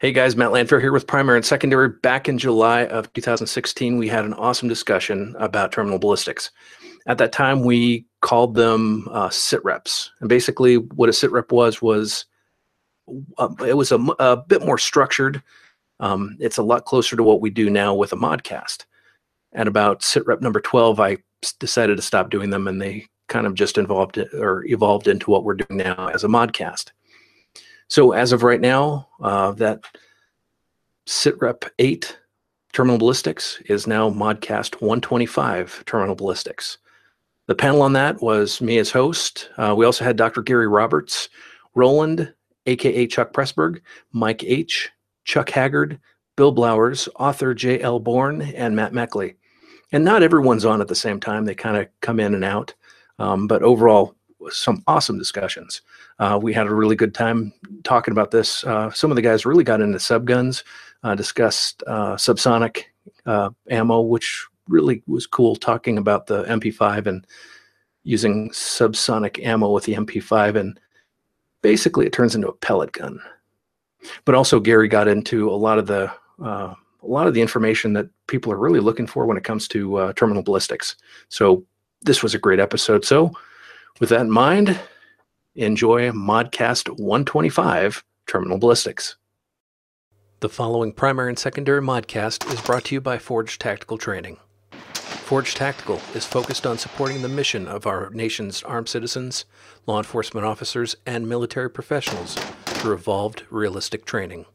Hey guys, Matt Landfair here with Primary and Secondary. Back in July of 2016, we had an awesome discussion about terminal ballistics. At that time, we called them uh, sit reps, and basically, what a sit rep was was uh, it was a, a, bit more structured. Um, it's a lot closer to what we do now with a modcast. At about sit rep number 12, I decided to stop doing them, and they kind of just involved or evolved into what we're doing now as a modcast. So as of right now, uh, that SITREP 8 terminal ballistics is now Modcast 125 terminal ballistics. The panel on that was me as host. Uh, we also had Dr. Gary Roberts, Roland, aka Chuck Pressburg, Mike H., Chuck Haggard, Bill Blowers, author J.L. Bourne, and Matt Meckley. And not everyone's on at the same time. They kind of come in and out. Um, but overall, some awesome discussions. Uh, we had a really good time talking about this. Uh, some of the guys really got into subguns, uh, discussed uh, subsonic uh, ammo, which really was cool. Talking about the MP5 and using subsonic ammo with the MP5, and basically it turns into a pellet gun. But also Gary got into a lot of the uh, a lot of the information that people are really looking for when it comes to terminal ballistics. So this was a great episode. So with that in mind, enjoy Modcast 125 Terminal Ballistics. The following primary and secondary Modcast is brought to you by Forge Tactical Training. Forge Tactical is focused on supporting the mission of our nation's armed citizens, law enforcement officers, and military professionals through evolved, realistic training.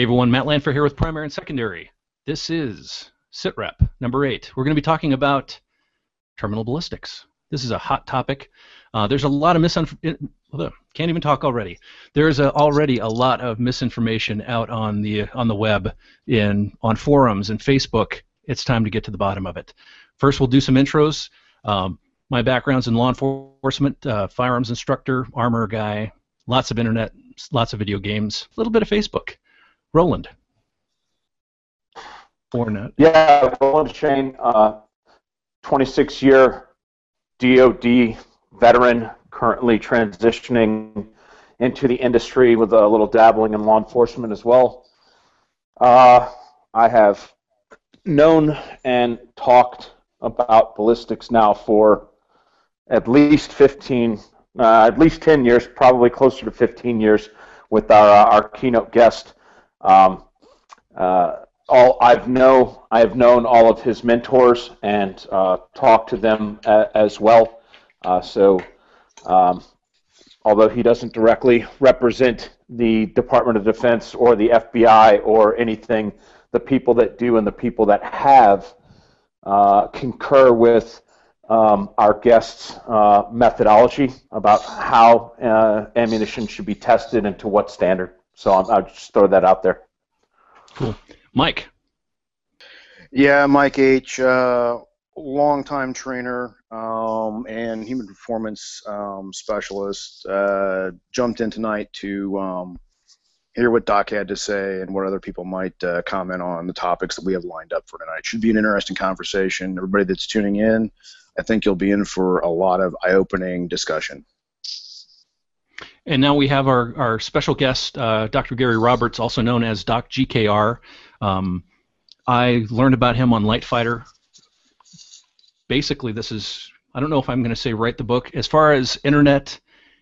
Hey everyone, Matt Landfair here with Primary and Secondary. This is SITREP number eight. We're going to be talking about terminal ballistics. This is a hot topic. Uh, there's a lot of misunderstanding can't even talk already. There's already a lot of misinformation out on the on the web, in on forums and Facebook. It's time to get to the bottom of it. First, we'll do some intros. Um, my background's in law enforcement, uh, firearms instructor, armor guy, lots of internet, lots of video games, a little bit of Facebook. Roland. Not. Yeah, Roland Shane, uh, 26 year DOD veteran, currently transitioning into the industry with a little dabbling in law enforcement as well. Uh, I have known and talked about ballistics now for at least 15, uh, at least 10 years, probably closer to 15 years with our, uh, our keynote guest. Um, uh, all I've know I've known all of his mentors and uh, talked to them a, as well. Uh, so um, although he doesn't directly represent the Department of Defense or the FBI or anything, the people that do and the people that have uh, concur with um, our guest's uh, methodology about how uh, ammunition should be tested and to what standard. So i will just throw that out there. Cool. Mike. Yeah, Mike H. Uh, longtime trainer um, and human performance um, specialist. Uh, jumped in tonight to um, hear what Doc had to say and what other people might uh, comment on the topics that we have lined up for tonight. Should be an interesting conversation. Everybody that's tuning in, I think you'll be in for a lot of eye-opening discussion. And now we have our, our special guest, uh, Dr. Gary Roberts, also known as Doc GKR. Um, I learned about him on Lightfighter basically this is I don't know if I'm going to say write the book as far as internet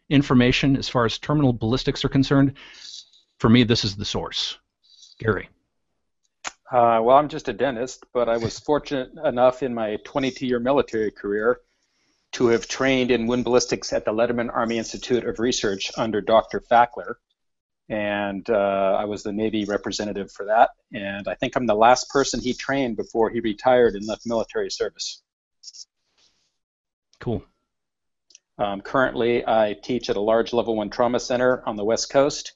information, as far as terminal ballistics are concerned. For me, this is the source. Gary. Uh, well, I'm just a dentist, but I was fortunate enough in my 22-year military career to have trained in wound ballistics at the Letterman Army Institute of Research under Dr. Fackler. And uh, I was the Navy representative for that. And I think I'm the last person he trained before he retired and left military service. Cool. Um, currently, I teach at a large level one trauma center on the West Coast.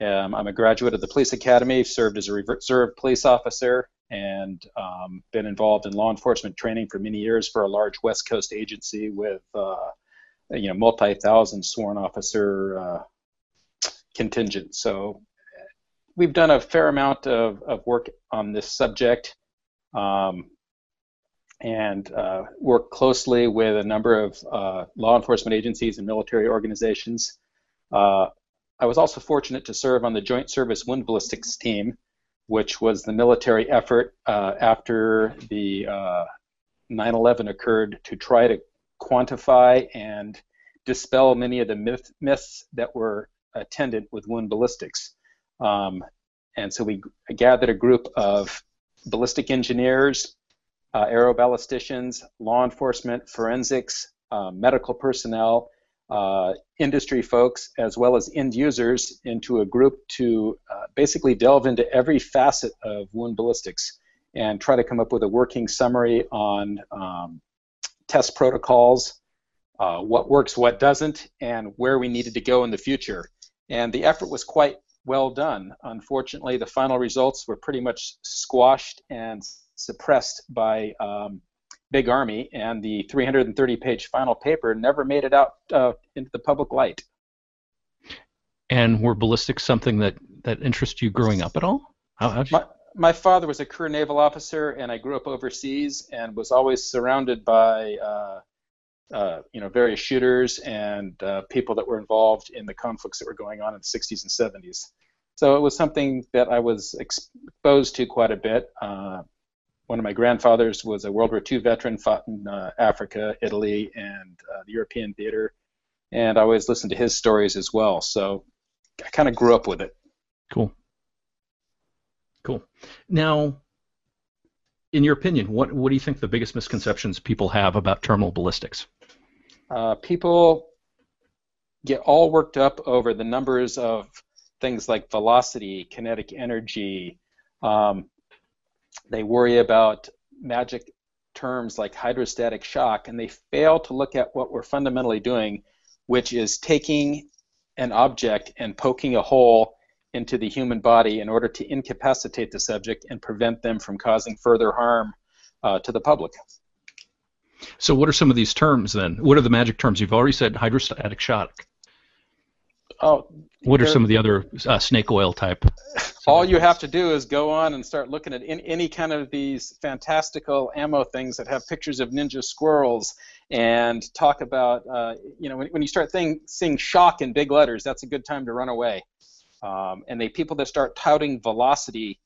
Um, I'm a graduate of the police academy, served as a reserve police officer, and um, been involved in law enforcement training for many years for a large West Coast agency with, uh, you know, multi-thousand sworn officer uh, contingent. So we've done a fair amount of, of work on this subject. Um, and uh, work closely with a number of uh, law enforcement agencies and military organizations. Uh, I was also fortunate to serve on the Joint Service Wound Ballistics team, which was the military effort uh, after the 9/11 uh, occurred to try to quantify and dispel many of the myth, myths that were attendant with wound ballistics. Um, and so we gathered a group of ballistic engineers, uh, aeroballisticians, law enforcement, forensics, uh, medical personnel, uh, industry folks, as well as end users into a group to uh, basically delve into every facet of wound ballistics and try to come up with a working summary on um, test protocols, uh, what works, what doesn't, and where we needed to go in the future. And the effort was quite well done. Unfortunately, the final results were pretty much squashed and suppressed by um, Big Army, and the 330-page final paper never made it out uh, into the public light. And were ballistics something that that interested you growing up at all? How, you... my, my father was a career naval officer, and I grew up overseas and was always surrounded by uh, uh, you know various shooters and uh, people that were involved in the conflicts that were going on in the 60s and 70s. So it was something that I was exposed to quite a bit. Uh, one of my grandfathers was a World War II veteran, fought in uh, Africa, Italy, and uh, the European theater, and I always listened to his stories as well. So I kind of grew up with it. Cool. Cool. Now, in your opinion, what what do you think the biggest misconceptions people have about terminal ballistics? Uh, people get all worked up over the numbers of things like velocity, kinetic energy. Um, they worry about magic terms like hydrostatic shock, and they fail to look at what we're fundamentally doing, which is taking an object and poking a hole into the human body in order to incapacitate the subject and prevent them from causing further harm uh, to the public. So, what are some of these terms then? What are the magic terms? You've already said hydrostatic shock. Oh, what are some of the other uh, snake oil type? All you have to do is go on and start looking at in, any kind of these fantastical ammo things that have pictures of ninja squirrels and talk about, uh, you know, when, when you start thing, seeing shock in big letters, that's a good time to run away. Um, and the people that start touting velocity,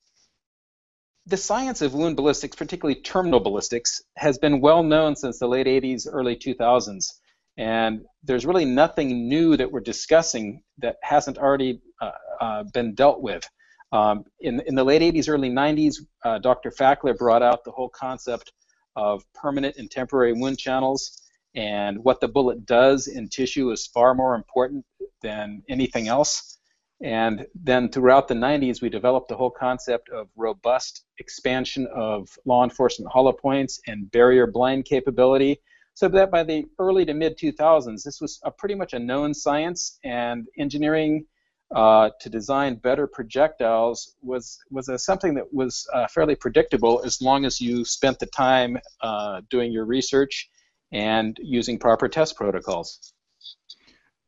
the science of wound ballistics, particularly terminal ballistics, has been well known since the late 80s, early 2000s. And there's really nothing new that we're discussing that hasn't already uh, uh, been dealt with. Um, in, in the late 80s, early 90s, uh, Dr. Fackler brought out the whole concept of permanent and temporary wound channels. And what the bullet does in tissue is far more important than anything else. And then throughout the 90s, we developed the whole concept of robust expansion of law enforcement hollow points and barrier blind capability so that by the early to mid 2000s, this was a pretty much a known science, and engineering uh, to design better projectiles was was a, something that was uh, fairly predictable as long as you spent the time uh, doing your research and using proper test protocols.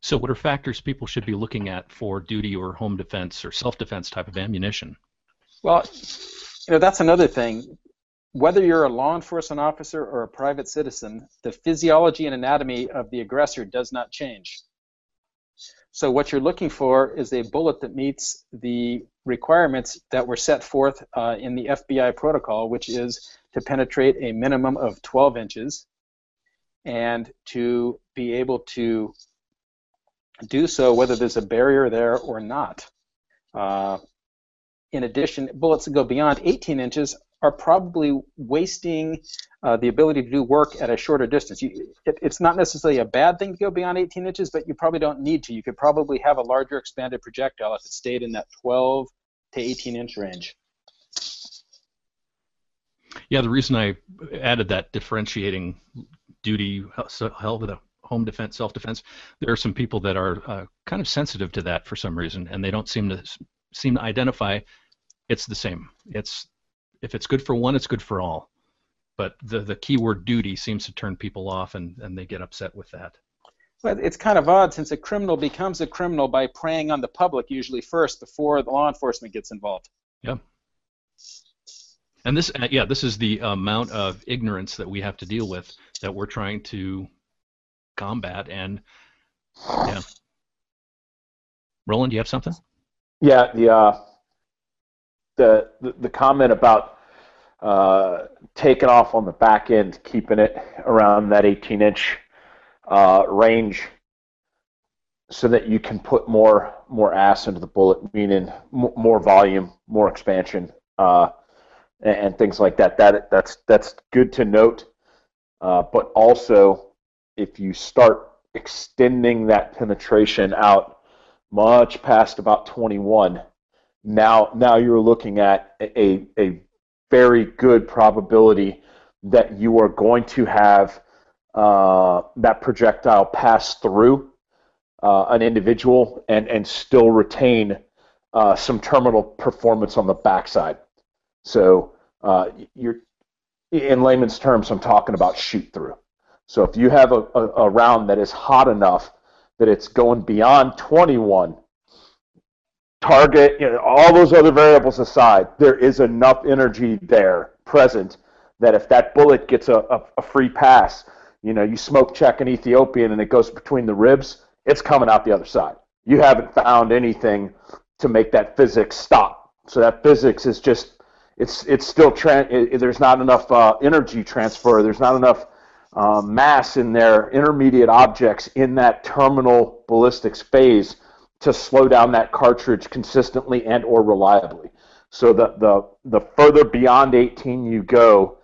So, what are factors people should be looking at for duty or home defense or self-defense type of ammunition? Well, you know that's another thing whether you're a law enforcement officer or a private citizen, the physiology and anatomy of the aggressor does not change. So what you're looking for is a bullet that meets the requirements that were set forth uh, in the FBI protocol, which is to penetrate a minimum of 12 inches, and to be able to do so whether there's a barrier there or not. Uh, in addition, bullets that go beyond 18 inches are probably wasting uh, the ability to do work at a shorter distance. You, it, it's not necessarily a bad thing to go beyond 18 inches, but you probably don't need to. You could probably have a larger expanded projectile if it stayed in that 12 to 18 inch range. Yeah, the reason I added that differentiating duty, hell with a home defense, self-defense, there are some people that are uh, kind of sensitive to that for some reason, and they don't seem to seem to identify it's the same. It's if it's good for one, it's good for all. But the the keyword duty seems to turn people off, and and they get upset with that. Well, it's kind of odd since a criminal becomes a criminal by preying on the public usually first before the law enforcement gets involved. Yeah. And this, uh, yeah, this is the amount of ignorance that we have to deal with that we're trying to combat. And yeah, Roland, do you have something? Yeah, the uh, the, the comment about uh, taking off on the back end, keeping it around that 18 inch uh, range, so that you can put more more ass into the bullet, meaning more volume, more expansion, uh, and, and, things like that. That that's that's good to note. Uh, but also, if you start extending that penetration out much past about 21, now now you're looking at a, a very good probability that you are going to have uh, that projectile pass through uh, an individual and, and still retain uh, some terminal performance on the backside. So uh, you're, in layman's terms, I'm talking about shoot through. So if you have a, a, a round that is hot enough that it's going beyond 21 target, you know, all those other variables aside, there is enough energy there present that if that bullet gets a, a, a, free pass, you know, you smoke check an Ethiopian and it goes between the ribs, it's coming out the other side. You haven't found anything to make that physics stop. So that physics is just, it's it's still, tra- it, there's not enough uh, energy transfer, there's not enough uh, mass in their intermediate objects in that terminal ballistics phase to slow down that cartridge consistently and or reliably. So the, the, the further beyond 18 you go,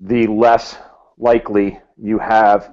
the less likely you have.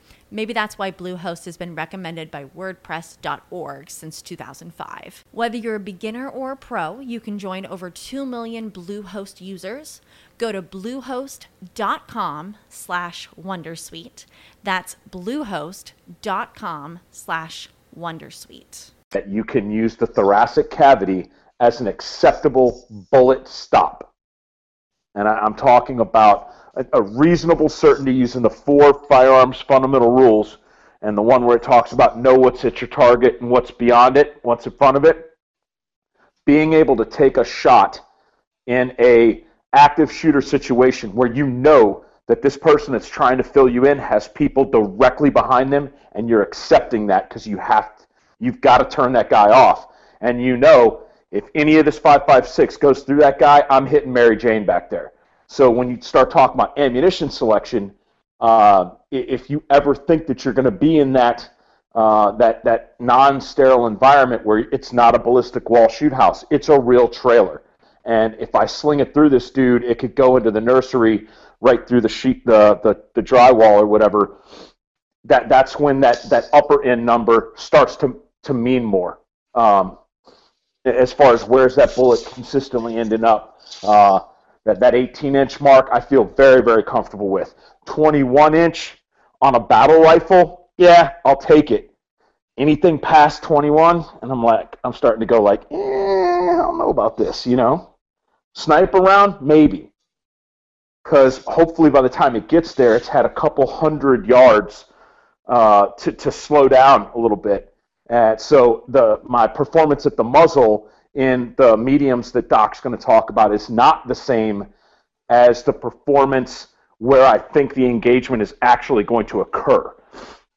Maybe that's why Bluehost has been recommended by WordPress.org since 2005. Whether you're a beginner or a pro, you can join over 2 million Bluehost users. Go to bluehost.com slash wondersuite. That's bluehost.com slash wondersuite. That you can use the thoracic cavity as an acceptable bullet stop. And I'm talking about a, reasonable certainty using the four firearms fundamental rules and the one where it talks about know what's at your target and what's beyond it, what's in front of it. Being able to take a shot in a active shooter situation where you know that this person that's trying to fill you in has people directly behind them and you're accepting that because you have to, you've got to turn that guy off and you know if any of this 556 goes through that guy i'm hitting mary jane back there so when you start talking about ammunition selection, uh, if you ever think that you're going to be in that uh, that that non-sterile environment where it's not a ballistic wall shoot house, it's a real trailer. And if I sling it through this dude, it could go into the nursery right through the sheet, the the, the drywall or whatever. That that's when that that upper end number starts to to mean more. Um, as far as where's that bullet consistently ending up. Uh, that, that 18 inch mark, I feel very, very comfortable with. 21 inch on a battle rifle, yeah, I'll take it. Anything past 21, and I'm like, I'm starting to go like, eh, I don't know about this, you know. Sniper round, maybe, because hopefully by the time it gets there, it's had a couple hundred yards uh, to to slow down a little bit. And so the my performance at the muzzle in the mediums that Doc's going to talk about is not the same as the performance where I think the engagement is actually going to occur.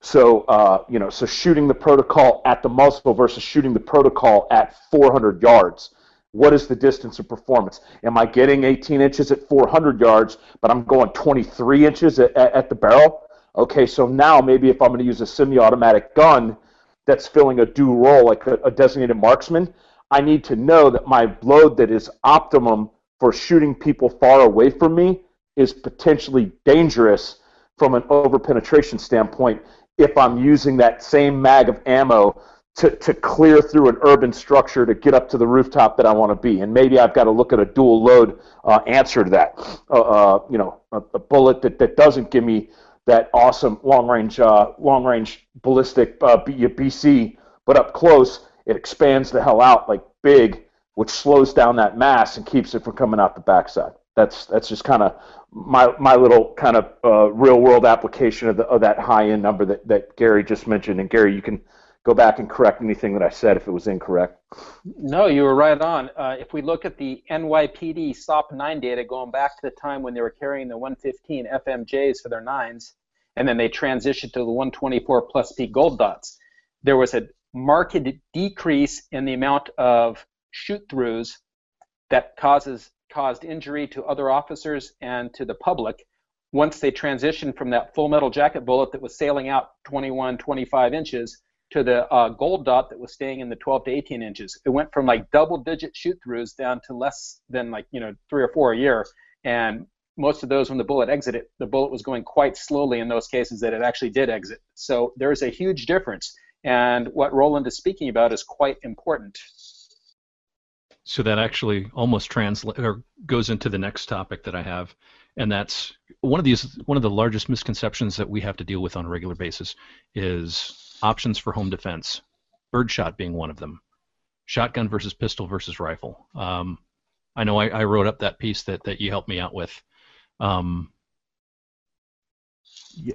So, uh, you know, so shooting the protocol at the muzzle versus shooting the protocol at 400 yards. What is the distance of performance? Am I getting 18 inches at 400 yards, but I'm going 23 inches at, at, the barrel? Okay, so now maybe if I'm going to use a semi-automatic gun that's filling a due role like a, a designated marksman, I need to know that my load that is optimum for shooting people far away from me is potentially dangerous from an overpenetration standpoint if I'm using that same mag of ammo to, to clear through an urban structure to get up to the rooftop that I want to be. And maybe I've got to look at a dual load uh, answer to that. Uh, uh, you know, a, a, bullet that, that doesn't give me that awesome long range uh, long range ballistic uh, BC, but up close it expands the hell out like big, which slows down that mass and keeps it from coming out the backside. That's that's just kind of my my little kind of uh, real world application of, the, of that high end number that, that Gary just mentioned. And Gary, you can go back and correct anything that I said if it was incorrect. No, you were right on. Uh, if we look at the NYPD SOP 9 data going back to the time when they were carrying the 115 FMJs for their nines, and then they transitioned to the 124 plus P gold dots, there was a marked decrease in the amount of shoot throughs that causes caused injury to other officers and to the public. Once they transitioned from that full metal jacket bullet that was sailing out 21 25 inches to the uh, gold dot that was staying in the 12 to 18 inches it went from like double digit shoot throughs down to less than like you know three or four a year. And most of those when the bullet exited the bullet was going quite slowly in those cases that it actually did exit. So there's a huge difference and what Roland is speaking about is quite important. So that actually almost translates or goes into the next topic that I have, and that's one of these one of the largest misconceptions that we have to deal with on a regular basis is options for home defense. Birdshot being one of them. Shotgun versus pistol versus rifle. Um, I know I, I, wrote up that piece that, that you helped me out with. Um, yeah,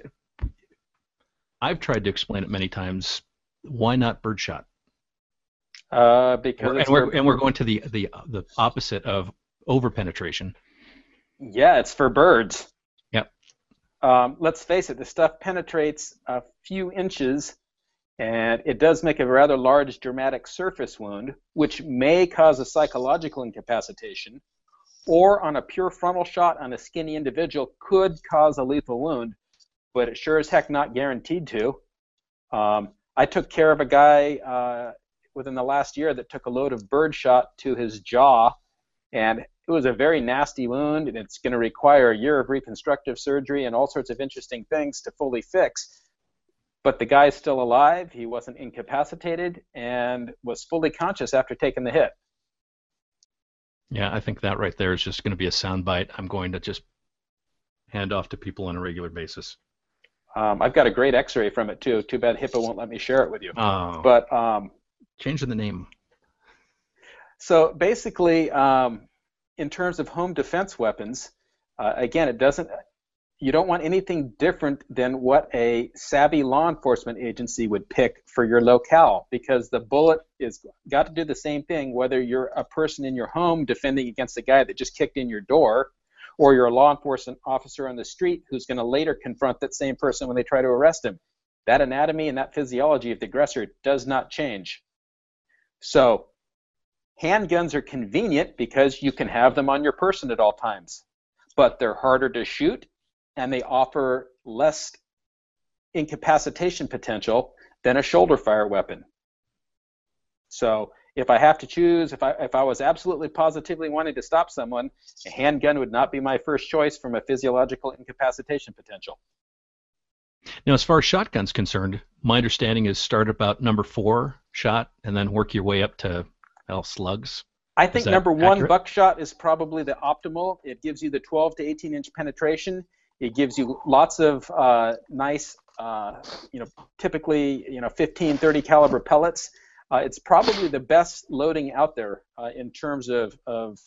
I've tried to explain it many times why not birdshot? Uh, because and we're, and we're going to the the the opposite of over penetration. Yeah, it's for birds. Yep. Um, let's face it, the stuff penetrates a few inches, and it does make a rather large dramatic surface wound, which may cause a psychological incapacitation, or on a pure frontal shot on a skinny individual could cause a lethal wound, but it sure as heck not guaranteed to. Um, I took care of a guy uh, within the last year that took a load of birdshot to his jaw, and it was a very nasty wound, and it's going to require a year of reconstructive surgery and all sorts of interesting things to fully fix. But the guy's still alive. He wasn't incapacitated and was fully conscious after taking the hit. Yeah, I think that right there is just going to be a soundbite. I'm going to just hand off to people on a regular basis. Um, I've got a great X-ray from it too. Too bad HIPAA won't let me share it with you. Oh. But um, changing the name. So basically, um, in terms of home defense weapons, uh, again, it doesn't. You don't want anything different than what a savvy law enforcement agency would pick for your locale, because the bullet is got to do the same thing whether you're a person in your home defending against a guy that just kicked in your door, or you're a law enforcement officer on the street who's going to later confront that same person when they try to arrest him. That anatomy and that physiology of the aggressor does not change. So, handguns are convenient because you can have them on your person at all times, but they're harder to shoot and they offer less incapacitation potential than a shoulder fire weapon. So if I have to choose, if I if I was absolutely positively wanting to stop someone, a handgun would not be my first choice from a physiological incapacitation potential. Now, as far as shotguns concerned, my understanding is start about number four shot and then work your way up to well, slugs. I think number one buckshot is probably the optimal. It gives you the 12 to 18 inch penetration. It gives you lots of uh, nice, uh, you know, typically you know 15, 30 caliber pellets. Uh, it's probably the best loading out there uh, in terms of, of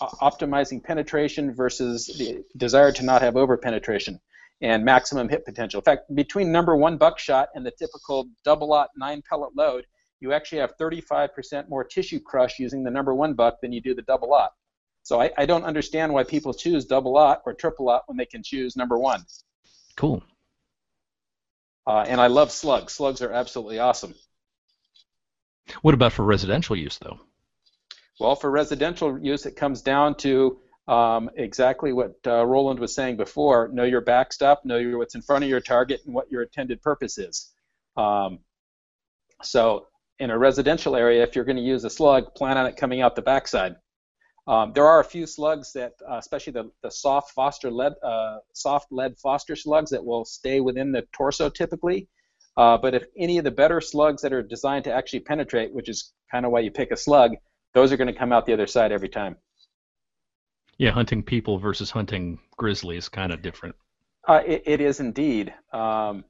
uh, optimizing penetration versus the desire to not have over penetration and maximum hit potential. In fact, between number one buckshot and the typical double aught nine pellet load, you actually have 35% more tissue crush using the number one buck than you do the double aught. So I, I don't understand why people choose double aught or triple aught when they can choose number one. Cool. Uh, and I love slugs. Slugs are absolutely awesome. What about for residential use, though? Well, for residential use, it comes down to um, exactly what uh, Roland was saying before. Know your backstop, know your, what's in front of your target, and what your intended purpose is. Um, so, in a residential area, if you're going to use a slug, plan on it coming out the backside. Um, there are a few slugs that, uh, especially the, the soft Foster lead, uh, soft lead Foster slugs, that will stay within the torso typically. Uh, but if any of the better slugs that are designed to actually penetrate, which is kind of why you pick a slug, those are going to come out the other side every time. Yeah, hunting people versus hunting grizzly is kind of different. Uh, it, it is indeed. Um,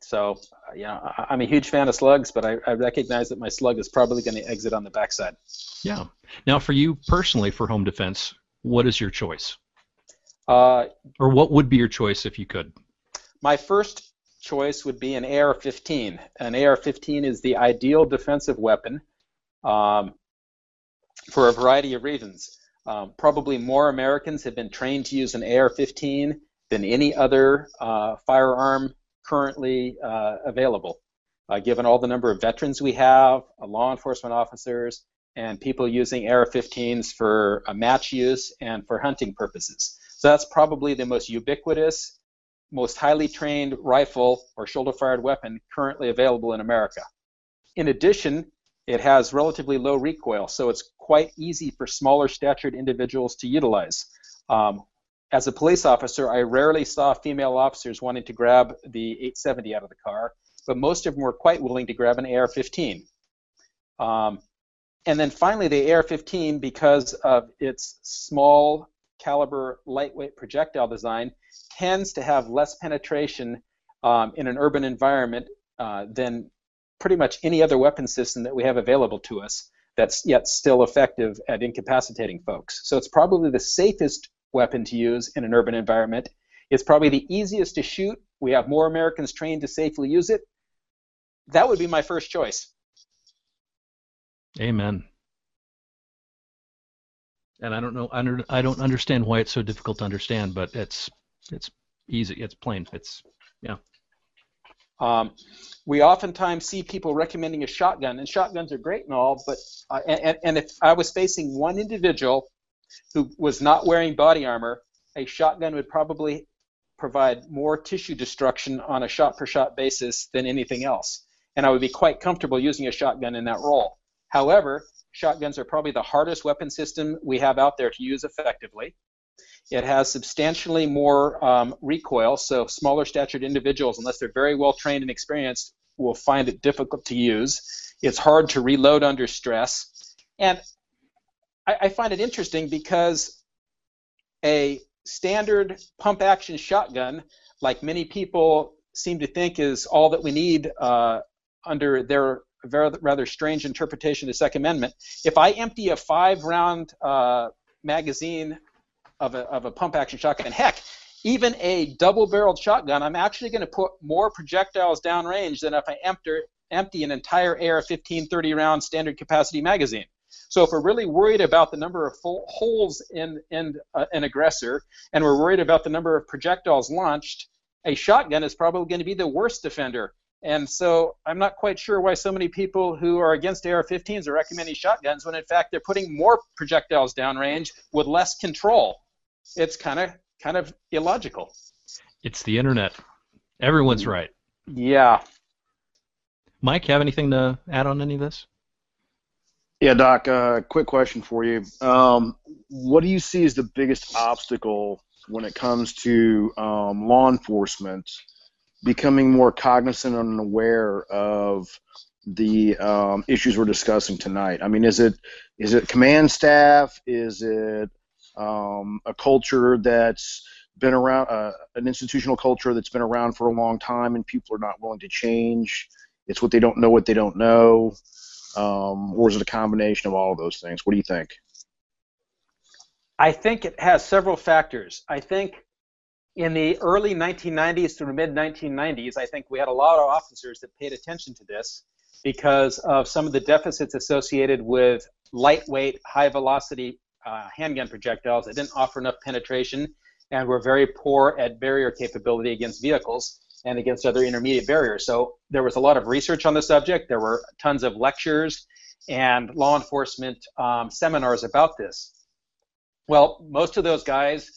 so, uh, yeah, I'm a huge fan of slugs, but I, I recognize that my slug is probably going to exit on the backside. Yeah. Now, for you personally, for home defense, what is your choice? Uh, or what would be your choice if you could? My first choice would be an AR-15. An AR-15 is the ideal defensive weapon um, for a variety of reasons. Um, probably more Americans have been trained to use an AR-15 than any other uh, firearm currently uh, available, uh, given all the number of veterans we have, uh, law enforcement officers, and people using AR-15s for uh, match use and for hunting purposes. So that's probably the most ubiquitous most highly trained rifle or shoulder fired weapon currently available in America. In addition, it has relatively low recoil, so it's quite easy for smaller statured individuals to utilize. Um, as a police officer, I rarely saw female officers wanting to grab the 870 out of the car, but most of them were quite willing to grab an AR 15. Um, and then finally, the AR 15, because of its small caliber lightweight projectile design, tends to have less penetration um, in an urban environment uh, than pretty much any other weapon system that we have available to us that's yet still effective at incapacitating folks. So it's probably the safest weapon to use in an urban environment. It's probably the easiest to shoot. We have more Americans trained to safely use it. That would be my first choice. Amen. And I don't know, I don't understand why it's so difficult to understand, but it's it's easy. It's plain. It's yeah. Um, we oftentimes see people recommending a shotgun, and shotguns are great and all, but uh, and, and if I was facing one individual who was not wearing body armor, a shotgun would probably provide more tissue destruction on a shot per shot basis than anything else. And I would be quite comfortable using a shotgun in that role. However, shotguns are probably the hardest weapon system we have out there to use effectively. It has substantially more um, recoil, so smaller statured individuals, unless they're very well trained and experienced, will find it difficult to use. It's hard to reload under stress. And I, I find it interesting because a standard pump action shotgun, like many people seem to think is all that we need uh, under their very, rather strange interpretation of the Second Amendment. If I empty a five round uh, magazine of a, of a pump action shotgun. And heck, even a double barreled shotgun, I'm actually going to put more projectiles downrange than if I empty, empty an entire AR 15 30 round standard capacity magazine. So if we're really worried about the number of holes in, in uh, an aggressor and we're worried about the number of projectiles launched, a shotgun is probably going to be the worst defender. And so I'm not quite sure why so many people who are against AR-15s are recommending shotguns when in fact they're putting more projectiles downrange with less control it's kind of kind of illogical. It's the internet. Everyone's right. Yeah. Mike, have anything to add on any of this? Yeah, Doc. Uh, quick question for you. Um, what do you see as the biggest obstacle when it comes to um, law enforcement becoming more cognizant and aware of the um, issues we're discussing tonight? I mean, is it is it command staff? Is it um, a culture that's been around, uh, an institutional culture that's been around for a long time, and people are not willing to change? It's what they don't know, what they don't know, um, or is it a combination of all of those things? What do you think? I think it has several factors. I think in the early 1990s through mid 1990s, I think we had a lot of officers that paid attention to this because of some of the deficits associated with lightweight, high velocity uh, handgun projectiles that didn't offer enough penetration and were very poor at barrier capability against vehicles and against other intermediate barriers. So there was a lot of research on the subject. There were tons of lectures and law enforcement um, seminars about this. Well, most of those guys,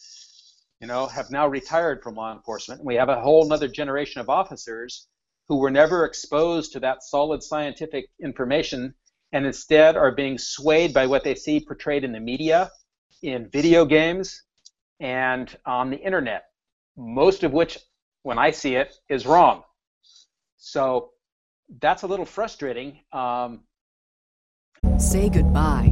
you know, have now retired from law enforcement. And we have a whole other generation of officers who were never exposed to that solid scientific information and instead are being swayed by what they see portrayed in the media, in video games, and on the internet, most of which, when I see it, is wrong. So that's a little frustrating. Um, Say goodbye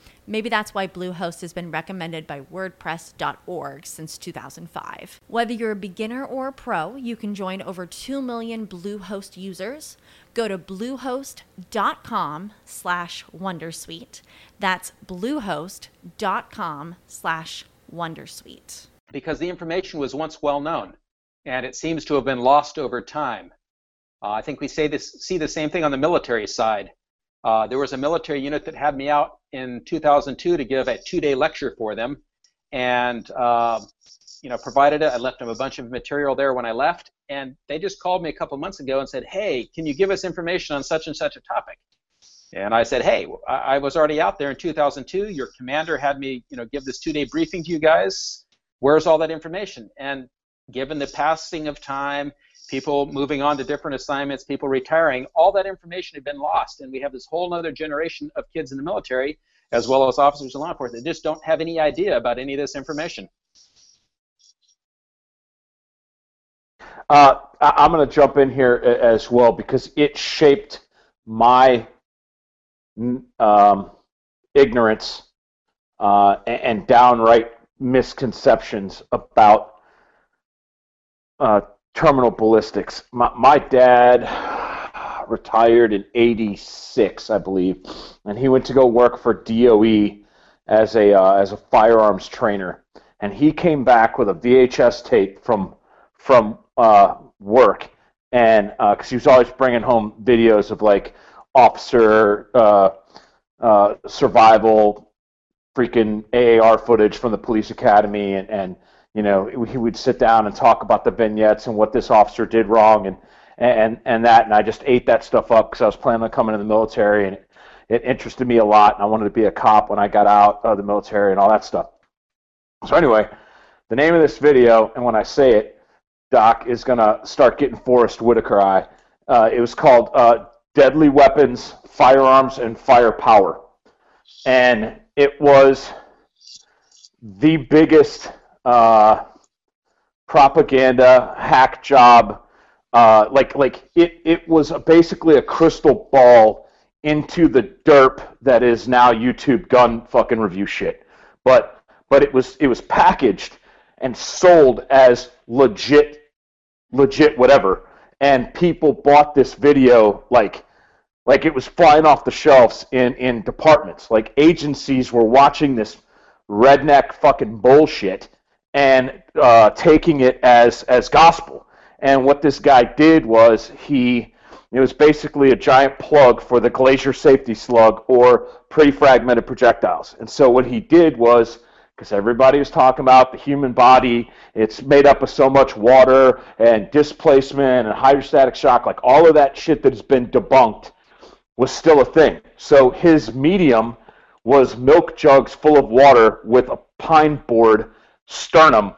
Maybe that's why Bluehost has been recommended by WordPress.org since 2005. Whether you're a beginner or a pro, you can join over 2 million Bluehost users. Go to bluehost.com slash Wondersuite. That's bluehost.com slash Wondersuite. Because the information was once well known and it seems to have been lost over time. Uh, I think we say this, see the same thing on the military side. Uh, there was a military unit that had me out in 2002 to give a two-day lecture for them, and uh, you know provided it. I left them a bunch of material there when I left, and they just called me a couple months ago and said, "Hey, can you give us information on such and such a topic?" And I said, "Hey, I, was already out there in 2002. Your commander had me, you know, give this two-day briefing to you guys. Where's all that information?" And given the passing of time people moving on to different assignments, people retiring, all that information had been lost. And we have this whole other generation of kids in the military, as well as officers in law enforcement, that just don't have any idea about any of this information. Uh, I'm going to jump in here as well because it shaped my um, ignorance uh, and downright misconceptions about uh, terminal ballistics. My, my dad retired in 86, I believe, and he went to go work for DOE as a, uh, as a firearms trainer. And he came back with a VHS tape from, from uh, work, and because uh, he was always bringing home videos of like officer uh, uh, survival, freaking AAR footage from the police academy, and, and you know, he would sit down and talk about the vignettes and what this officer did wrong and and and that, and I just ate that stuff up because I was planning on coming in the military, and it, it interested me a lot, and I wanted to be a cop when I got out of the military and all that stuff. So anyway, The name of this video, and when I say it, Doc is gonna start getting Forest Whitaker eye. Uh, it was called uh, "Deadly Weapons, Firearms, and Firepower," and it was the biggest uh, propaganda hack job. Uh, like like it it was basically a crystal ball into the derp that is now YouTube gun fucking review shit. But but it was it was packaged and sold as legit legit whatever and people bought this video like like it was flying off the shelves in in departments like agencies were watching this redneck fucking bullshit and uh, taking it as as gospel and what this guy did was he it was basically a giant plug for the Glaser Safety Slug or pre-fragmented projectiles. And so what he did was, because everybody was talking about the human body, it's made up of so much water and displacement and hydrostatic shock, like all of that shit that has been debunked was still a thing. So his medium was milk jugs full of water with a pine board sternum,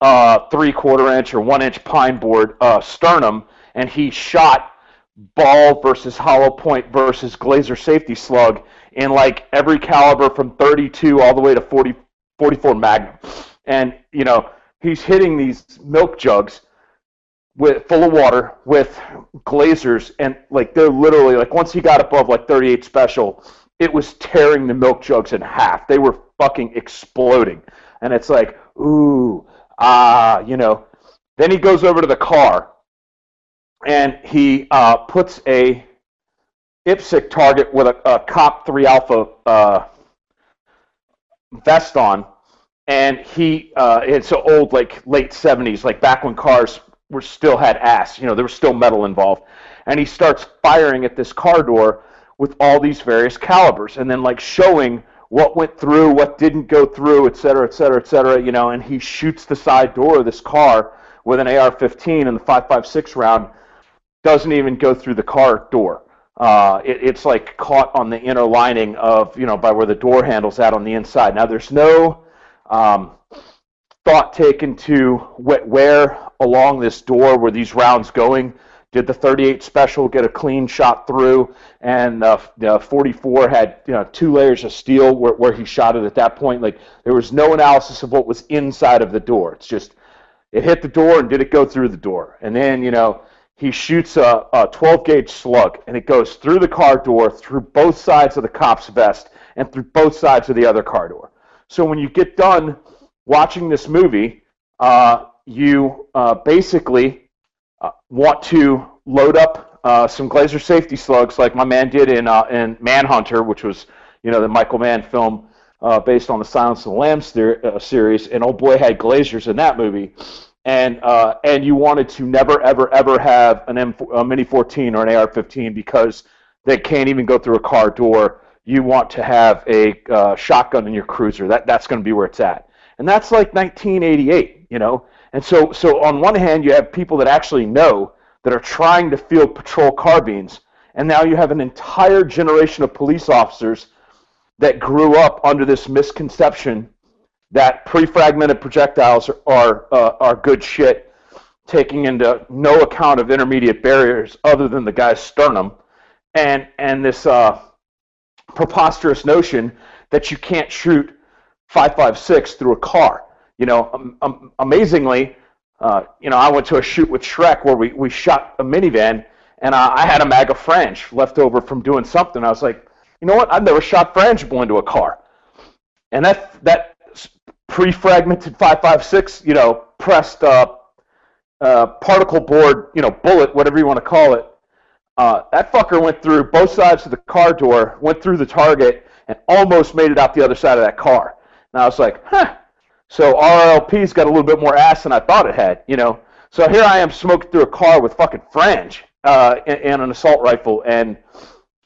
uh, three quarter inch or one inch pine board uh, sternum, and he shot ball versus hollow point versus Glaser safety slug in like every caliber from 32 all the way to 40, 44 Magnum. And, you know, he's hitting these milk jugs with full of water with Glasers and like they're literally like once he got above like 38 special it was tearing the milk jugs in half they were fucking exploding and it's like ooh ah you know. Then he goes over to the car and he uh, puts a IPSC target with a, a COP 3 Alpha uh, vest on, and he uh, it's an old, like late 70s, like back when cars were still had ass, you know, there was still metal involved, and he starts firing at this car door with all these various calibers, and then like showing what went through, what didn't go through, et cetera, et cetera, et cetera, you know, and he shoots the side door of this car with an AR-15 and the 5.56 round doesn't even go through the car door. Uh, it, it's like caught on the inner lining of, you know, by where the door handle's at on the inside. Now, there's no um, thought taken to where along this door were these rounds going. Did the 38 special get a clean shot through? And uh, the 44 had you know, two layers of steel where, where he shot it at that point. Like there was no analysis of what was inside of the door. It's just it hit the door and did it go through the door? And then you know he shoots a, a 12 gauge slug and it goes through the car door, through both sides of the cop's vest, and through both sides of the other car door. So when you get done watching this movie, uh, you uh, basically want to load up uh, some Glaser safety slugs, like my man did in uh, in Manhunter, which was you know the Michael Mann film uh, based on the Silence of the Lambs series, and old boy had Glasers in that movie and uh, and you wanted to never ever ever have an M a Mini 14 or an AR-15 because they can't even go through a car door. You want to have a uh, shotgun in your cruiser. That that's going to be where it's at, and that's like 1988, you know. And so so on one hand, you have people that actually know that are trying to field patrol carbines, and now you have an entire generation of police officers that grew up under this misconception that pre-fragmented projectiles are are, uh, are good shit, taking into no account of intermediate barriers other than the guy's sternum, and and this uh, preposterous notion that you can't shoot 556 through a car. You know, um, um, amazingly, uh, you know, I went to a shoot with Shrek where we, we shot a minivan, and uh, I had a mag of frange left over from doing something. I was like, you know what? I've never shot frangible into a car, and that that pre-fragmented 556, you know, pressed uh, uh, particle board, you know, bullet, whatever you want to call it. Uh, that fucker went through both sides of the car door, went through the target, and almost made it out the other side of that car. And I was like, huh. So RLP's got a little bit more ass than I thought it had, you know. So here I am smoking through a car with fucking frange uh, and, and an assault rifle, and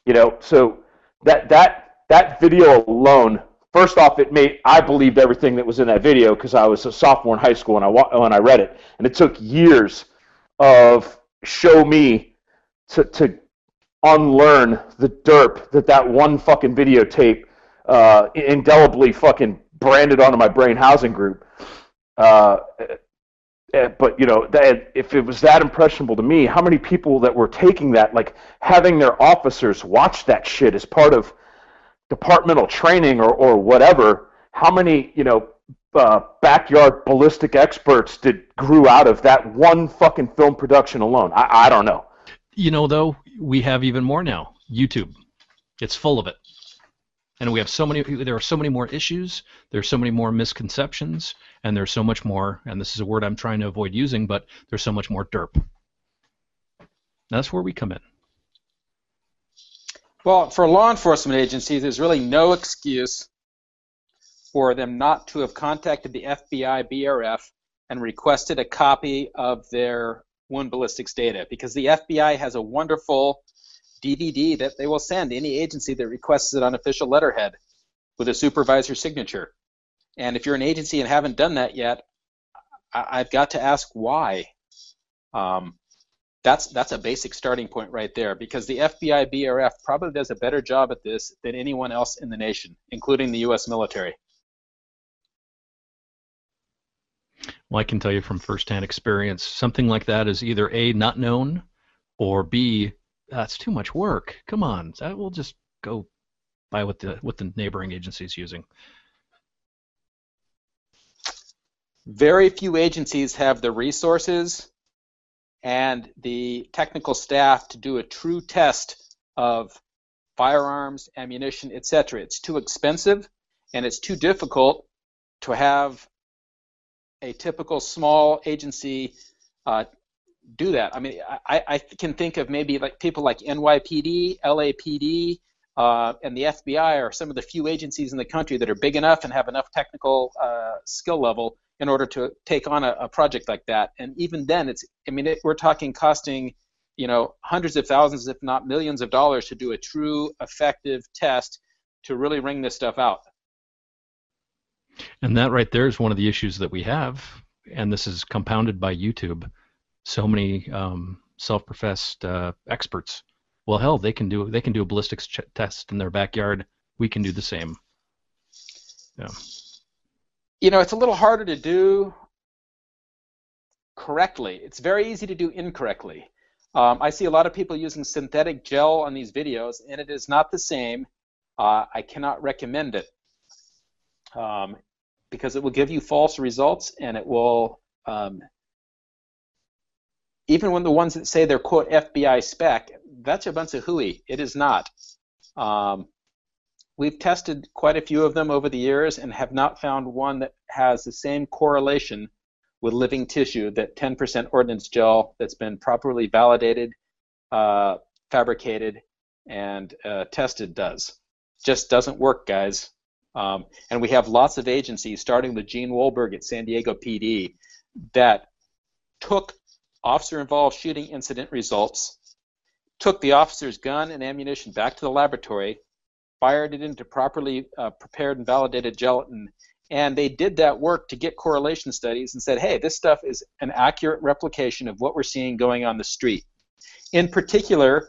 you know, so that that that video alone first off, it made I believed everything that was in that video because I was a sophomore in high school when I when I read it, and it took years of show me to to unlearn the derp that that one fucking videotape uh, indelibly fucking branded onto my brain housing group. Uh, uh, but you know, that, if it was that impressionable to me, how many people that were taking that, like having their officers watch that shit as part of departmental training or, or whatever, how many you know uh, backyard ballistic experts did grew out of that one fucking film production alone? I, I don't know. You know, though, we have even more now. YouTube, it's full of it, and we have so many. There are so many more issues. There's so many more misconceptions, and there's so much more. And this is a word I'm trying to avoid using, but there's so much more derp. That's where we come in. Well, for law enforcement agencies, there's really no excuse for them not to have contacted the FBI BRF and requested a copy of their wound ballistics data because the FBI has a wonderful DVD that they will send any agency that requests it on official letterhead with a supervisor signature. And if you're an agency and haven't done that yet, I- have got to ask why. Um, that's that's a basic starting point right there because the FBI BRF probably does a better job at this than anyone else in the nation, including the U.S. military. Well, I can tell you from firsthand experience, something like that is either a not known, or b that's too much work. Come on, that will just go by what the what the neighboring agency is using. Very few agencies have the resources and the technical staff to do a true test of firearms, ammunition, etc. It's too expensive and it's too difficult to have a typical small agency uh, do that. I mean, I, I can think of maybe like people like NYPD, LAPD, uh, and the FBI are some of the few agencies in the country that are big enough and have enough technical uh, skill level in order to take on a, a, project like that. And even then, it's I mean, it, we're talking costing you know hundreds of thousands, if not millions of dollars, to do a true effective test to really wring this stuff out. And that right there is one of the issues that we have, and this is compounded by YouTube. So many um, self-professed uh, experts. Well, hell, they can do they can do a ballistics ch- test in their backyard. We can do the same. Yeah. You know, it's a little harder to do correctly. It's very easy to do incorrectly. Um, I see a lot of people using synthetic gel on these videos, and it is not the same. Uh, I cannot recommend it um, because it will give you false results and it will um, even when the ones that say they're quote FBI spec, that's a bunch of hooey. It is not. Um, we've tested quite a few of them over the years and have not found one that has the same correlation with living tissue that 10% ordnance gel that's been properly validated, uh, fabricated, and uh, tested does. Just doesn't work, guys. Um, and we have lots of agencies, starting with Gene Wolberg at San Diego PD, that took officer-involved shooting incident results, took the officer's gun and ammunition back to the laboratory, fired it into properly uh, prepared and validated gelatin, and they did that work to get correlation studies and said, hey, this stuff is an accurate replication of what we're seeing going on the street. In particular,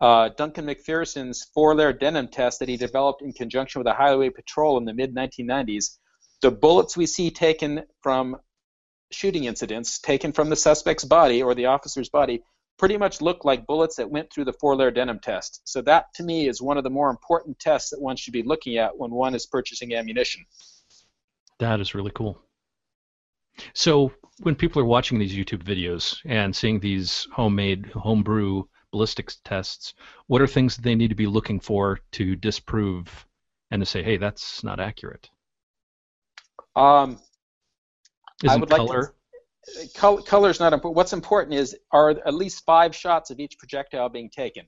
uh, Duncan MacPherson's four-layer denim test that he developed in conjunction with the Highway Patrol in the mid-1990s, the bullets we see taken from shooting incidents, taken from the suspect's body or the officer's body, pretty much look like bullets that went through the four-layer denim test. So that, to me, is one of the more important tests that one should be looking at when one is purchasing ammunition. That is really cool. So when people are watching these YouTube videos and seeing these homemade, homebrew ballistics tests, what are things that they need to be looking for to disprove and to say, hey, that's not accurate? Um, Isn't I would color? Like to, color? Color is not important. What's important is are at least five shots of each projectile being taken,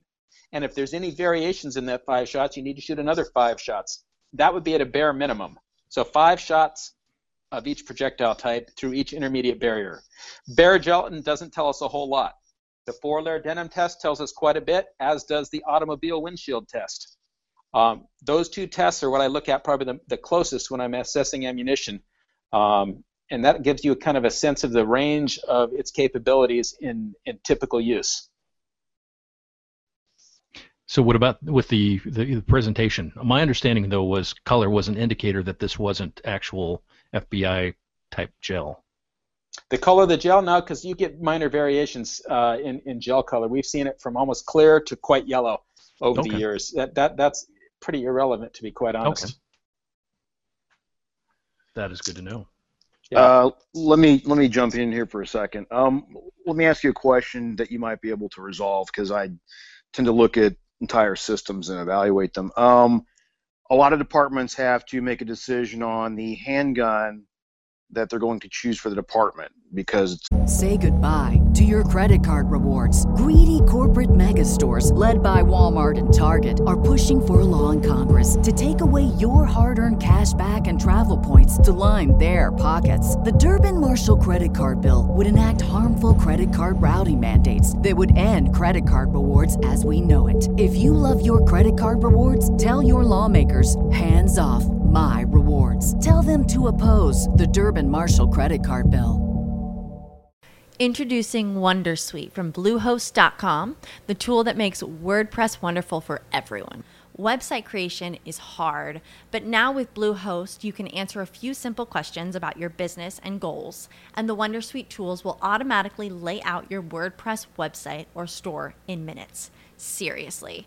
and if there's any variations in that five shots, you need to shoot another five shots. That would be at a bare minimum. So five shots of each projectile type through each intermediate barrier. Bare gelatin doesn't tell us a whole lot. The four-layer denim test tells us quite a bit, as does the automobile windshield test. Um, those two tests are what I look at probably the, the closest when I'm assessing ammunition. Um, and that gives you a kind of a sense of the range of its capabilities in, in typical use. So what about with the, the, the presentation? My understanding though was color was an indicator that this wasn't actual FBI type gel? The color of the gel, now, because you get minor variations uh, in in gel color. We've seen it from almost clear to quite yellow over Okay. the years. That that that's pretty irrelevant, to be quite honest. Okay. That is good to know. Yeah. Uh, let me let me jump in here for a second. Um, let me ask you a question that you might be able to resolve because I tend to look at entire systems and evaluate them. Um, a lot of departments have to make a decision on the handgun that they're going to choose for the department because Say goodbye to your credit card rewards. Greedy corporate mega stores, led by Walmart and Target, are pushing for a law in Congress to take away your hard earned cash back and travel points to line their pockets. The Durbin Marshall credit card bill would enact harmful credit card routing mandates that would end credit card rewards as we know it. If you love your credit card rewards, tell your lawmakers hands off my rewards. Tell them to oppose the Durbin Marshall credit card bill. Introducing Wondersuite from Bluehost.com, the tool that makes WordPress wonderful for everyone. Website creation is hard, but now with Bluehost, you can answer a few simple questions about your business and goals, and the Wondersuite tools will automatically lay out your WordPress website or store in minutes. Seriously.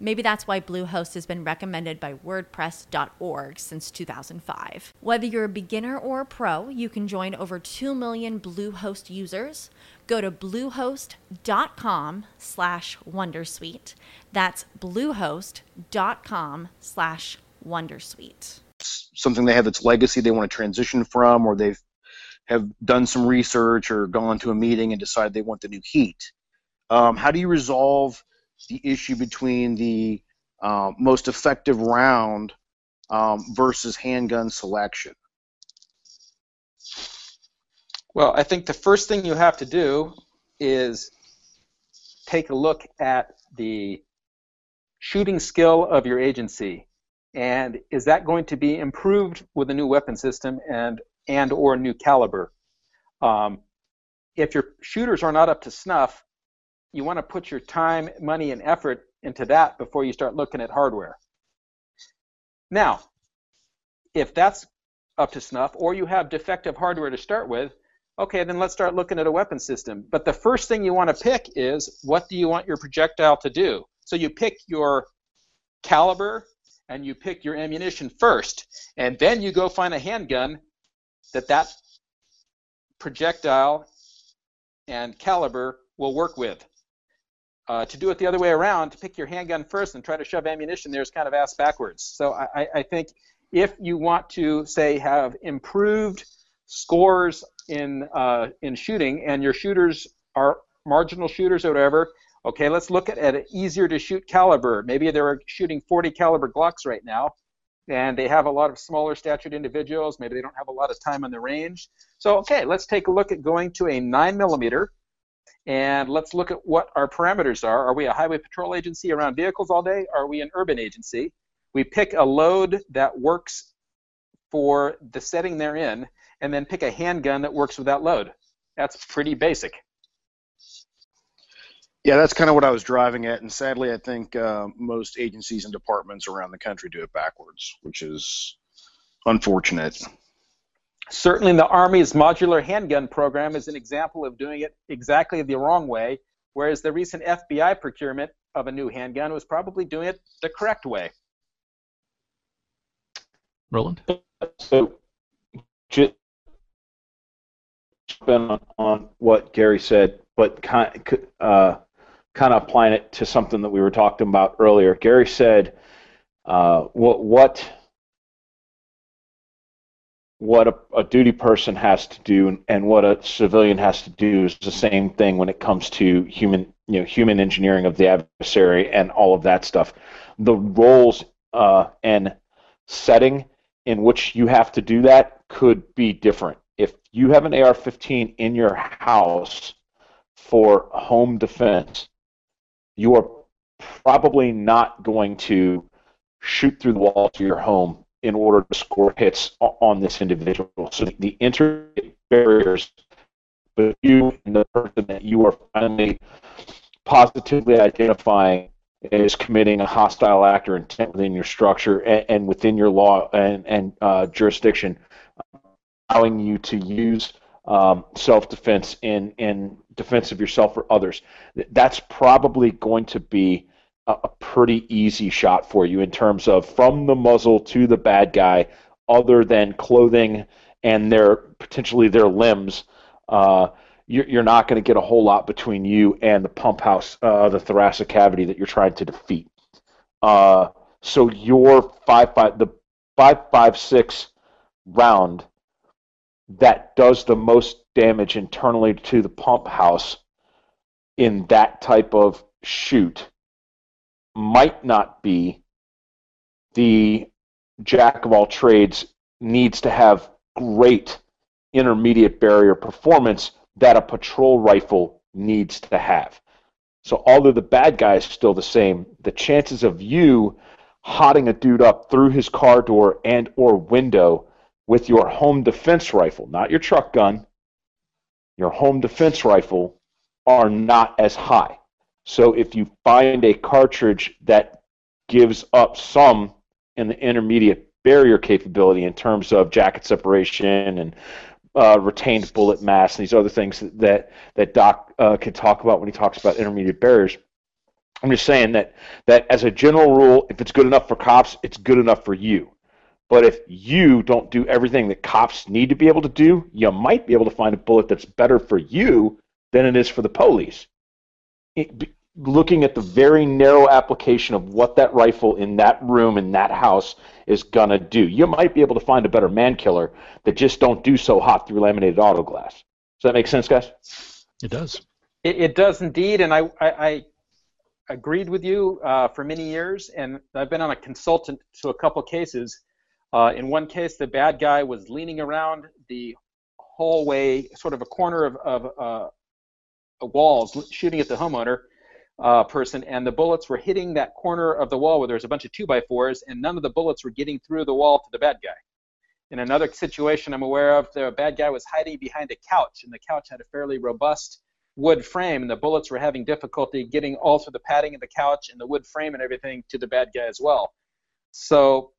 Maybe that's why Bluehost has been recommended by WordPress.org since 2005. Whether you're a beginner or a pro, you can join over 2 million Bluehost users. Go to bluehost.com slash Wondersuite. That's bluehost.com slash Wondersuite. something they have that's legacy they want to transition from, or they've have done some research or gone to a meeting and decide they want the new heat. Um, how do you resolve the issue between the uh, most effective round um, versus handgun selection? Well, I think the first thing you have to do is take a look at the shooting skill of your agency. And is that going to be improved with a new weapon system and and or a new caliber? Um, if your shooters are not up to snuff, you want to put your time, money, and effort into that before you start looking at hardware. Now, if that's up to snuff, or you have defective hardware to start with, okay, then let's start looking at a weapon system. But the first thing you want to pick is what do you want your projectile to do? So you pick your caliber and you pick your ammunition first, and then you go find a handgun that that projectile and caliber will work with. Uh, to do it the other way around, to pick your handgun first and try to shove ammunition there is kind of ass backwards. So I, I- think if you want to say have improved scores in uh, in shooting and your shooters are marginal shooters or whatever, okay, let's look at, at an easier to shoot caliber. Maybe they're shooting 40 caliber Glocks right now, and they have a lot of smaller statured individuals. Maybe they don't have a lot of time on the range. So okay, let's take a look at going to a nine millimeter and let's look at what our parameters are. Are we a highway patrol agency around vehicles all day? Are we an urban agency? We pick a load that works for the setting they're in, and then pick a handgun that works with that load. That's pretty basic. Yeah, that's kind of what I was driving at, and sadly, I think uh, most agencies and departments around the country do it backwards, which is unfortunate. Certainly, the Army's modular handgun program is an example of doing it exactly the wrong way, whereas the recent FBI procurement of a new handgun was probably doing it the correct way. Roland? So, just jump on, on what Gary said, but kind uh, kind of applying it to something that we were talking about earlier. Gary said, uh, "What what what a, a duty person has to do and what a civilian has to do is the same thing when it comes to human you know human engineering of the adversary and all of that stuff. The roles uh, and setting in which you have to do that could be different. If you have an AR-15 in your house for home defense, you are probably not going to shoot through the wall to your home in order to score hits on this individual. So the intermediate barriers but you and the person that you are finally positively identifying is committing a hostile act or intent within your structure and, and within your law and, and uh, jurisdiction, allowing you to use um, self-defense in, in defense of yourself or others. That's probably going to be a, pretty easy shot for you in terms of from the muzzle to the bad guy, other than clothing and their potentially their limbs. Uh, you're, you're not going to get a whole lot between you and the pump house, uh, the thoracic cavity that you're trying to defeat. Uh, so your five five the five five six round that does the most damage internally to the pump house in that type of shoot might not be the jack of all trades needs to have great intermediate barrier performance that a patrol rifle needs to have. So although the bad guy is still the same, the chances of you hotting a dude up through his car door and or window with your home defense rifle, not your truck gun, your home defense rifle are not as high. So if you find a cartridge that gives up some in the intermediate barrier capability in terms of jacket separation and uh, retained bullet mass and these other things that that Doc uh, can talk about when he talks about intermediate barriers. I'm just saying that that as a general rule, if it's good enough for cops, it's good enough for you. But if you don't do everything that cops need to be able to do, you might be able to find a bullet that's better for you than it is for the police. Looking at the very narrow application of what that rifle in that room in that house is going to do. You might be able to find a better man killer that just don't do so hot through laminated auto glass. Does that make sense, guys? It does. It, it does indeed, and I, I, I agreed with you uh, for many years, and I've been on a consultant to a couple cases. Uh, in one case, the bad guy was leaning around the hallway, sort of a corner of, of uh, walls, shooting at the homeowner uh, person, and the bullets were hitting that corner of the wall where there was a bunch of two by fours, and none of the bullets were getting through the wall to the bad guy. In another situation I'm aware of, the bad guy was hiding behind a couch, and the couch had a fairly robust wood frame, and the bullets were having difficulty getting all through the padding of the couch and the wood frame and everything to the bad guy as well. So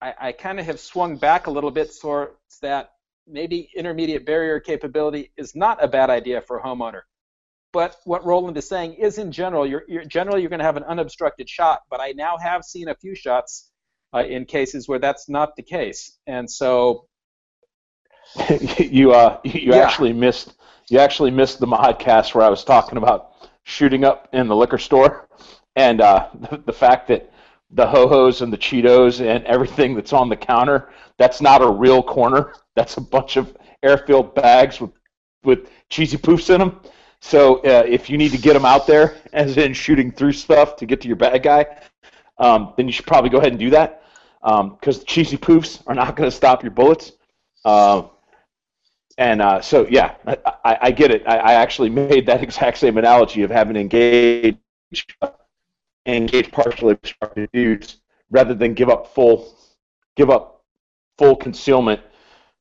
I, I kind of have swung back a little bit towards that maybe intermediate barrier capability is not a bad idea for a homeowner. But what Roland is saying is, in general, you're, you're generally you're going to have an unobstructed shot. But I now have seen a few shots uh, in cases where that's not the case, and so you uh you yeah. actually missed you actually missed the modcast where I was talking about shooting up in the liquor store, and uh, the, the fact that the ho hos and the Cheetos and everything that's on the counter that's not a real corner. That's a bunch of air-filled bags with with cheesy poofs in them. So uh, if you need to get them out there, as in shooting through stuff to get to your bad guy, um, then you should probably go ahead and do that because um, cheesy poofs are not going to stop your bullets. Uh, and uh, so, yeah, I, I, I get it. I, I, actually made that exact same analogy of having engaged engage partially obstructed dudes rather than give up full give up full concealment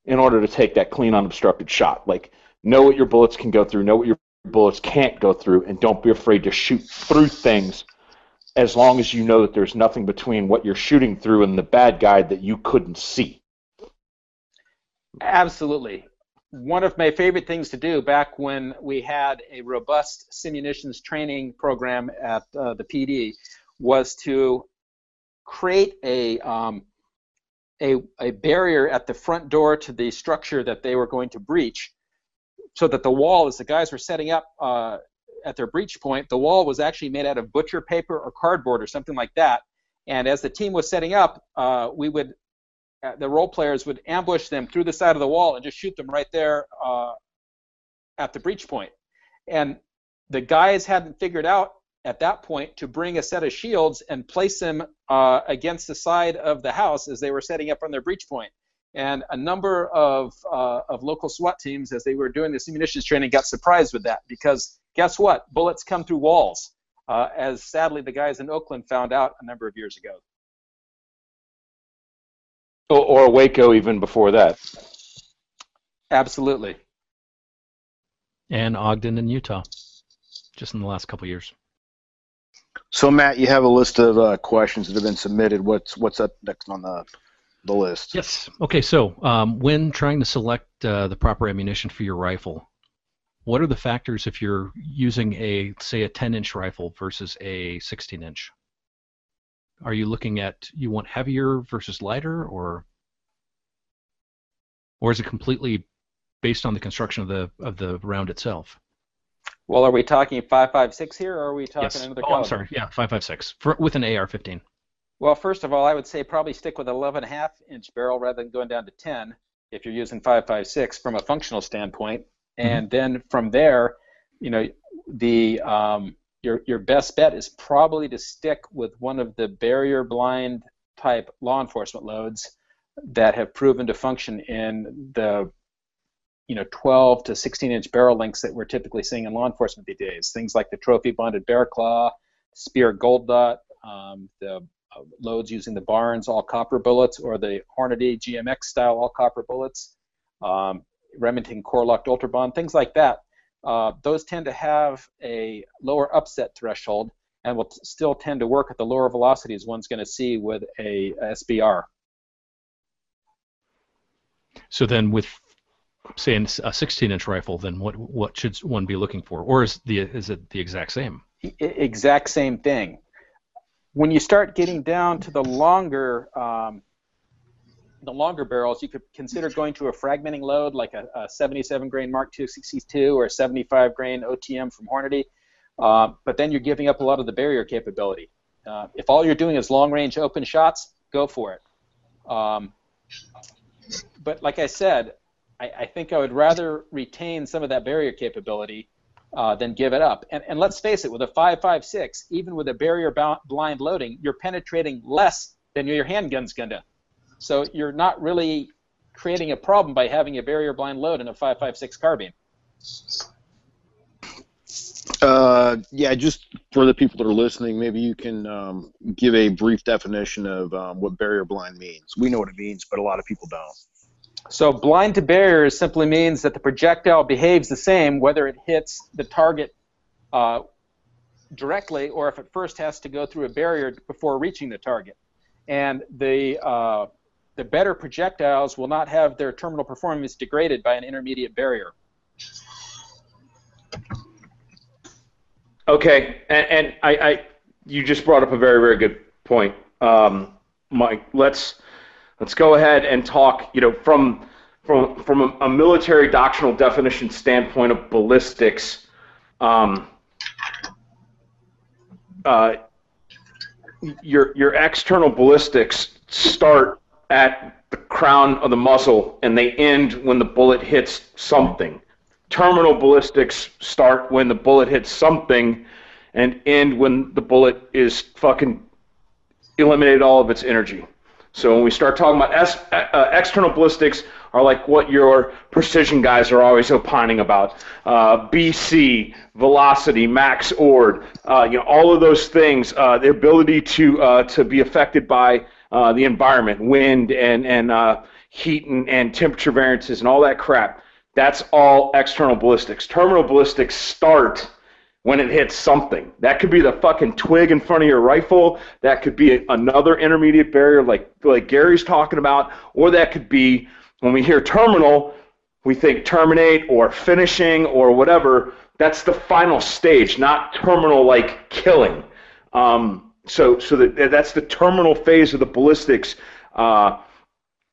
in order to take that clean unobstructed shot. Like know what your bullets can go through, know what your bullets can't go through, and don't be afraid to shoot through things as long as you know that there's nothing between what you're shooting through and the bad guy that you couldn't see. Absolutely. One of my favorite things to do back when we had a robust simunitions training program at uh, the PD was to create a, um, a, a barrier at the front door to the structure that they were going to breach so that the wall, as the guys were setting up uh, at their breach point, the wall was actually made out of butcher paper or cardboard or something like that. And as the team was setting up, uh, we would, uh, the role players would ambush them through the side of the wall and just shoot them right there uh, at the breach point. And the guys hadn't figured out at that point to bring a set of shields and place them uh, against the side of the house as they were setting up on their breach point. And a number of, uh, of local SWAT teams, as they were doing this munitions training, got surprised with that because Guess what? Bullets come through walls, uh, as sadly the guys in Oakland found out a number of years ago. Or, or Waco even before that. Absolutely. And Ogden in Utah, just in the last couple years. So Matt, you have a list of uh, questions that have been submitted. What's what's up next on the the list? Yes. Okay. So um, when trying to select uh, the proper ammunition for your rifle, what are the factors if you're using a say a 10-inch rifle versus a 16-inch? Are you looking at you want heavier versus lighter, or or is it completely based on the construction of the of the round itself? Well, are we talking 5.56 here, or are we talking yes. another oh, caliber? I'm sorry. Yeah, 5.56 for, with an AR-15. Well, first of all, I would say probably stick with 11.5 inch barrel rather than going down to 10 if you're using 5.56 from a functional standpoint. Mm-hmm. And then from there, you know, the um, your your best bet is probably to stick with one of the barrier blind type law enforcement loads that have proven to function in the you know 12 to 16 inch barrel lengths that we're typically seeing in law enforcement these days. Things like the trophy bonded bear claw, Speer gold dot, um, the loads using the Barnes all copper bullets, or the Hornady GMX style all copper bullets, um, Remington Core-Lokt ultra bond, things like that. Uh, those tend to have a lower upset threshold and will t- still tend to work at the lower velocities one's going to see with a, a SBR. So then, with say a 16-inch rifle, then what what should one be looking for, or is the is it the exact same? Exact same thing. When you start getting down to the longer um, the longer barrels, you could consider going to a fragmenting load like a, a 77 grain Mark 262 or 75 grain OTM from Hornady. Uh, but then you're giving up a lot of the barrier capability. Uh, if all you're doing is long range open shots, go for it. Um, but like I said, I, I, think I would rather retain some of that barrier capability uh, than give it up. And, and let's face it, with a 5.56, even with a barrier blind loading, you're penetrating less than your handgun's going to. So you're not really creating a problem by having a barrier blind load in a 5.56 carbine. Uh, yeah, just for the people that are listening, maybe you can um, give a brief definition of um, what barrier blind means. We know what it means, but a lot of people don't. So blind to barriers simply means that the projectile behaves the same whether it hits the target uh, directly or if it first has to go through a barrier before reaching the target. And the uh, the better projectiles will not have their terminal performance degraded by an intermediate barrier. Okay, and, and I, I, you just brought up a very, very good point, um, Mike. Let's let's go ahead and talk. You know, from from from a, a military doctrinal definition standpoint of ballistics, um, uh, your your external ballistics start at the crown of the muzzle and they end when the bullet hits something terminal ballistics start when the bullet hits something and end when the bullet is fucking eliminated all of its energy. So when we start talking about uh, external ballistics, are like what your precision guys are always opining about. Uh, BC, velocity, max ord, uh, you know, all of those things. Uh, the ability to uh, to be affected by uh, the environment, wind and and heat and, and temperature variances and all that crap. That's all external ballistics. Terminal ballistics start when it hits something. That could be the fucking twig in front of your rifle. That could be another intermediate barrier like like Gary's talking about, or that could be when we hear terminal, we think terminate or finishing or whatever. That's the final stage, not terminal like killing. Um, so so that that's the terminal phase of the ballistics. Uh,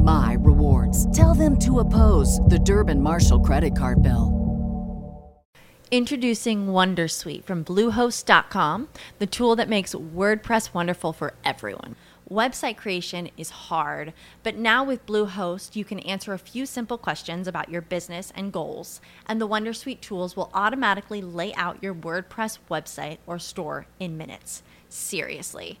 my rewards. Tell them to oppose the Durbin Marshall credit card bill. Introducing Wondersuite from Bluehost.com, the tool that makes WordPress wonderful for everyone. Website creation is hard, but now with Bluehost, you can answer a few simple questions about your business and goals, and the Wondersuite tools will automatically lay out your WordPress website or store in minutes. Seriously.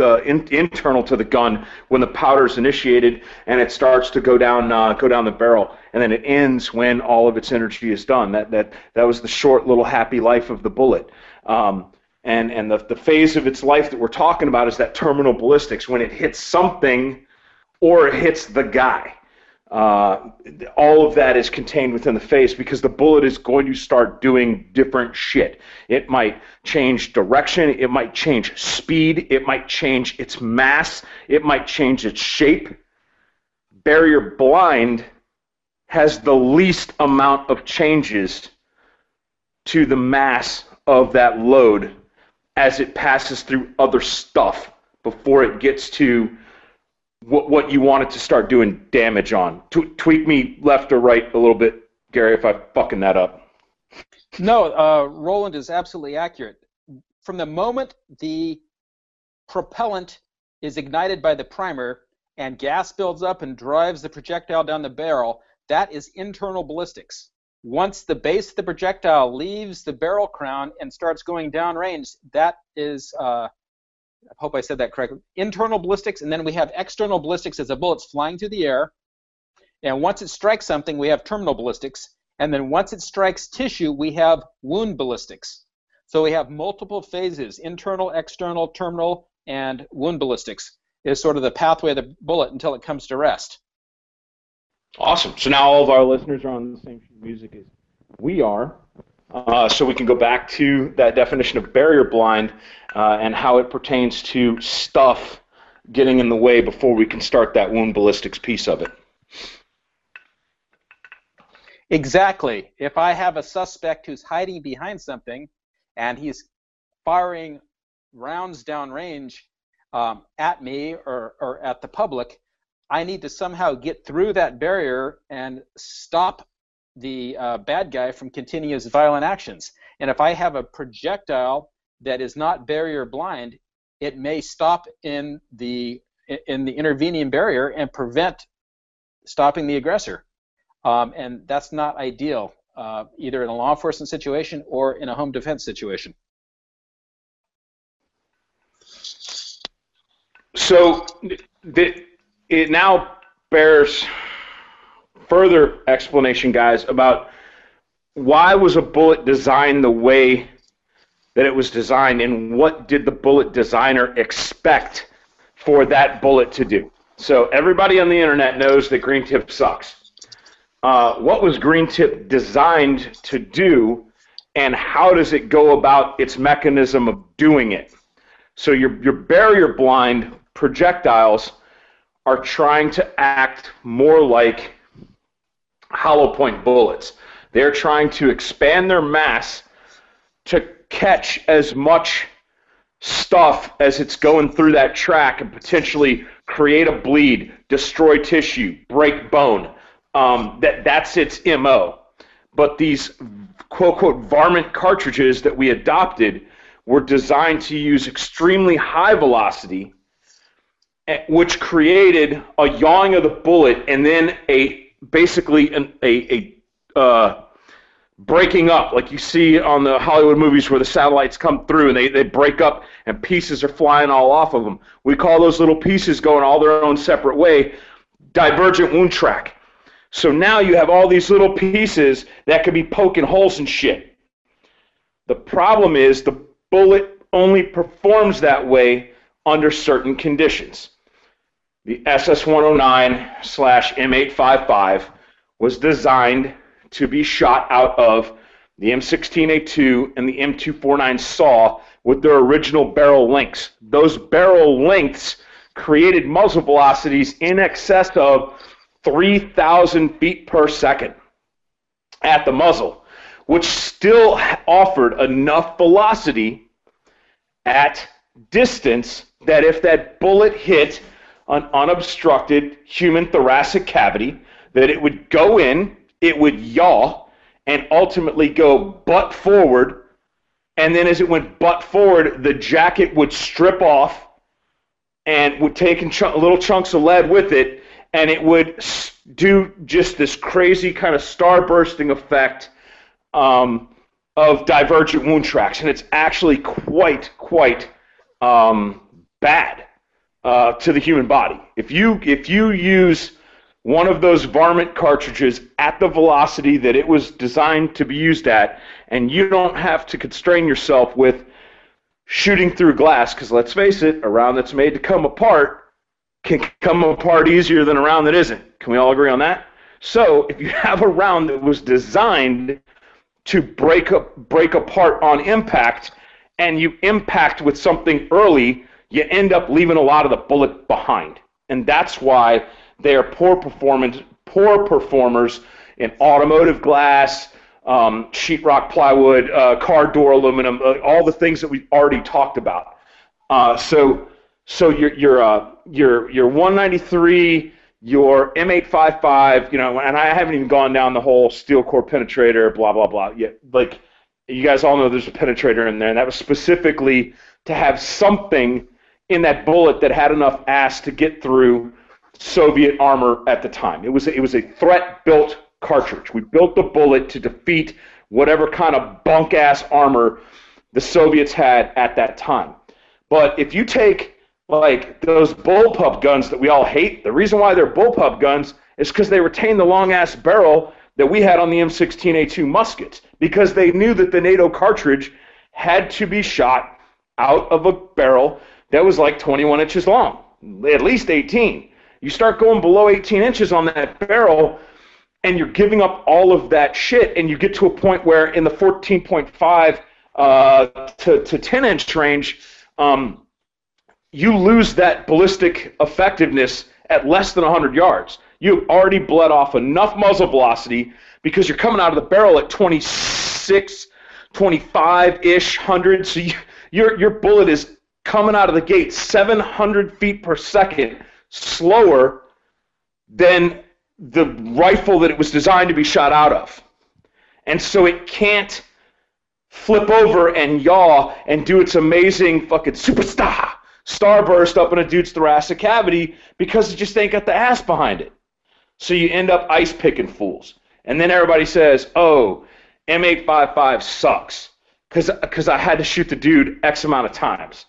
the in, internal to the gun when the powder is initiated and it starts to go down uh, go down the barrel. And then it ends when all of its energy is done. That that that was the short little happy life of the bullet. Um, and and the, the phase of its life that we're talking about is that terminal ballistics when it hits something or it hits the guy uh, all of that is contained within the face because the bullet is going to start doing different shit. It might change direction, it might change speed, it might change its mass, it might change its shape. Barrier blind has the least amount of changes to the mass of that load as it passes through other stuff before it gets to what, what you wanted to start doing damage on. T- tweak me left or right a little bit, Gary, if I'm fucking that up. No, uh, Roland is absolutely accurate. From the moment the propellant is ignited by the primer and gas builds up and drives the projectile down the barrel, that is internal ballistics. Once the base of the projectile leaves the barrel crown and starts going downrange, that is uh, I hope I said that correctly. Internal ballistics, and then we have external ballistics as the bullet's flying through the air. And once it strikes something, we have terminal ballistics. And then once it strikes tissue, we have wound ballistics. So we have multiple phases internal, external, terminal, and wound ballistics is sort of the pathway of the bullet until it comes to rest. Awesome. So now all of our listeners are on the same music as we are. Uh, so we can go back to that definition of barrier blind uh, and how it pertains to stuff getting in the way before we can start that wound ballistics piece of it. Exactly. If I have a suspect who's hiding behind something and he's firing rounds downrange um, at me or, or at the public, I need to somehow get through that barrier and stop the uh, bad guy from continuing his violent actions. And if I have a projectile that is not barrier blind, it may stop in the in the intervening barrier and prevent stopping the aggressor. Um, and that's not ideal, uh, either in a law enforcement situation or in a home defense situation. So the, it now bears further explanation, guys, about why was a bullet designed the way that it was designed, and what did the bullet designer expect for that bullet to do? So everybody on the internet knows that green tip sucks. Uh, what was green tip designed to do, and how does it go about its mechanism of doing it? So your your barrier blind projectiles are trying to act more like hollow point bullets. They're trying to expand their mass to catch as much stuff as it's going through that track and potentially create a bleed, destroy tissue, break bone. Um, that that's its mo. But these quote unquote varmint cartridges that we adopted were designed to use extremely high velocity, eh, which created a yawing of the bullet and then a basically an, a, a uh, breaking up, like you see on the Hollywood movies where the satellites come through and they, they break up and pieces are flying all off of them. We call those little pieces going all their own separate way divergent wound track. So now you have all these little pieces that could be poking holes and shit. The problem is the bullet only performs that way under certain conditions. The SS-109 slash M855 was designed to be shot out of the M16A2 and the M249 SAW with their original barrel lengths. Those barrel lengths created muzzle velocities in excess of 3,000 feet per second at the muzzle, which still offered enough velocity at distance that if that bullet hit an unobstructed human thoracic cavity, that it would go in, it would yaw, and ultimately go butt forward. And then as it went butt forward, the jacket would strip off and would take in ch- little chunks of lead with it, and it would do just this crazy kind of starbursting effect um, of divergent wound tracks. And it's actually quite, quite um, bad uh, to the human body. If you if you use one of those varmint cartridges at the velocity that it was designed to be used at, and you don't have to constrain yourself with shooting through glass, because let's face it, a round that's made to come apart can come apart easier than a round that isn't. Can we all agree on that? So if you have a round that was designed to break up, break apart on impact, and you impact with something early, you end up leaving a lot of the bullet behind, and that's why they are poor performance, poor performers in automotive glass, um, sheetrock plywood, uh, car door aluminum, uh, all the things that we've already talked about. Uh, so, so your your uh, your your 193, your M855, you know, and I haven't even gone down the whole steel core penetrator, blah blah blah. Yet, like you guys all know, there's a penetrator in there, and that was specifically to have something in that bullet that had enough ass to get through Soviet armor at the time. It was it was a threat built cartridge. We built the bullet to defeat whatever kind of bunk ass armor the Soviets had at that time. But if you take like those bullpup guns that we all hate, the reason why they're bullpup guns is because they retain the long ass barrel that we had on the M16A2 muskets because they knew that the NATO cartridge had to be shot out of a barrel that was like 21 inches long, at least 18. You start going below 18 inches on that barrel, and you're giving up all of that shit, and you get to a point where in the 14.5 uh, to, to 10 inch range, um, you lose that ballistic effectiveness at less than 100 yards. You've already bled off enough muzzle velocity because you're coming out of the barrel at 26, 25 ish, 100. So you, your, your bullet is coming out of the gate 700 feet per second slower than the rifle that it was designed to be shot out of. And so it can't flip over and yaw and do its amazing fucking superstar starburst up in a dude's thoracic cavity because it just ain't got the ass behind it. So you end up ice picking fools. And then everybody says, oh, M855 sucks because I had to shoot the dude X amount of times.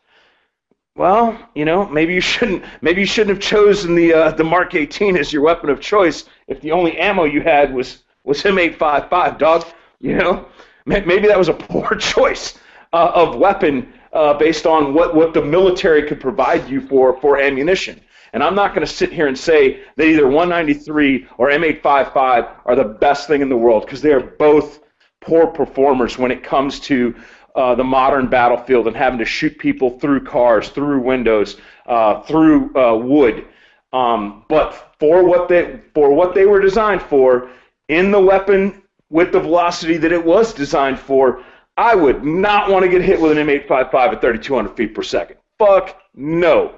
Well, you know, maybe you shouldn't. Maybe you shouldn't have chosen the uh, the Mark 18 as your weapon of choice if the only ammo you had was was M855, dog. You know, maybe that was a poor choice uh, of weapon uh, based on what what the military could provide you for for ammunition. And I'm not going to sit here and say that either 193 or M855 are the best thing in the world because they are both poor performers when it comes to uh, the modern battlefield and having to shoot people through cars, through windows, uh, through uh, wood. Um, but for what they for what they were designed for, in the weapon with the velocity that it was designed for, I would not want to get hit with an M855 at 3,200 feet per second. Fuck no.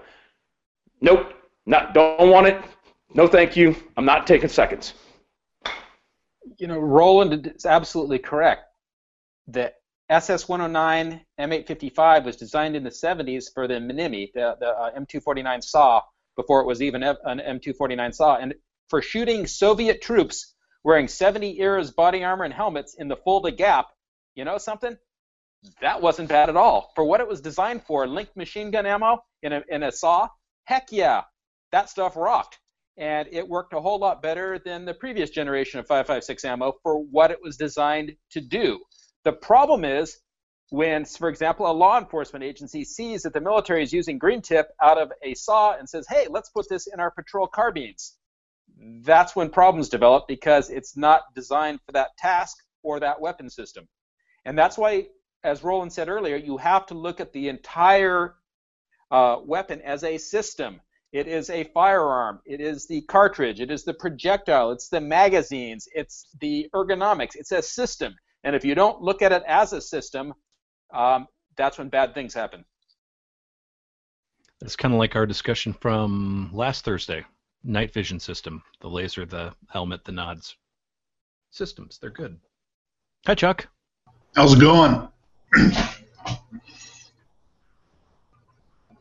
Nope. Not don't want it. No, thank you. I'm not taking seconds. You know, Roland is absolutely correct. That SS-109 M855 was designed in the 70s for the Minimi, the, the uh, M249 SAW, before it was even an M249 SAW, and for shooting Soviet troops wearing 70 eras body armor and helmets in the Fulda Gap. You know something? That wasn't bad at all. For what it was designed for, linked machine gun ammo in a, in a SAW, heck yeah, that stuff rocked. and it worked a whole lot better than the previous generation of 5.56 ammo for what it was designed to do. The problem is when, for example, a law enforcement agency sees that the military is using green tip out of a saw and says, hey, let's put this in our patrol carbines. That's when problems develop because it's not designed for that task or that weapon system. And that's why, as Roland said earlier, you have to look at the entire uh, weapon as a system. It is a firearm. It is the cartridge. It is the projectile. It's the magazines. It's the ergonomics. It's a system. And if you don't look at it as a system, um, that's when bad things happen. It's kind of like our discussion from last Thursday night vision system the laser, the helmet, the nods. Systems, they're good. Hi, Chuck. How's it going?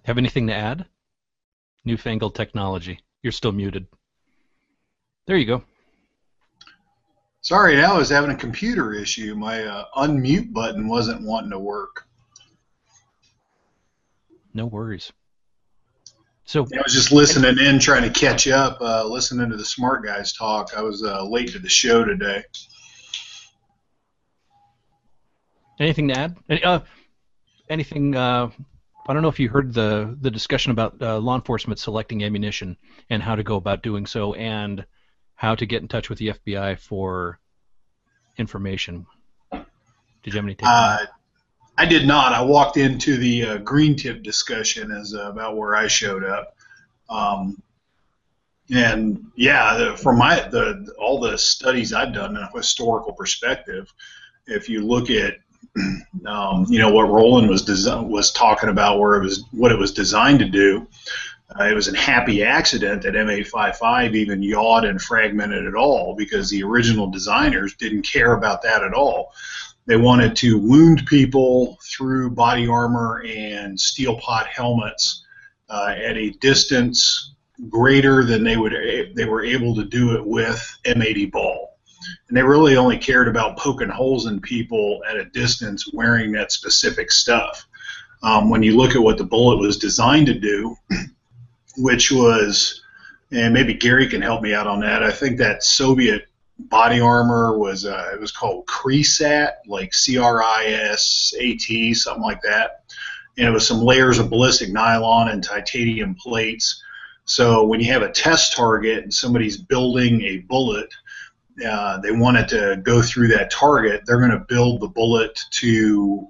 Have anything to add? Newfangled technology. You're still muted. There you go. Sorry, I was having a computer issue. My uh, unmute button wasn't wanting to work. No worries. So I was just listening in, trying to catch up, uh, listening to the smart guys talk. I was uh, late to the show today. Anything to add? Any, uh, anything? Uh, I don't know if you heard the the discussion about uh, law enforcement selecting ammunition and how to go about doing so, and how to get in touch with the FBI for information. Did you have any? Uh, I did not. I walked into the uh, green tip discussion as uh, about where I showed up. Um, and yeah, the, from my the all the studies I've done in a historical perspective, if you look at um, you know what Roland was was talking about, where it was what it was designed to do. Uh, it was a happy accident that M855 even yawed and fragmented at all because the original designers didn't care about that at all. They wanted to wound people through body armor and steel pot helmets uh, at a distance greater than they would they were able to do it with M80 ball. And they really only cared about poking holes in people at a distance wearing that specific stuff. Um, when you look at what the bullet was designed to do, which was, and maybe Gary can help me out on that. I think that Soviet body armor was uh, it was called CRISAT, like C-R-I-S-A-T, something like that. And it was some layers of ballistic nylon and titanium plates. So when you have a test target and somebody's building a bullet, uh, they wanted to go through that target. They're going to build the bullet to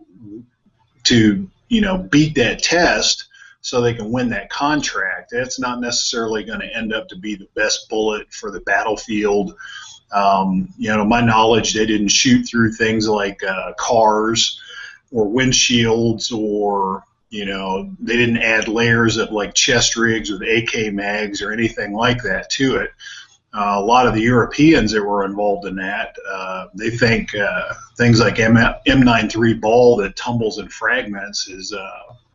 to you know beat that test so they can win that contract. That's not necessarily going to end up to be the best bullet for the battlefield. Um, you know, my knowledge, they didn't shoot through things like uh, cars or windshields or you know they didn't add layers of like chest rigs with AK mags or anything like that to it. Uh, a lot of the Europeans that were involved in that, uh, they think uh, things like M- M93 ball that tumbles in fragments is uh,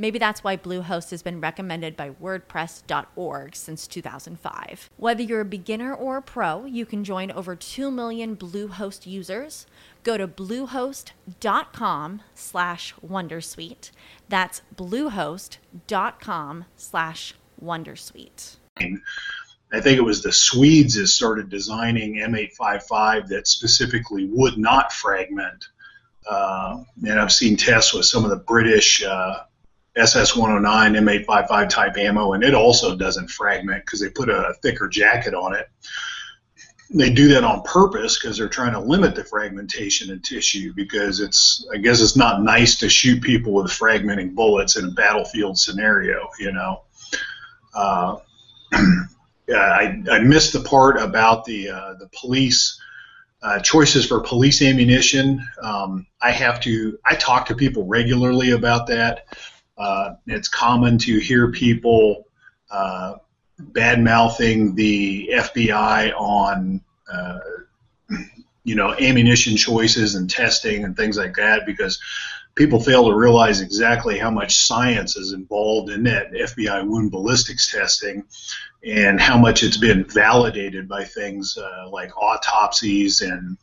Maybe that's why Bluehost has been recommended by WordPress.org since 2005. Whether you're a beginner or a pro, you can join over 2 million Bluehost users. Go to bluehost.com slash wondersuite. That's bluehost.com slash wondersuite. I think it was the Swedes that started designing M855 that specifically would not fragment. Uh, and I've seen tests with some of the British uh, SS109 M855 type ammo, and it also doesn't fragment because they put a thicker jacket on it. They do that on purpose because they're trying to limit the fragmentation in tissue because it's, I guess, it's not nice to shoot people with fragmenting bullets in a battlefield scenario, you know. Uh, I, I missed the part about the uh, the police uh, choices for police ammunition. Um, I have to. I talk to people regularly about that. Uh, it's common to hear people uh, bad mouthing the FBI on, uh, you know, ammunition choices and testing and things like that because people fail to realize exactly how much science is involved in that FBI wound ballistics testing and how much it's been validated by things uh, like autopsies and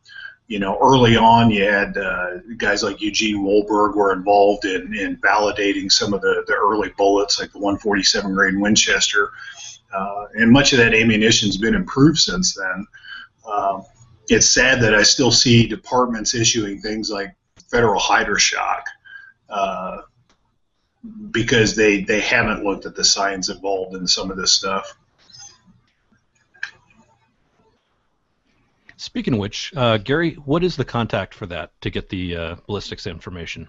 you know, early on, you had uh, guys like Eugene Wolberg were involved in, in validating some of the, the early bullets, like the 147 grain Winchester, uh, and much of that ammunition's been improved since then. Uh, it's sad that I still see departments issuing things like federal Hydra-Shok uh, because they, they haven't looked at the science involved in some of this stuff. Speaking of which, uh, Gary, what is the contact for that to get the uh, ballistics information?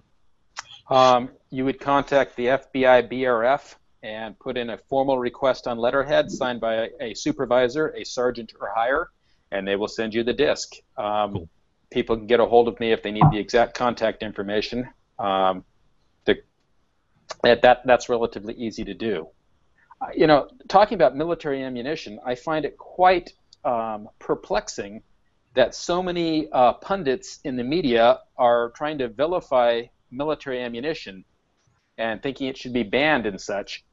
Um, you would contact the FBI BRF and put in a formal request on letterhead signed by a, a supervisor, a sergeant, or higher, and they will send you the disc. Um, cool. People can get a hold of me if they need the exact contact information. Um, the, that, that that's relatively easy to do. Uh, you know, talking about military ammunition, I find it quite um, perplexing that so many uh, pundits in the media are trying to vilify military ammunition and thinking it should be banned and such,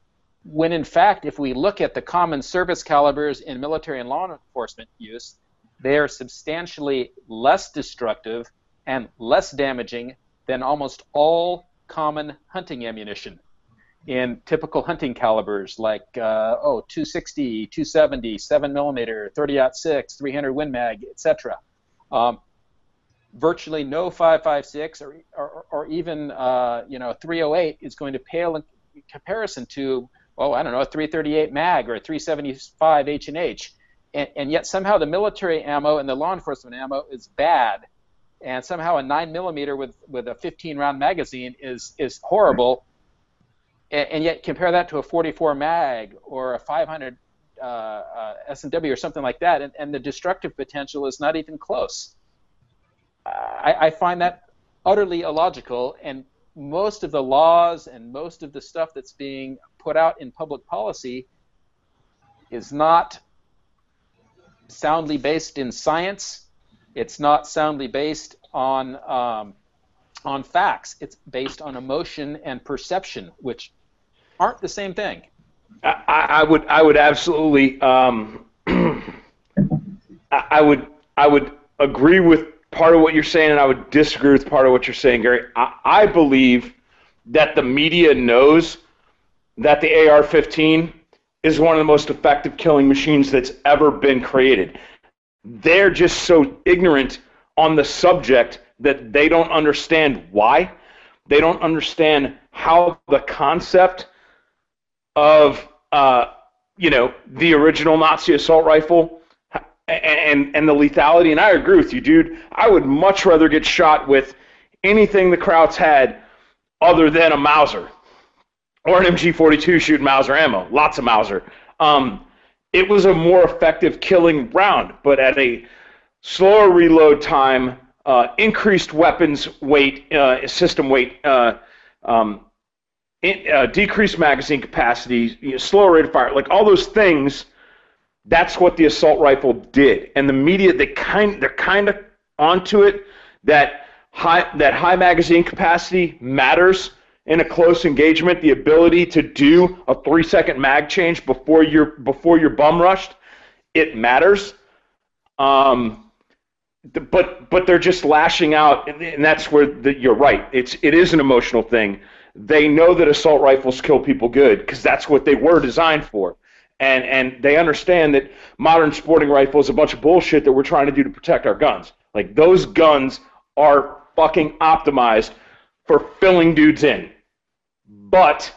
when in fact, if we look at the common service calibers in military and law enforcement use, they are substantially less destructive and less damaging than almost all common hunting ammunition in typical hunting calibers like uh, oh 260, 270, 7 millimeter, 30 6, 300 Win Mag, etc. Um, virtually no 556 or, or, or even uh, you know 308 is going to pale in comparison to oh I don't know a 338 mag or a 375 H and and yet somehow the military ammo and the law enforcement ammo is bad, and somehow a 9 millimeter with with a 15 round magazine is is horrible and, and, yet compare that to a 44 mag or a 500 uh, uh, S&W or something like that, and, and, the destructive potential is not even close. I, I find that utterly illogical, and most of the laws and most of the stuff that's being put out in public policy is not soundly based in science. It's not soundly based on um, on facts. It's based on emotion and perception, which aren't the same thing. I, I would I would absolutely um, I would I would agree with part of what you're saying, and I would disagree with part of what you're saying, Gary. I, I believe that the media knows that the AR-15 is one of the most effective killing machines that's ever been created. They're just so ignorant on the subject that they don't understand why. They don't understand how the concept of uh, you know the original Nazi assault rifle and and the lethality. And I agree with you, dude. I would much rather get shot with anything the Krauts had other than a Mauser or an MG42 shooting Mauser ammo. Lots of Mauser. Um, it was a more effective killing round, but at a slower reload time, uh, increased weapons weight, uh, system weight, uh, um, uh, decreased magazine capacity, you know, slower rate of fire, like all those things. That's what the assault rifle did, and the media they kind they're kind of onto it that high that high magazine capacity matters in a close engagement the ability to do a three second mag change before you're before you're bum rushed, it matters. Um, but but they're just lashing out, and that's where the, you're right. It's it is an emotional thing. They know that assault rifles kill people good because that's what they were designed for, and and they understand that modern sporting rifle is a bunch of bullshit that we're trying to do to protect our guns. Like those guns are fucking optimized for filling dudes in, but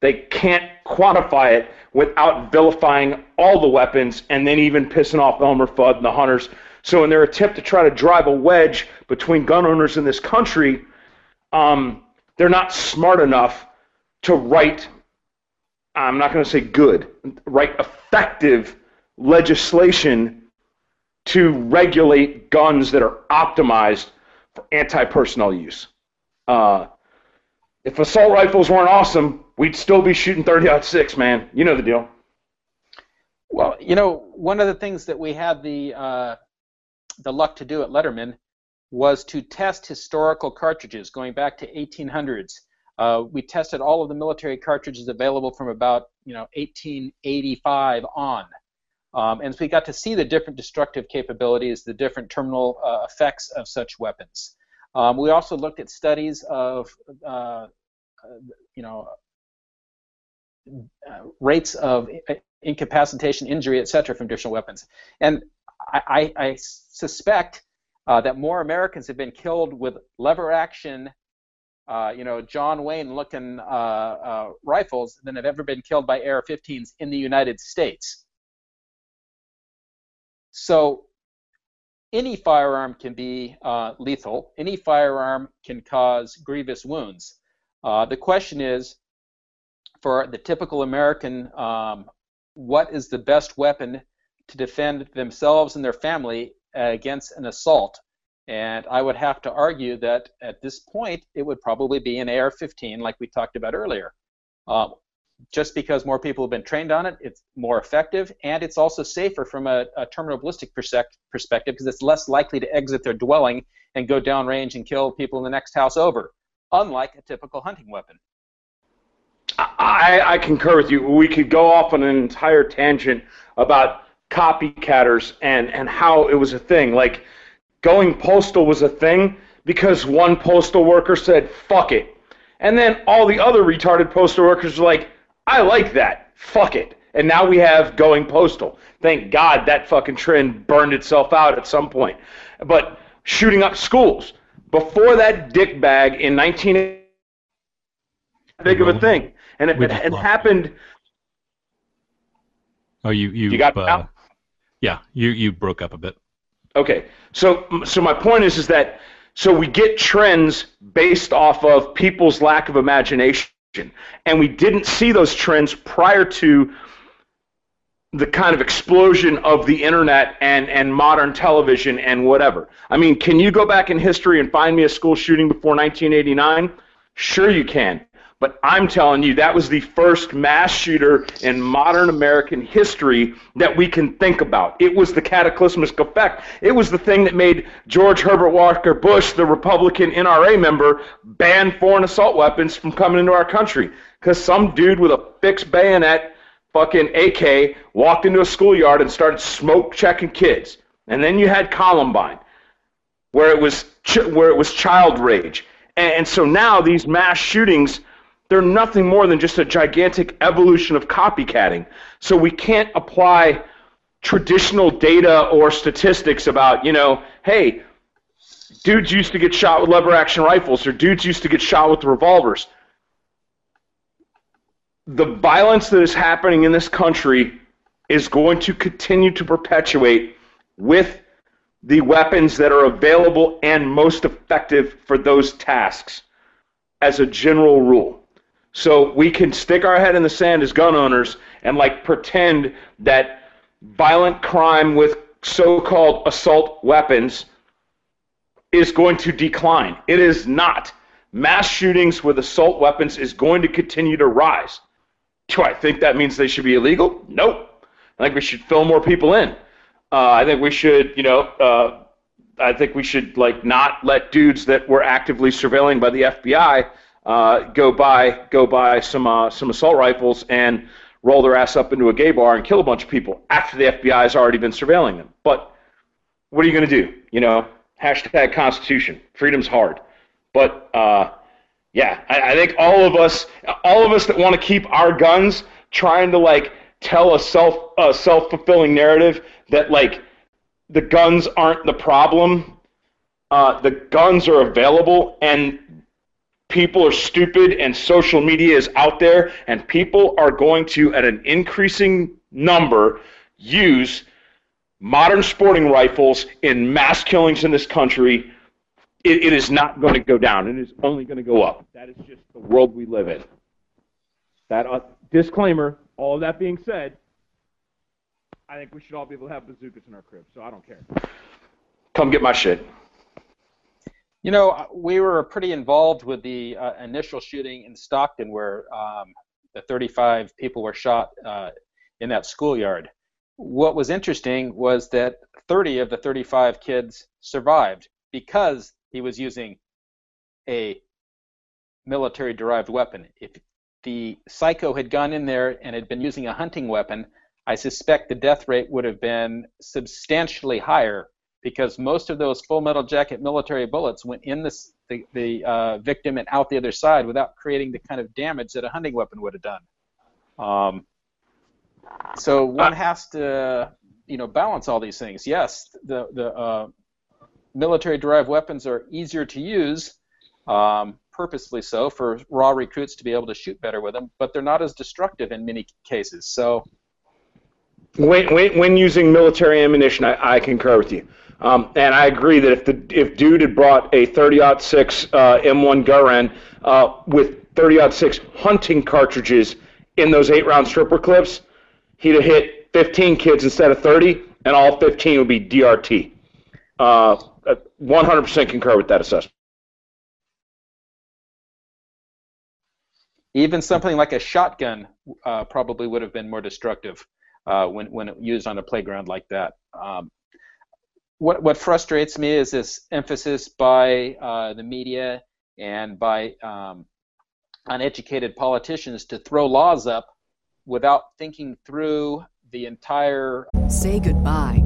they can't quantify it without vilifying all the weapons and then even pissing off Elmer Fudd and the hunters. So, in their attempt to try to drive a wedge between gun owners in this country, um, they're not smart enough to write, I'm not going to say good, write effective legislation to regulate guns that are optimized for anti personnel use. Uh, if assault rifles weren't awesome, we'd still be shooting 30 six, man. You know the deal. Well, you know, one of the things that we had the uh, the luck to do at Letterman was to test historical cartridges going back to 1800s. Uh, we tested all of the military cartridges available from about you know 1885 on, um, and so we got to see the different destructive capabilities, the different terminal uh, effects of such weapons. Um, we also looked at studies of uh, you know uh, rates of incapacitation, injury, etc., from different weapons. And I, I suspect uh, that more Americans have been killed with lever action, uh, you know, John Wayne looking uh, uh rifles than have ever been killed by AR-15s in the United States. So any firearm can be uh, lethal. Any firearm can cause grievous wounds. Uh, the question is, for the typical American, um, what is the best weapon to defend themselves and their family against an assault. And I would have to argue that at this point, it would probably be an AR 15, like we talked about earlier. Um, just because more people have been trained on it, it's more effective, and it's also safer from a, a terminal ballistic perspective because it's less likely to exit their dwelling and go downrange and kill people in the next house over, unlike a typical hunting weapon. I, I concur with you. We could go off on an entire tangent about copycatters and and how it was a thing. Like going postal was a thing because one postal worker said fuck it, and then all the other retarded postal workers were like, I like that, fuck it, and now we have going postal. Thank God that fucking trend burned itself out at some point. But shooting up schools before that dick bag in 19 big of a thing, and it, it, it happened. Oh, you you, you got uh, yeah, you you broke up a bit. Okay, so so my point is is that so we get trends based off of people's lack of imagination, and we didn't see those trends prior to the kind of explosion of the internet and, and modern television and whatever. I mean, can you go back in history and find me a school shooting before 1989? Sure, you can. But I'm telling you, that was the first mass shooter in modern American history that we can think about. It was the cataclysmic effect. It was the thing that made George Herbert Walker Bush, the Republican NRA member, ban foreign assault weapons from coming into our country. Because some dude with a fixed bayonet, fucking AK, walked into a schoolyard and started smoke checking kids. And then you had Columbine, where it was, ch- where it was child rage. And so now these mass shootings they're nothing more than just a gigantic evolution of copycatting. So we can't apply traditional data or statistics about, you know, hey, dudes used to get shot with lever action rifles or dudes used to get shot with revolvers. The violence that is happening in this country is going to continue to perpetuate with the weapons that are available and most effective for those tasks as a general rule. So we can stick our head in the sand as gun owners and like pretend that violent crime with so-called assault weapons is going to decline. It is not. Mass shootings with assault weapons is going to continue to rise. Do I think that means they should be illegal? Nope. I think we should fill more people in. Uh, I think we should, you know, uh, I think we should like not let dudes that were actively surveilling by the FBI uh, go buy go buy some uh, some assault rifles and roll their ass up into a gay bar and kill a bunch of people after the FBI has already been surveilling them. But what are you going to do? You know, hashtag Constitution. Freedom's hard. But uh, yeah, I, I think all of us, all of us that want to keep our guns, trying to like tell a self a self fulfilling narrative that like the guns aren't the problem. Uh, the guns are available, and people are stupid and social media is out there and people are going to at an increasing number use modern sporting rifles in mass killings in this country. It, it is not going to go down. It is only going to go up. That is just the world we live in. That uh, disclaimer all of that being said i think we should all be able to have bazookas in our cribs so i don't care. Come get my shit you know, uh, we were pretty involved with the uh, initial shooting in Stockton where um, the 35 people were shot uh, in that schoolyard. What was interesting was that 30 of the 35 kids survived because he was using a military derived weapon. If the psycho had gone in there and had been using a hunting weapon, I suspect the death rate would have been substantially higher because most of those full metal jacket military bullets went in the, the, the uh, victim and out the other side without creating the kind of damage that a hunting weapon would have done. Um, so one has to, you know, balance all these things. Yes, the the uh, military-derived weapons are easier to use, um, purposefully so, for raw recruits to be able to shoot better with them, but they're not as destructive in many cases. So. When, when, when using military ammunition, I, I concur with you. Um, and I agree that if the if dude had brought a 30-06 uh, M1 Garand uh, with 30-06 hunting cartridges in those eight-round stripper clips, he'd have hit 15 kids instead of 30, and all 15 would be DRT. Uh, 100% concur with that assessment. Even something like a shotgun uh, probably would have been more destructive uh, when when used on a playground like that. Um, what what frustrates me is this emphasis by uh, the media and by um, uneducated politicians to throw laws up without thinking through the entire. Say goodbye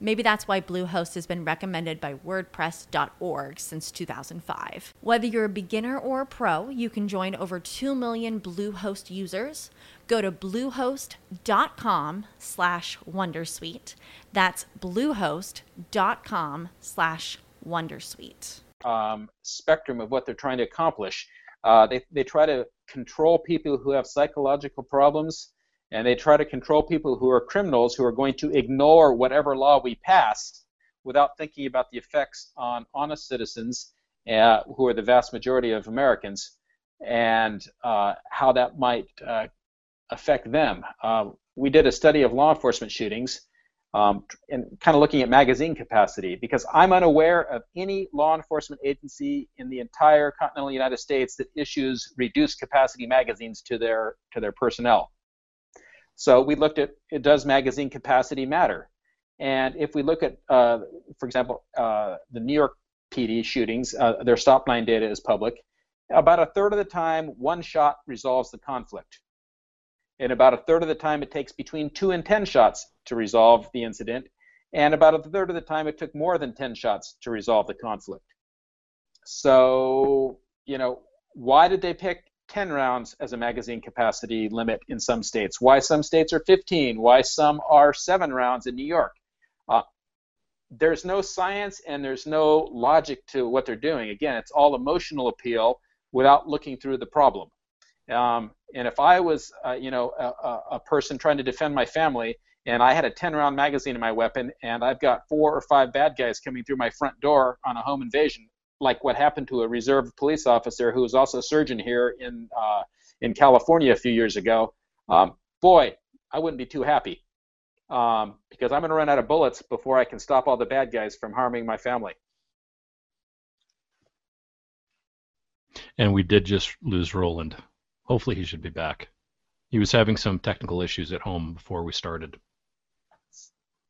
Maybe that's why Bluehost has been recommended by WordPress.org since 2005. Whether you're a beginner or a pro, you can join over 2 million Bluehost users. Go to bluehost.com slash Wondersuite. That's bluehost.com slash Wondersuite. Um, spectrum of what they're trying to accomplish. Uh, they, they try to control people who have psychological problems and they try to control people who are criminals who are going to ignore whatever law we pass without thinking about the effects on honest citizens uh, who are the vast majority of Americans and uh, how that might uh, affect them. Uh, we did a study of law enforcement shootings um, and kind of looking at magazine capacity because I'm unaware of any law enforcement agency in the entire continental United States that issues reduced capacity magazines to their to their personnel. So we looked at does magazine capacity matter? And if we look at, uh, for example, uh, the New York PD shootings, uh, their stop line data is public. About a third of the time, one shot resolves the conflict. And about a third of the time, it takes between two and 10 shots to resolve the incident. And about a third of the time, it took more than 10 shots to resolve the conflict. So, you know, why did they pick 10 rounds as a magazine capacity limit in some states? Why some states are 15? Why some are seven rounds in New York? Uh, there's no science and there's no logic to what they're doing. Again, it's all emotional appeal without looking through the problem. Um, and if I was, uh, you know, a, a, person trying to defend my family, and I had a 10-round magazine in my weapon, and I've got four or five bad guys coming through my front door on a home invasion, like what happened to a reserve police officer who was also a surgeon here in uh, in California a few years ago, um, boy, I wouldn't be too happy um, because I'm going to run out of bullets before I can stop all the bad guys from harming my family. And we did just lose Roland. Hopefully, he should be back. He was having some technical issues at home before we started.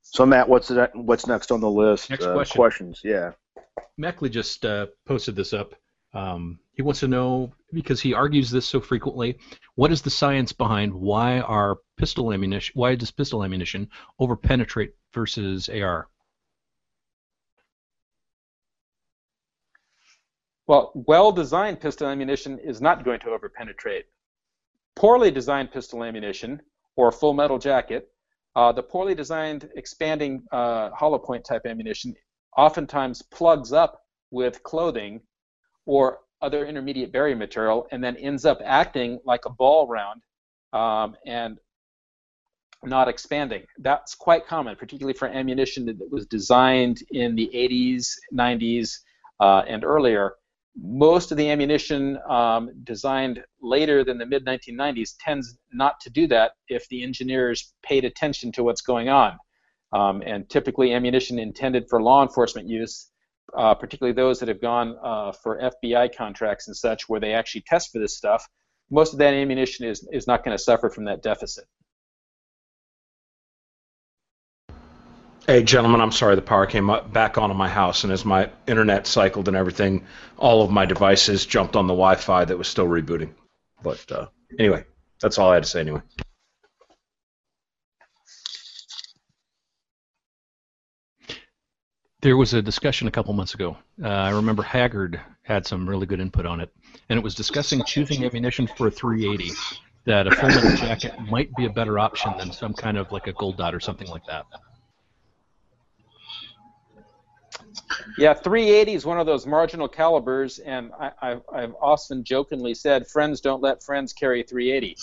So, Matt, what's that, what's next on the list? Next uh, question. Questions, yeah. Meckley just uh, posted this up. Um, he wants to know because he argues this so frequently. What is the science behind why are pistol ammunition? Why does pistol ammunition over penetrate versus AR? Well, well-designed pistol ammunition is not going to overpenetrate. Poorly designed pistol ammunition or full metal jacket, uh, the poorly designed expanding uh, hollow point type ammunition oftentimes plugs up with clothing or other intermediate barrier material and then ends up acting like a ball round um, and not expanding. That's quite common, particularly for ammunition that was designed in the 80s, 90s, uh, and earlier. Most of the ammunition um, designed later than the mid 1990s tends not to do that if the engineers paid attention to what's going on. Um, and typically, ammunition intended for law enforcement use, uh, particularly those that have gone uh, for FBI contracts and such, where they actually test for this stuff, most of that ammunition is, is not going to suffer from that deficit. Hey, gentlemen, I'm sorry the power came up, back on in my house, and as my internet cycled and everything, all of my devices jumped on the Wi Fi that was still rebooting. But uh, anyway, that's all I had to say anyway. There was a discussion a couple months ago. Uh, I remember Haggard had some really good input on it, and it was discussing choosing ammunition for a 380. That a full metal jacket might be a better option than some kind of like a gold dot or something like that. Yeah, 380 is one of those marginal calibers, and I, have often jokingly said, friends don't let friends carry 380.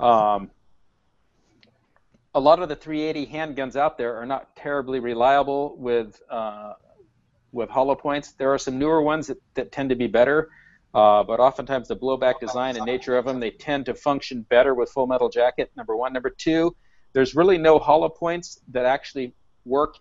Um, a lot of the 380 handguns out there are not terribly reliable with uh, with hollow points. There are some newer ones that, that tend to be better, uh, but oftentimes the blowback design and nature of them, they tend to function better with full metal jacket. Number one. Number two, there's really no hollow points that actually work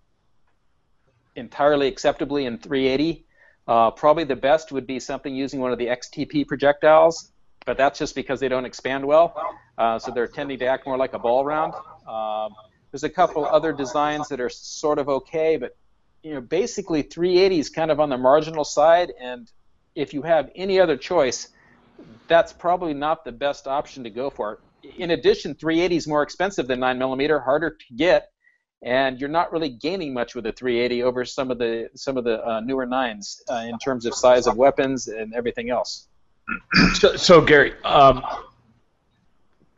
entirely acceptably in 380. Uh, probably the best would be something using one of the XTP projectiles, but that's just because they don't expand well. Uh, so they're tending to act more like a ball round. Um, there's a couple other designs that are sort of okay, but you know, basically 380 is kind of on the marginal side, and if you have any other choice, that's probably not the best option to go for. In addition, 380 is more expensive than 9 millimeter, harder to get, and you're not really gaining much with a 380 over some of the some of the uh, newer nines uh, in terms of size of weapons and everything else. So, so Gary, um,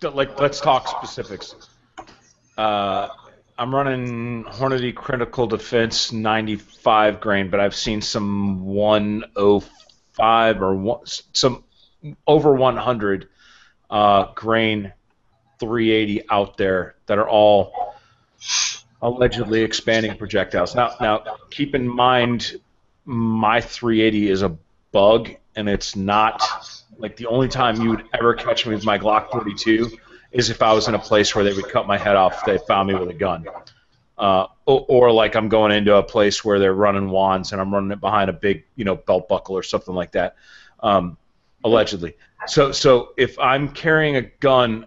like let's talk specifics. Uh, I'm running Hornady Critical Defense 95 grain, but I've seen some 105 or one, some over 100 uh, grain 380 out there that are all allegedly expanding projectiles. Now, now keep in mind, my 380 is a bug, and it's not like the only time you would ever catch me with my Glock 42 is if I was in a place where they would cut my head off. if They found me with a gun. Uh, or, or, like I'm going into a place where they're running wands and I'm running it behind a big, you know, belt buckle or something like that, um, allegedly. So, so if I'm carrying a gun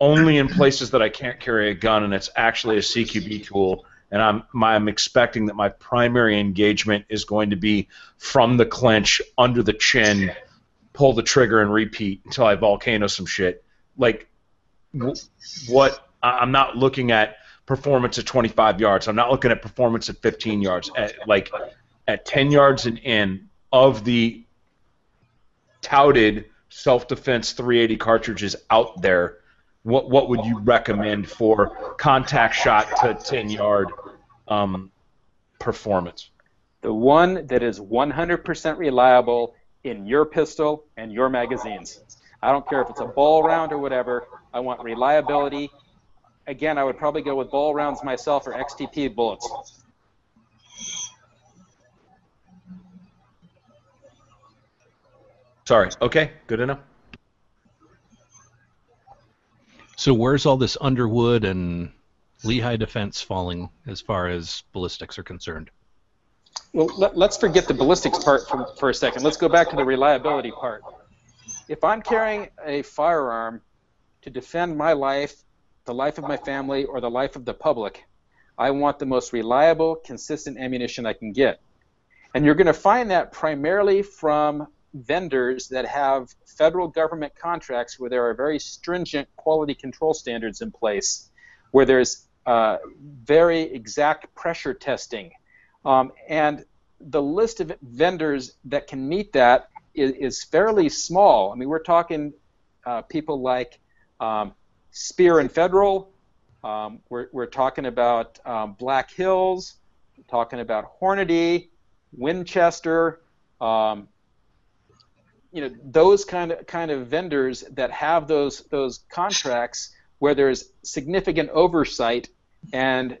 only in places that I can't carry a gun and it's actually a CQB tool, and I'm I'm expecting that my primary engagement is going to be from the clinch under the chin pull the trigger and repeat until I volcano some shit. Like, what? I'm not looking at performance at 25 yards. I'm not looking at performance at 15 yards. At like at 10 yards and in of the touted self-defense 380 cartridges out there, what what would you recommend for contact shot to 10 yard um, performance? The one that is 100% reliable in your pistol and your magazines. I don't care if it's a ball round or whatever. I want reliability. Again, I would probably go with ball rounds myself or XTP bullets. Sorry. Okay. Good enough. So where's all this Underwood and Lehigh defense falling as far as ballistics are concerned? Well, let, us forget the ballistics part for, for a second. Let's go back to the reliability part. If I'm carrying a firearm to defend my life, the life of my family, or the life of the public, I want the most reliable, consistent ammunition I can get. And you're going to find that primarily from vendors that have federal government contracts where there are very stringent quality control standards in place, where there's uh, very exact pressure testing. Um, and the list of vendors that can meet that is, is fairly small. I mean, we're talking uh, people like um, Speer and Federal. Um, we're, we're talking about um, Black Hills. Talking about Hornady, Winchester, um, you know those kind of kind of vendors that have those those contracts where there's significant oversight and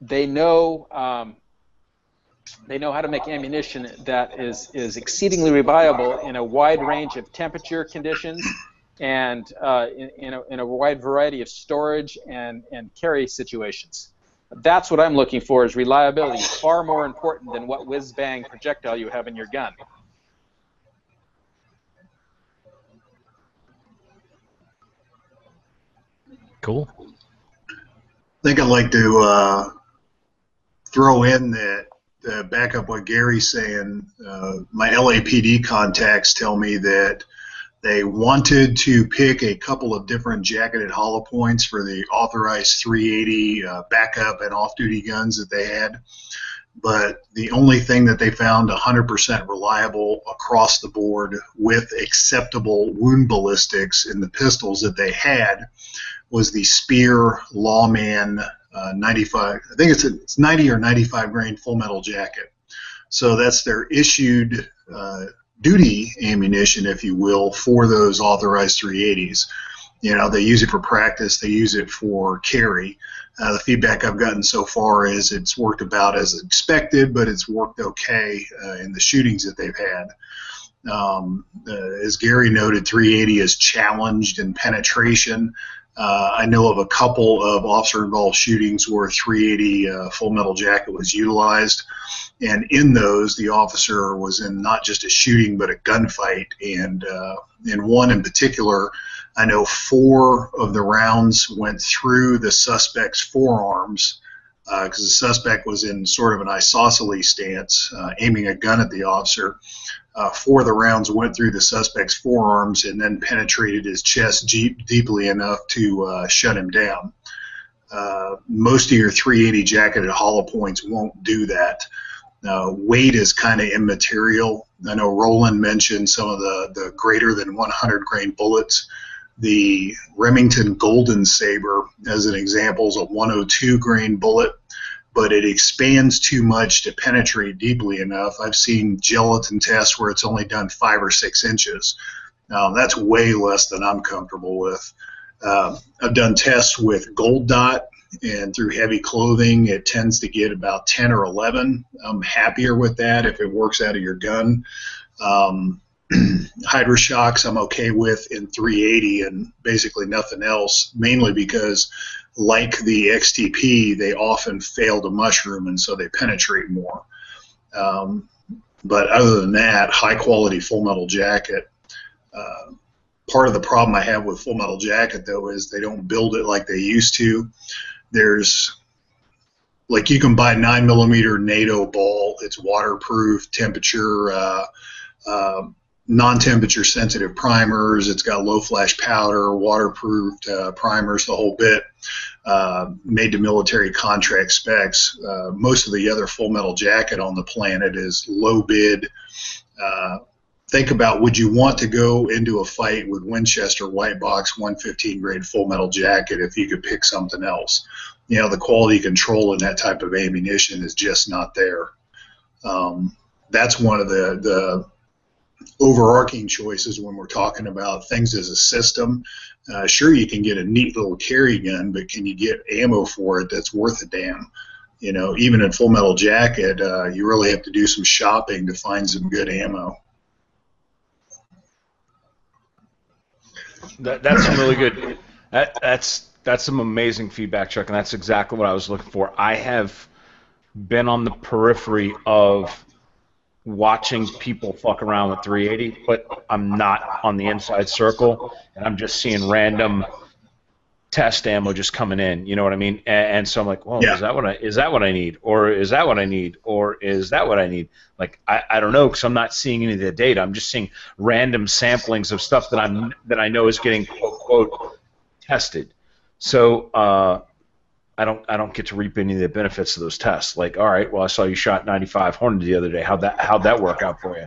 they know um, they know how to make ammunition that is is exceedingly reliable in a wide range of temperature conditions and uh, in, in, a, in a wide variety of storage and, and carry situations. That's what I'm looking for is reliability, far more important than what whiz bang projectile you have in your gun. Cool. I think I'd like to uh, throw in that uh, back up what Gary's saying. Uh, my LAPD contacts tell me that they wanted to pick a couple of different jacketed hollow points for the authorized 380 uh, backup and off-duty guns that they had. But the only thing that they found 100% reliable across the board with acceptable wound ballistics in the pistols that they had was the Speer Lawman uh, 95. I think it's a it's 90 or 95 grain full metal jacket. So that's their issued uh, duty ammunition, if you will, for those authorized 380s. You know, they use it for practice. They use it for carry. Uh, the feedback I've gotten so far is it's worked about as expected, but it's worked okay uh, in the shootings that they've had. Um, uh, as Gary noted, 380 is challenged in penetration. Uh, I know of a couple of officer-involved shootings where 380 uh, full metal jacket was utilized, and in those, the officer was in not just a shooting but a gunfight. And uh, in one in particular, I know four of the rounds went through the suspect's forearms because uh, the suspect was in sort of an isosceles stance, uh, aiming a gun at the officer. Uh, four of the rounds went through the suspect's forearms and then penetrated his chest deep, deeply enough to uh, shut him down. Uh, most of your 380 jacketed hollow points won't do that. Weight is kind of immaterial. I know Roland mentioned some of the, the greater than 100 grain bullets. The Remington Golden Saber, as an example, is a 102 grain bullet but it expands too much to penetrate deeply enough. I've seen gelatin tests where it's only done five or six inches. Um, that's way less than I'm comfortable with. Uh, I've done tests with gold dot, and through heavy clothing, it tends to get about 10 or 11. I'm happier with that if it works out of your gun. Um, Hydra-Shoks I'm okay with in 380 and basically nothing else, mainly because like the XTP, they often fail to mushroom and so they penetrate more. Um, but other than that, high quality full metal jacket. Uh, part of the problem I have with full metal jacket though is they don't build it like they used to. There's like you can buy nine millimeter NATO ball. It's waterproof, temperature. Uh, uh, non-temperature sensitive primers. It's got low flash powder, waterproofed uh, primers, the whole bit. Uh, made to military contract specs. Uh, most of the other full metal jacket on the planet is low bid. Uh, think about would you want to go into a fight with Winchester White Box 115 grade full metal jacket if you could pick something else? You know, the quality control in that type of ammunition is just not there. Um, that's one of the, the overarching choices when we're talking about things as a system. Uh, sure, you can get a neat little carry gun, but can you get ammo for it that's worth a damn? You know, even in Full Metal Jacket, uh, you really have to do some shopping to find some good ammo. That, that's some really good. That, that's that's some amazing feedback, Chuck, and that's exactly what I was looking for. I have been on the periphery of watching people fuck around with 380, but I'm not on the inside circle, and I'm just seeing random test ammo just coming in. You know what I mean? And, and so I'm like, well, yeah. is that what I is that what I need, or is that what I need, or is that what I need? Like I, I don't know because I'm not seeing any of the data. I'm just seeing random samplings of stuff that I'm that I know is getting quote quote tested. So uh, I don't I don't get to reap any of the benefits of those tests. Like, all right, well, I saw you shot 95 Hornet the other day. How'd that how'd that work out for you?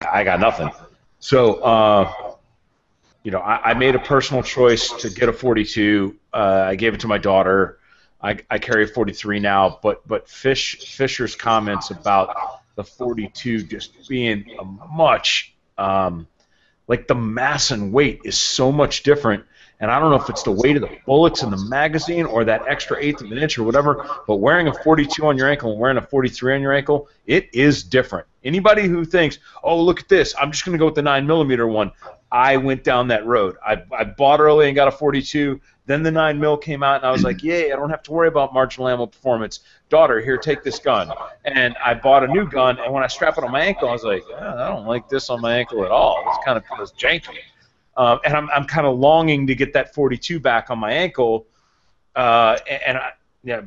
I got nothing. So, uh, you know, I, I, made a personal choice to get a 42. Uh, I gave it to my daughter. I, I carry a 43 now, but but Fish Fisher's comments about the 42 just being a much um, like the mass and weight is so much different and I don't know if it's the weight of the bullets in the magazine or that extra eighth of an inch or whatever, but wearing a 42 on your ankle and wearing a 43 on your ankle, it is different. Anybody who thinks, oh, look at this, I'm just going to go with the 9 millimeter one, I went down that road. I, I bought early and got a 42. Then the 9 mil came out, and I was like, yay, I don't have to worry about marginal ammo performance. Daughter, here, take this gun. And I bought a new gun, and when I strap it on my ankle, I was like, oh, I don't like this on my ankle at all. It's kind of feels janky. Uh, and I'm, I'm kind of longing to get that 42 back on my ankle. Uh, and, I, yeah,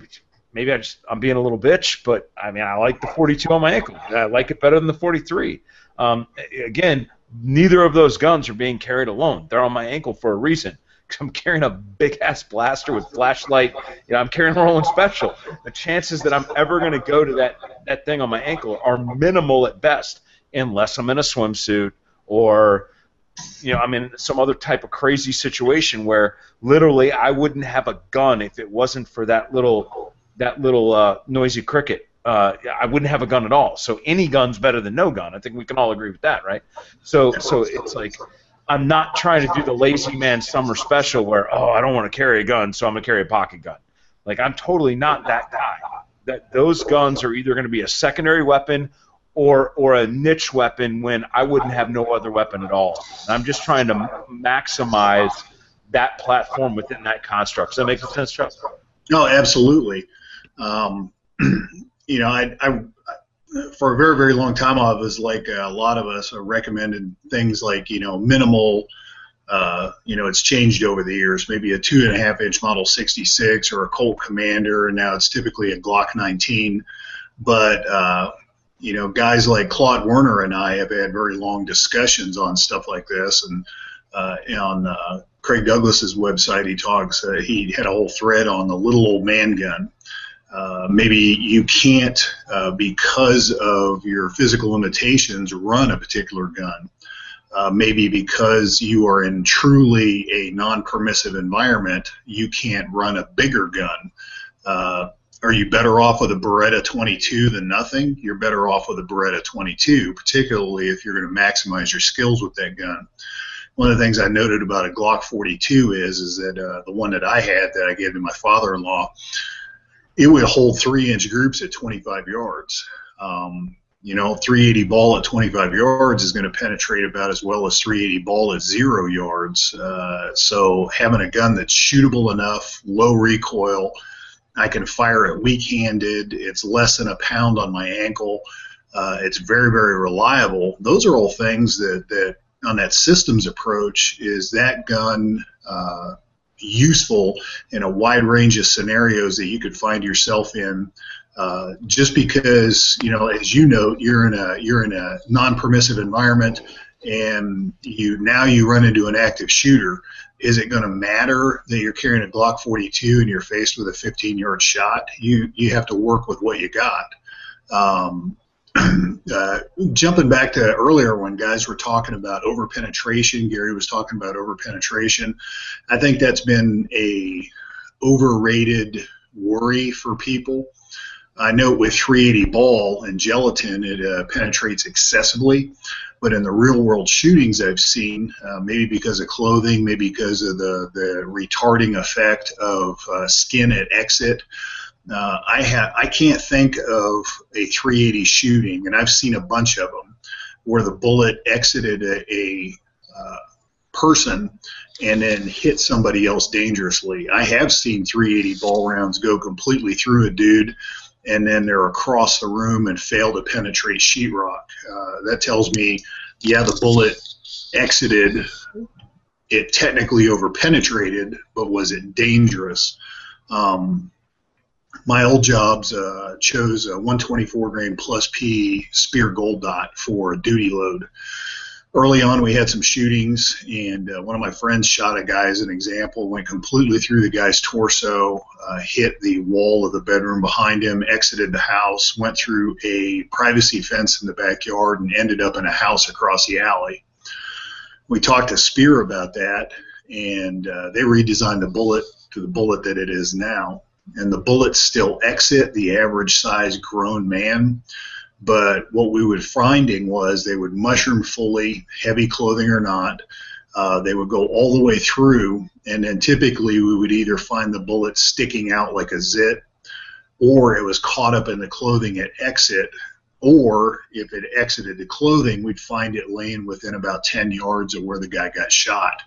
maybe I just I'm being a little bitch, but I mean I like the 42 on my ankle. I like it better than the 43. Um, again, neither of those guns are being carried alone. They're on my ankle for a reason. I'm carrying a big ass blaster with flashlight. You know, I'm carrying a Roland Special. The chances that I'm ever going to go to that that thing on my ankle are minimal at best, unless I'm in a swimsuit or you know, I'm in some other type of crazy situation where literally I wouldn't have a gun if it wasn't for that little that little uh, noisy cricket. Uh, I wouldn't have a gun at all. So any gun's better than no gun. I think we can all agree with that, right? So so it's like I'm not trying to do the lazy man summer special where oh I don't want to carry a gun, so I'm gonna carry a pocket gun. Like I'm totally not that guy. That those guns are either going to be a secondary weapon or or a niche weapon when I wouldn't have no other weapon at all. And I'm just trying to maximize that platform within that construct. Does that make sense, Chuck? No, absolutely. Um, you know, I, I, for a very very long time I was like a lot of us recommended things like you know minimal. Uh, you know, it's changed over the years. Maybe a two and a half inch Model 66 or a Colt Commander, and now it's typically a Glock 19. But uh, you know, guys like Claude Werner and I have had very long discussions on stuff like this. And uh, on uh, Craig Douglas's website, he talks. Uh, he had a whole thread on the little old man gun. Uh, maybe you can't, uh, because of your physical limitations, run a particular gun. Uh, maybe because you are in truly a non-permissive environment, you can't run a bigger gun are you better off with a Beretta 22 than nothing? You're better off with a Beretta 22, particularly if you're going to maximize your skills with that gun. One of the things I noted about a Glock 42 is is that uh, the one that I had that I gave to my father-in-law, it would hold three-inch groups at 25 yards. Um, you know, 380 ball at 25 yards is going to penetrate about as well as 380 ball at zero yards. Uh, so having a gun that's shootable enough, low recoil, I can fire it weak-handed. It's less than a pound on my ankle. Uh, it's very, very reliable. Those are all things that that on that systems approach is that gun uh, useful in a wide range of scenarios that you could find yourself in uh, just because you know, as you know, you're in a you're in a non-permissive environment, and you now you run into an active shooter. Is it going to matter that you're carrying a Glock 42 and you're faced with a 15-yard shot? You you have to work with what you got. Um, uh, jumping back to earlier when guys were talking about over penetration, Gary was talking about over penetration. I think that's been a overrated worry for people. I know with 380 ball and gelatin, it uh, penetrates excessively, but in the real world shootings I've seen, uh, maybe because of clothing, maybe because of the, the retarding effect of uh, skin at exit, uh, I have I can't think of a 380 shooting, and I've seen a bunch of them, where the bullet exited a, a uh, person and then hit somebody else dangerously. I have seen 380 ball rounds go completely through a dude and then they're across the room and fail to penetrate sheetrock. Uh, that tells me, yeah, the bullet exited. It technically overpenetrated, but was it dangerous? Um, my old jobs uh, chose a 124 grain plus P Speer Gold Dot for a duty load early on we had some shootings and uh, one of my friends shot a guy as an example went completely through the guy's torso uh, hit the wall of the bedroom behind him exited the house went through a privacy fence in the backyard and ended up in a house across the alley. We talked to Speer about that and uh, they redesigned the bullet to the bullet that it is now. And the bullets still exit the average size grown man but what we were finding was they would mushroom fully, heavy clothing or not. Uh, they would go all the way through, and then typically we would either find the bullet sticking out like a zit, or it was caught up in the clothing at exit, or if it exited the clothing, we'd find it laying within about 10 yards of where the guy got shot.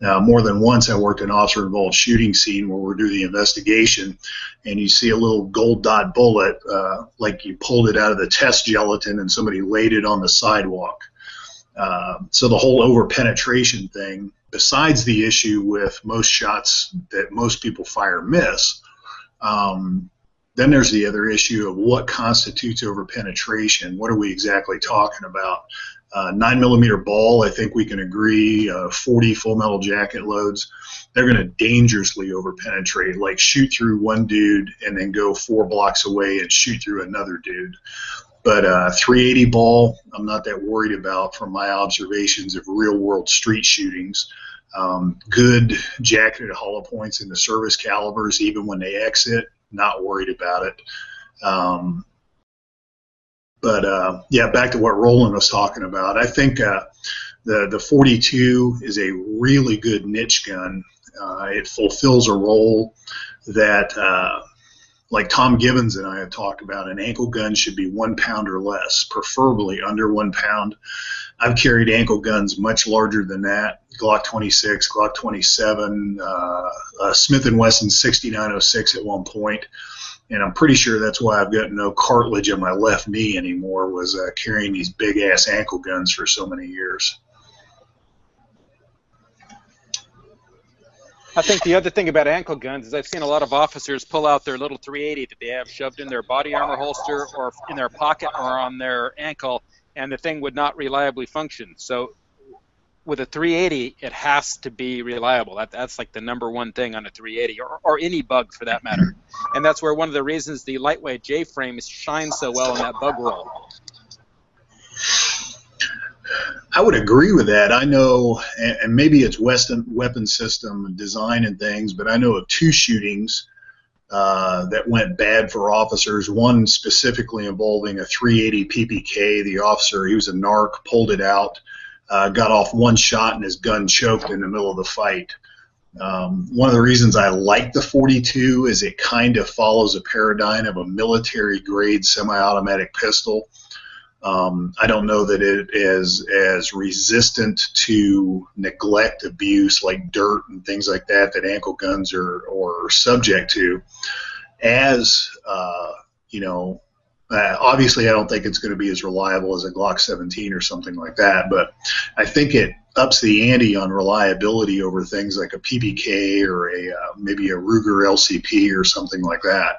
Uh, more than once, I worked an officer involved shooting scene where we're doing the investigation, and you see a little gold dot bullet, uh, like you pulled it out of the test gelatin and somebody laid it on the sidewalk. Uh, so the whole over penetration thing, besides the issue with most shots that most people fire miss, um, then there's the other issue of what constitutes over penetration. What are we exactly talking about? Uh, nine millimeter ball, I think we can agree. Uh, 40 full metal jacket loads, they're going to dangerously overpenetrate. Like shoot through one dude and then go four blocks away and shoot through another dude. But uh, 380 ball, I'm not that worried about from my observations of real world street shootings. Um, good jacketed hollow points in the service calibers, even when they exit, not worried about it. Um, but uh, yeah, back to what Roland was talking about. I think uh, the the 42 is a really good niche gun. Uh, it fulfills a role that, uh, like Tom Givens and I have talked about, an ankle gun should be one pound or less, preferably under one pound. I've carried ankle guns much larger than that. Glock 26, Glock 27, uh, Smith and Wesson 6906 at one point and I'm pretty sure that's why I've got no cartilage in my left knee anymore. Was uh, carrying these big ass ankle guns for so many years. I think the other thing about ankle guns is I've seen a lot of officers pull out their little 380 that they have shoved in their body armor holster or in their pocket or on their ankle, and the thing would not reliably function. So with a 380, it has to be reliable. That, that's like the number one thing on a 380, or, or any bug for that matter. And that's where one of the reasons the lightweight J frame shines so well in that bug role. I would agree with that. I know, and maybe it's Western weapon system design and things, but I know of two shootings uh, that went bad for officers. One specifically involving a 380 PPK. The officer, he was a narc, pulled it out uh, got off one shot and his gun choked in the middle of the fight. Um, one of the reasons I like the 42 is it kind of follows a paradigm of a military grade semi automatic pistol. Um, I don't know that it is as resistant to neglect abuse like dirt and things like that that ankle guns are or subject to as uh, you know uh, obviously, I don't think it's going to be as reliable as a Glock 17 or something like that, but I think it ups the ante on reliability over things like a PPK or a uh, maybe a Ruger LCP or something like that.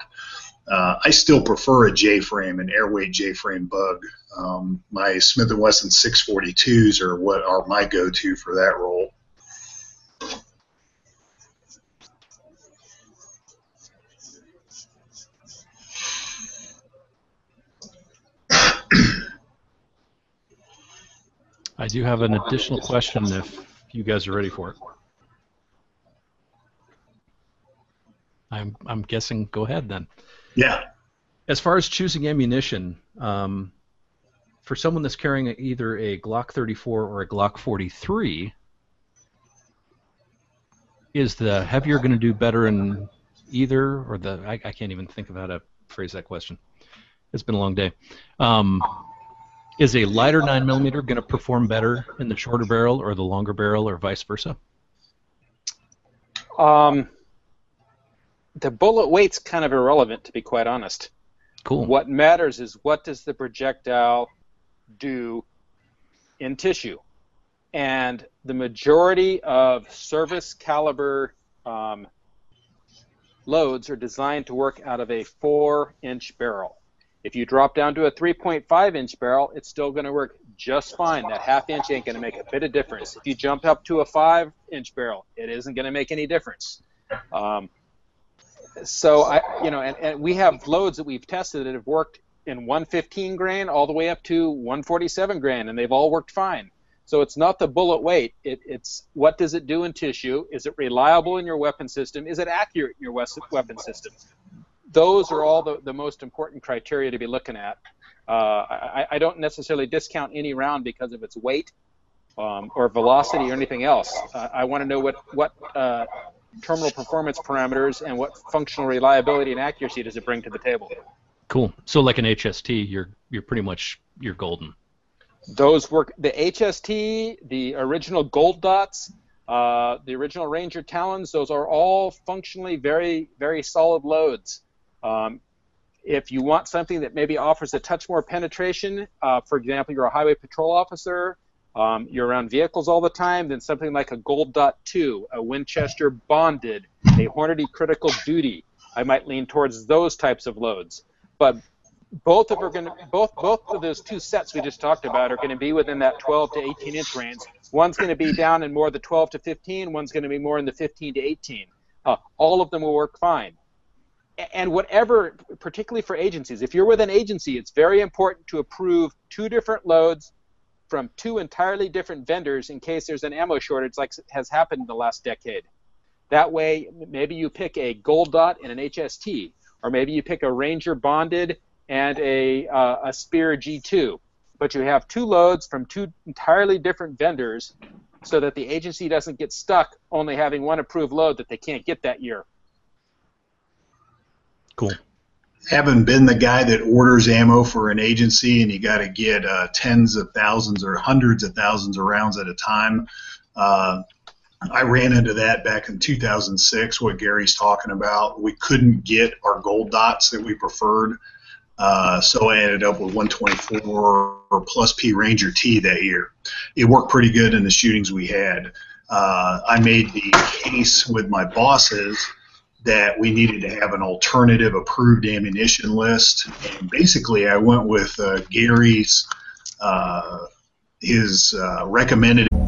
Uh, I still prefer a J-frame, an airweight J-frame bug. Um, my Smith & Wesson 642s are what are my go-to for that role. I do have an additional question if you guys are ready for it. I'm I'm guessing. Go ahead then. Yeah. As far as choosing ammunition, um, for someone that's carrying either a Glock 34 or a Glock 43, is the heavier going to do better in either, or the I, I can't even think of how to phrase that question. It's been a long day. Um, is a lighter 9mm going to perform better in the shorter barrel or the longer barrel or vice versa? Um, the bullet weight's kind of irrelevant, to be quite honest. Cool. What matters is what does the projectile do in tissue? And the majority of service caliber um, loads are designed to work out of a four inch barrel. If you drop down to a 3.5 inch barrel, it's still going to work just fine. That half inch ain't going to make a bit of difference. If you jump up to a 5 inch barrel, it isn't going to make any difference. Um, so I, you know, and, and we have loads that we've tested that have worked in 115 grain all the way up to 147 grain, and they've all worked fine. So it's not the bullet weight. It, it's what does it do in tissue? Is it reliable in your weapon system? Is it accurate in your weapon system? Those are all the, the most important criteria to be looking at. Uh, I, I, don't necessarily discount any round because of its weight um, or velocity or anything else. Uh, I want to know what what uh, terminal performance parameters and what functional reliability and accuracy does it bring to the table. Cool. So like an HST, you're you're pretty much you're golden. Those work. The HST, the original gold dots, uh, the original Ranger Talons. Those are all functionally very very solid loads. Um, if you want something that maybe offers a touch more penetration, uh, for example, you're a highway patrol officer, um, you're around vehicles all the time, then something like a Gold Dot 2, a Winchester Bonded, a Hornady Critical Duty, I might lean towards those types of loads. But both of are going both both of those two sets we just talked about are going to be within that 12 to 18 inch range. One's going to be down in more the 12 to 15. One's going to be more in the 15 to 18. Uh, all of them will work fine and whatever, particularly for agencies, if you're with an agency, it's very important to approve two different loads from two entirely different vendors in case there's an ammo shortage like has happened in the last decade. That way, maybe you pick a gold dot and an HST, or maybe you pick a Ranger bonded and a, uh, a Speer G2. But you have two loads from two entirely different vendors so that the agency doesn't get stuck only having one approved load that they can't get that year. Cool. Having been the guy that orders ammo for an agency and you got to get uh, tens of thousands or hundreds of thousands of rounds at a time, uh, I ran into that back in 2006. What Gary's talking about, we couldn't get our gold dots that we preferred, uh, so I ended up with 124 or plus P Ranger T that year. It worked pretty good in the shootings we had. Uh, I made the case with my bosses that we needed to have an alternative approved ammunition list. And basically, I went with uh, Gary's uh, his uh, recommended.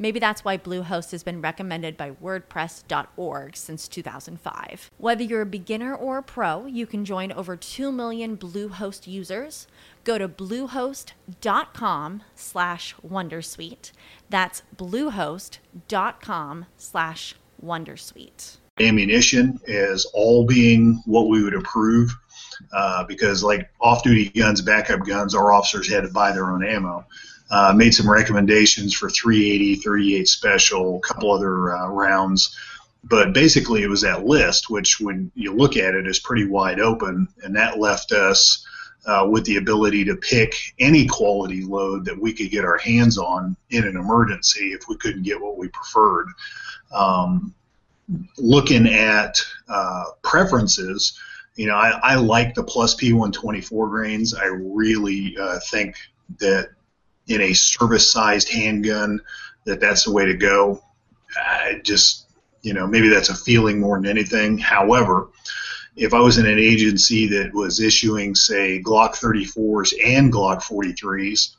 Maybe that's why Bluehost has been recommended by WordPress.org since 2005. Whether you're a beginner or a pro, you can join over 2 million Bluehost users. Go to bluehost.com slash Wondersuite. That's bluehost.com slash Wondersuite. Ammunition is all being what we would approve uh, because, like off duty guns, backup guns, our officers had to buy their own ammo. Uh, made some recommendations for 380, 38 special, a couple other uh, rounds. But basically, it was that list, which when you look at it, is pretty wide open, and that left us uh, with the ability to pick any quality load that we could get our hands on in an emergency if we couldn't get what we preferred. Um, looking at uh, preferences, you know, I, I, like the plus P124 grains. I really uh, think that in a service-sized handgun that that's the way to go. I just, you know, maybe that's a feeling more than anything. However, if I was in an agency that was issuing, say, Glock 34s and Glock 43s,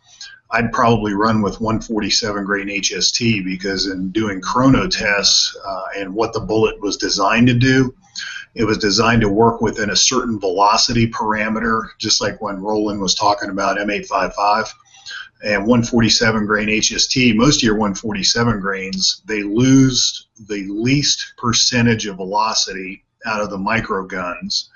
I'd probably run with 147 grain HST because in doing chrono tests uh, and what the bullet was designed to do, it was designed to work within a certain velocity parameter, just like when Roland was talking about M855 and 147 grain HST, most of your 147 grains, they lose the least percentage of velocity out of the micro guns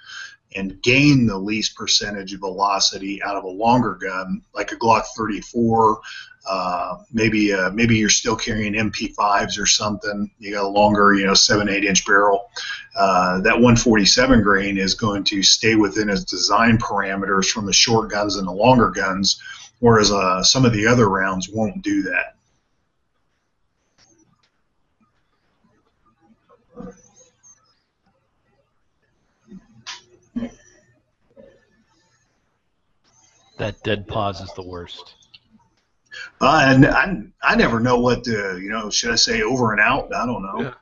and gain the least percentage of velocity out of a longer gun, like a Glock 34. Uh, maybe uh, maybe you're still carrying MP5s or something. You got a longer, you know, seven eight inch barrel. Uh, that 147 grain is going to stay within its design parameters from the short guns and the longer guns whereas uh, some of the other rounds won't do that. That dead pause is the worst. Uh, and I, I never know what to, you know, should I say over and out? I don't know. Yeah.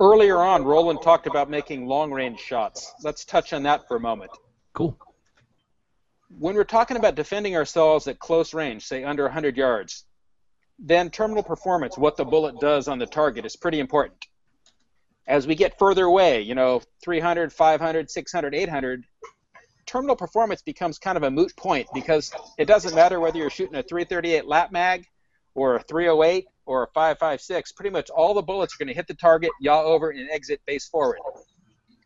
Earlier on, Roland talked about making long range shots. Let's touch on that for a moment. Cool. When we're talking about defending ourselves at close range, say under 100 yards, then terminal performance, what the bullet does on the target, is pretty important. As we get further away, you know, 300, 500, 600, 800, terminal performance becomes kind of a moot point because it doesn't matter whether you're shooting a 338 lap mag or a 308 or a 556, pretty much all the bullets are going to hit the target, yaw over, and exit base forward.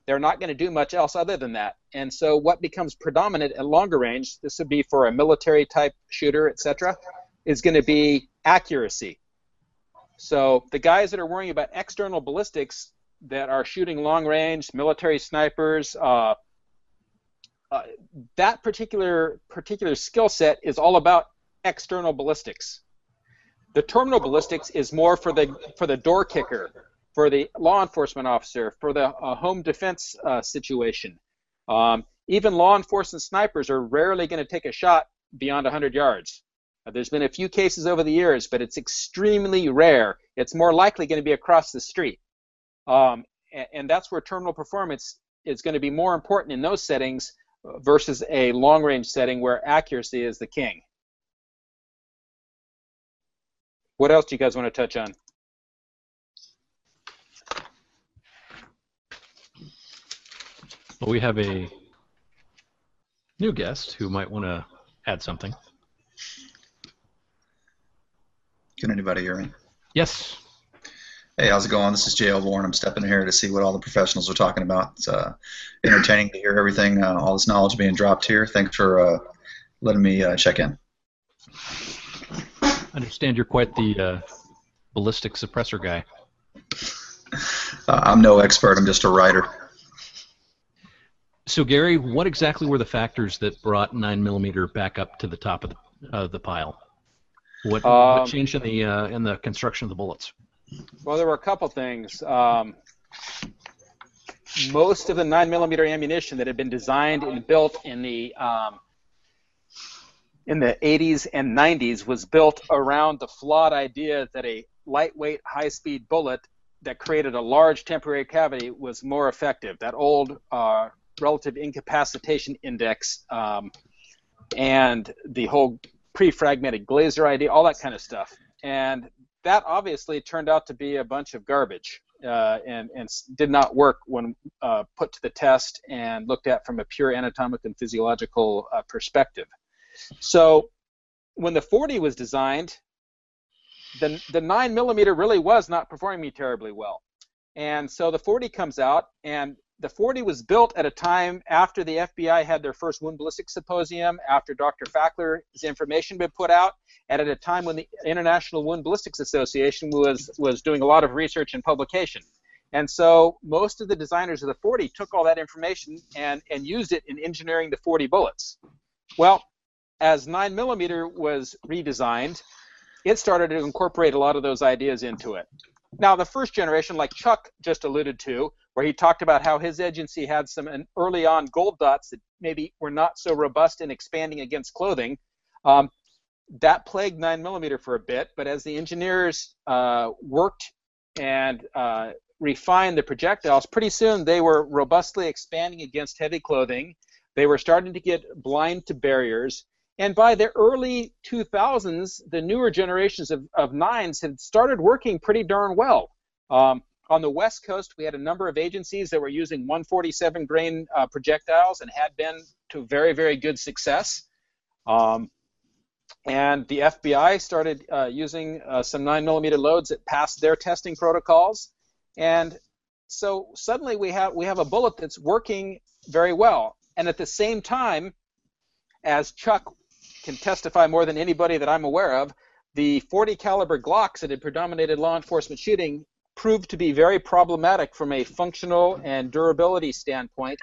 They're not going to do much else other than that. And so, what becomes predominant at longer range, this would be for a military type shooter, etc., is going to be accuracy. So, the guys that are worrying about external ballistics that are shooting long range, military snipers, uh, uh, that particular particular skill set is all about external ballistics. The terminal ballistics is more for the for the door kicker, for the law enforcement officer, for the uh, home defense uh, situation. Um, even law enforcement snipers are rarely going to take a shot beyond 100 yards. Uh, there's been a few cases over the years, but it's extremely rare. It's more likely going to be across the street. Um, and, and, that's where terminal performance is going to be more important in those settings uh, versus a long range setting where accuracy is the king. What else do you guys want to touch on? Well, we have a new guest who might want to add something. Can anybody hear me? Yes. Hey, how's it going? This is J.L. Warren. I'm stepping in here to see what all the professionals are talking about. It's uh, entertaining to hear everything, uh, all this knowledge being dropped here. Thanks for uh, letting me uh, check in understand you're quite the uh, ballistic suppressor guy. Uh, I'm no expert. I'm just a writer. So Gary, what exactly were the factors that brought nine millimeter back up to the top of the, uh, the pile? What, Um, what changed in the uh, in the construction of the bullets? Well, there were a couple things. Um, most of the 9 millimeter ammunition that had been designed and built in the um, in the 80s and 90s was built around the flawed idea that a lightweight, high-speed bullet that created a large temporary cavity was more effective. That old uh, relative incapacitation index um, and the whole pre-fragmented Glaser idea, all that kind of stuff. And that obviously turned out to be a bunch of garbage uh, and, and did not work when uh, put to the test and looked at from a pure anatomic and physiological uh, perspective. So when the 40 was designed, the, the 9 millimeter really was not performing me terribly well. And so the 40 comes out, and the 40 was built at a time after the FBI had their first wound ballistics symposium, after Dr. Fackler's information had been put out, and at a time when the International Wound Ballistics Association was, was doing a lot of research and publication. And so most of the designers of the 40 took all that information and, and used it in engineering the 40 bullets. Well, as 9 millimeter was redesigned, it started to incorporate a lot of those ideas into it. Now, the first generation, like Chuck just alluded to, where he talked about how his agency had some early on gold dots that maybe were not so robust in expanding against clothing, um, that plagued 9 millimeter for a bit. But as the engineers uh, worked and uh, refined the projectiles, pretty soon they were robustly expanding against heavy clothing. They were starting to get blind to barriers. And by the early 2000s, the newer generations of, of nines had started working pretty darn well. Um, on the West Coast, we had a number of agencies that were using 147 grain uh, projectiles and had been to very, very good success. Um, and the FBI started uh, using uh, some 9 millimeter loads that passed their testing protocols. And so suddenly we have we have a bullet that's working very well. And at the same time, as Chuck can testify more than anybody that I'm aware of, the 40 caliber Glocks that had predominated law enforcement shooting proved to be very problematic from a functional and durability standpoint.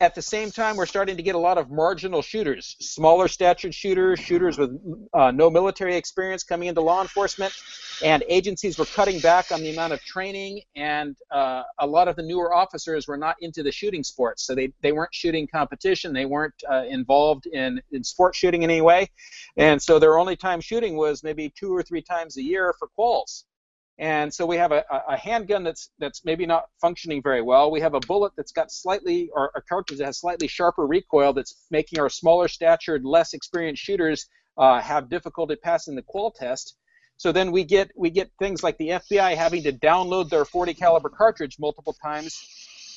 At the same time, we're starting to get a lot of marginal shooters, smaller statured shooters, shooters with uh, no military experience coming into law enforcement, and agencies were cutting back on the amount of training, and uh, a lot of the newer officers were not into the shooting sports, so they, they weren't shooting competition, they weren't uh, involved in, in sport shooting in any way, and so their only time shooting was maybe two or three times a year for quals. And so we have a, a handgun that's that's maybe not functioning very well. We have a bullet that's got slightly, or a cartridge that has slightly sharper recoil that's making our smaller statured, less experienced shooters uh, have difficulty passing the qual test. So then we get we get things like the FBI having to download their 40 caliber cartridge multiple times,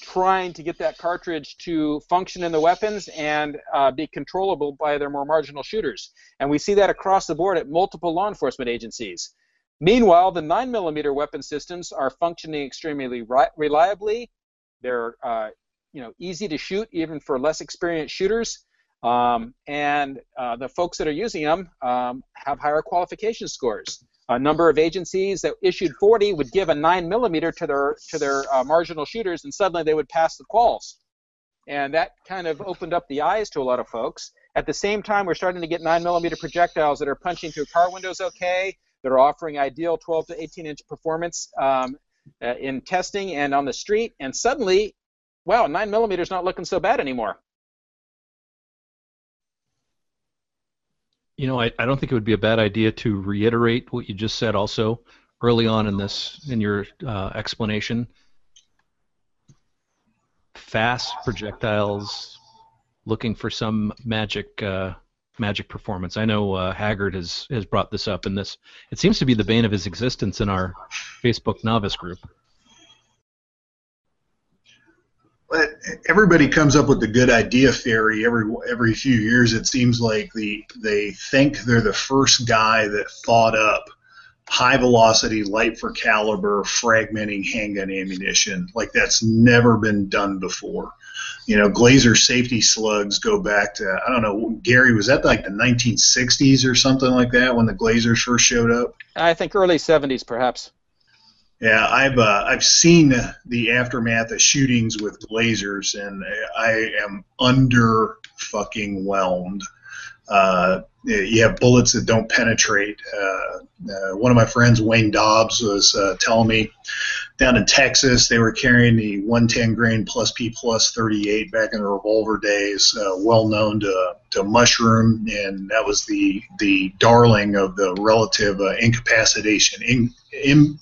trying to get that cartridge to function in the weapons and uh, be controllable by their more marginal shooters. And we see that across the board at multiple law enforcement agencies. Meanwhile, the 9mm weapon systems are functioning extremely ri- reliably. They're uh, you know easy to shoot even for less experienced shooters, um, and uh, the folks that are using them um, have higher qualification scores. A number of agencies that issued 40 would give a 9mm to their to their uh, marginal shooters, and suddenly they would pass the quals, and that kind of opened up the eyes to a lot of folks. At the same time, we're starting to get 9mm projectiles that are punching through car windows okay that are offering ideal 12 to 18 inch performance um, uh, in testing and on the street. And suddenly, wow, 9 millimeters not looking so bad anymore. You know, I, I don't think it would be a bad idea to reiterate what you just said also early on in this in your uh, explanation. Fast projectiles looking for some magic uh, magic performance. I know uh, Haggard has has brought this up in this. It seems to be the bane of his existence in our Facebook novice group. But everybody comes up with the good idea theory every every few years. It seems like the they think they're the first guy that thought up high velocity, light for caliber, fragmenting handgun ammunition. Like that's never been done before. You know, Glaser safety slugs go back to I don't know, Gary, was that like the 1960s or something like that when the Glasers first showed up? I think early 70s, perhaps. Yeah, I've uh, I've seen the aftermath of shootings with Glasers, and I am under fucking whelmed. Uh, you have bullets that don't penetrate. Uh, uh, one of my friends, Wayne Dobbs, was uh, telling me down in Texas they were carrying the 110 grain plus P plus 38 back in the revolver days, uh, well known to, to mushroom, and that was the the darling of the relative uh, incapacitation in, in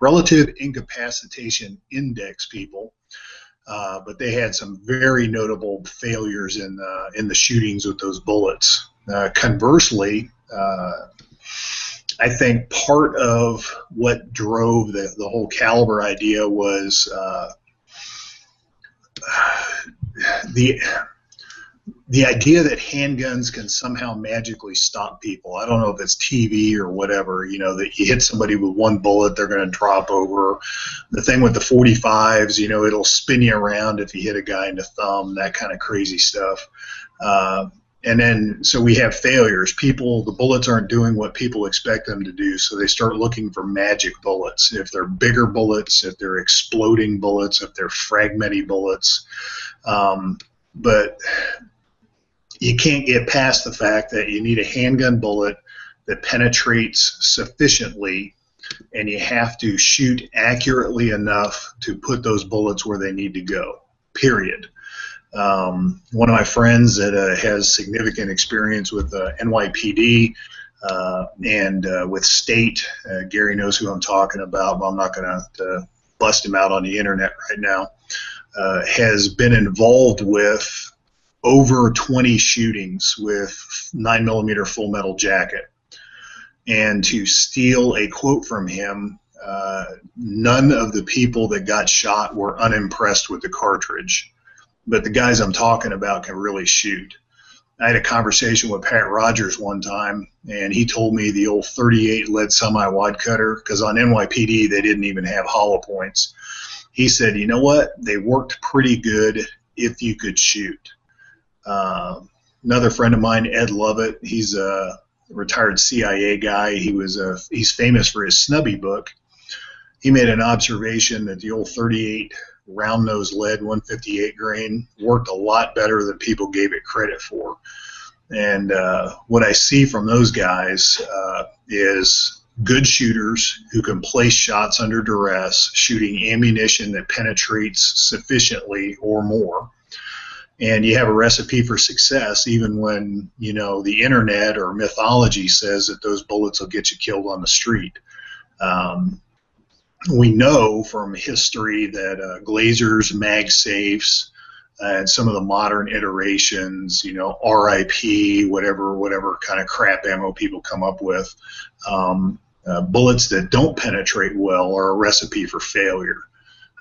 relative incapacitation index people. Uh, but they had some very notable failures in uh, in the shootings with those bullets. Uh, conversely, uh, I think part of what drove the, the whole caliber idea was uh, the the idea that handguns can somehow magically stop people. I don't know if it's TV or whatever, you know, that you hit somebody with one bullet, they're going to drop over. The thing with the 45s, you know, it'll spin you around if you hit a guy in the thumb, that kind of crazy stuff. Uh, and then, so we have failures. People, the bullets aren't doing what people expect them to do, so they start looking for magic bullets. If they're bigger bullets, if they're exploding bullets, if they're fragmenty bullets. Um, but you can't get past the fact that you need a handgun bullet that penetrates sufficiently and you have to shoot accurately enough to put those bullets where they need to go period um, one of my friends that uh, has significant experience with uh, nypd uh, and uh, with state uh, gary knows who i'm talking about but i'm not going to bust him out on the internet right now uh, has been involved with over 20 shootings with 9 millimeter full metal jacket. And to steal a quote from him, uh, none of the people that got shot were unimpressed with the cartridge. But the guys I'm talking about can really shoot. I had a conversation with Pat Rogers one time, and he told me the old 38 lead semi wadcutter, because on NYPD they didn't even have hollow points. He said, you know what? They worked pretty good if you could shoot. Uh, another friend of mine, Ed Lovette, he's a retired CIA guy. He was a, he's famous for his Snubby book. He made an observation that the old 38 round nose lead 158 grain worked a lot better than people gave it credit for. And uh, what I see from those guys uh, is good shooters who can place shots under duress, shooting ammunition that penetrates sufficiently or more and you have a recipe for success even when you know the internet or mythology says that those bullets will get you killed on the street um, we know from history that uh, Glasers magsafes and some of the modern iterations you know rip whatever whatever kind of crap ammo people come up with um, uh, bullets that don't penetrate well are a recipe for failure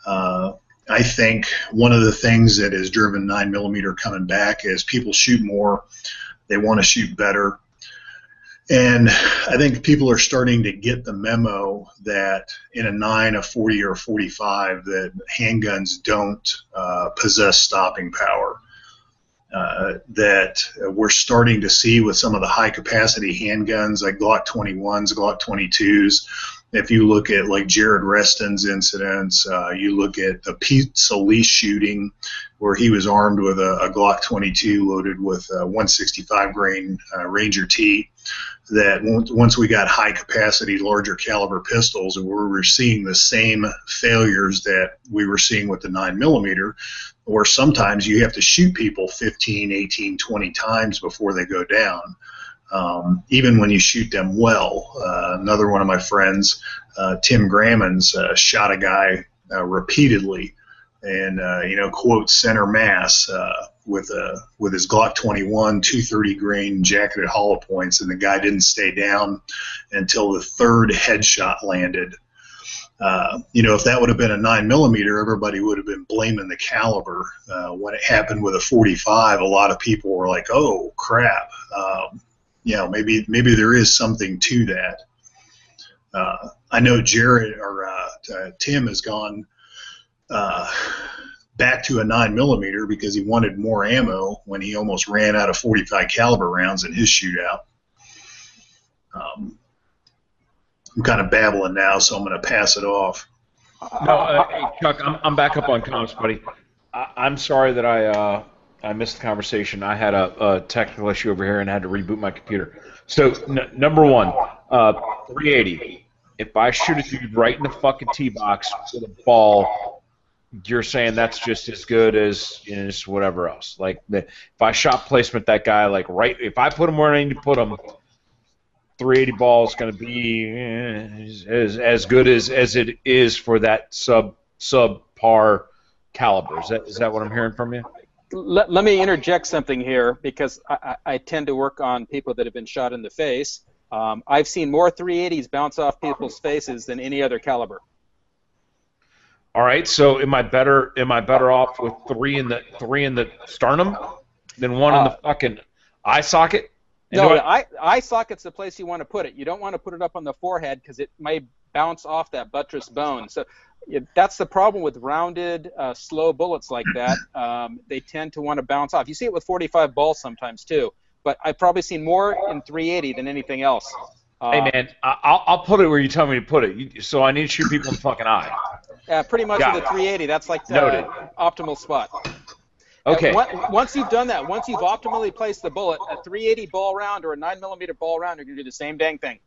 uh, I think one of the things that has driven 9mm coming back is people shoot more, they want to shoot better. And I think people are starting to get the memo that in a 9, a 40, or a 45, that handguns don't uh, possess stopping power. Uh, that we're starting to see with some of the high capacity handguns like Glock 21s, Glock 22s, if you look at like Jared Reston's incidents, uh, you look at the Pete Soulis shooting, where he was armed with a, a Glock 22 loaded with a 165 grain uh, Ranger T. That once we got high capacity, larger caliber pistols, and we were seeing the same failures that we were seeing with the 9 millimeter, or sometimes you have to shoot people 15, 18, 20 times before they go down um, even when you shoot them well. Uh, another one of my friends, uh, Tim Gramins, uh, shot a guy uh, repeatedly, and uh, you know, quote center mass uh, with a with his Glock 21 230 grain jacketed hollow points, and the guy didn't stay down until the third headshot landed. Uh, you know, if that would have been a nine millimeter, everybody would have been blaming the caliber. Uh, when it happened with a 45, a lot of people were like, "Oh crap!" Um, you know, maybe maybe there is something to that. Uh, I know Jared or uh, uh, Tim has gone uh, back to a nine millimeter because he wanted more ammo when he almost ran out of 45 caliber rounds in his shootout. Um, I'm kind of babbling now, so I'm going to pass it off. No, uh, hey, Chuck, I'm, I'm back up on comms, buddy. I, I'm sorry that I uh, I missed the conversation. I had a, a technical issue over here and had to reboot my computer. So n- number one, uh, 380. If I shoot a dude right in the fucking T-box with a ball, you're saying that's just as good as as whatever else. Like the, if I shot placement that guy like right, if I put him where I need to put him, 380 ball is going to be eh, as, as good as, as it is for that sub sub par caliber. Is that is that what I'm hearing from you? Let, let me interject something here because I, I, I tend to work on people that have been shot in the face. Um, I've seen more 380s bounce off people's faces than any other caliber. All right, so am I better? Am I better off with three in the three in the sternum than one in the fucking eye socket? And No, the eye, eye socket's the place you want to put it. You don't want to put it up on the forehead because it may bounce off that buttress bone. So it, that's the problem with rounded, uh, slow bullets like that. Um, they tend to want to bounce off. You see it with 45 balls sometimes too, but I've probably seen more in 380 than anything else. Uh, Hey man, I- I'll, I'll put it where you tell me to put it. You, so I need to shoot people in the fucking eye. Yeah, pretty much Got with it. the 380. That's like the Noted. optimal spot. Okay. Uh, once you've done that, once you've optimally placed the bullet, a 380 ball round or a 9 millimeter ball round, you're going to do the same dang thing.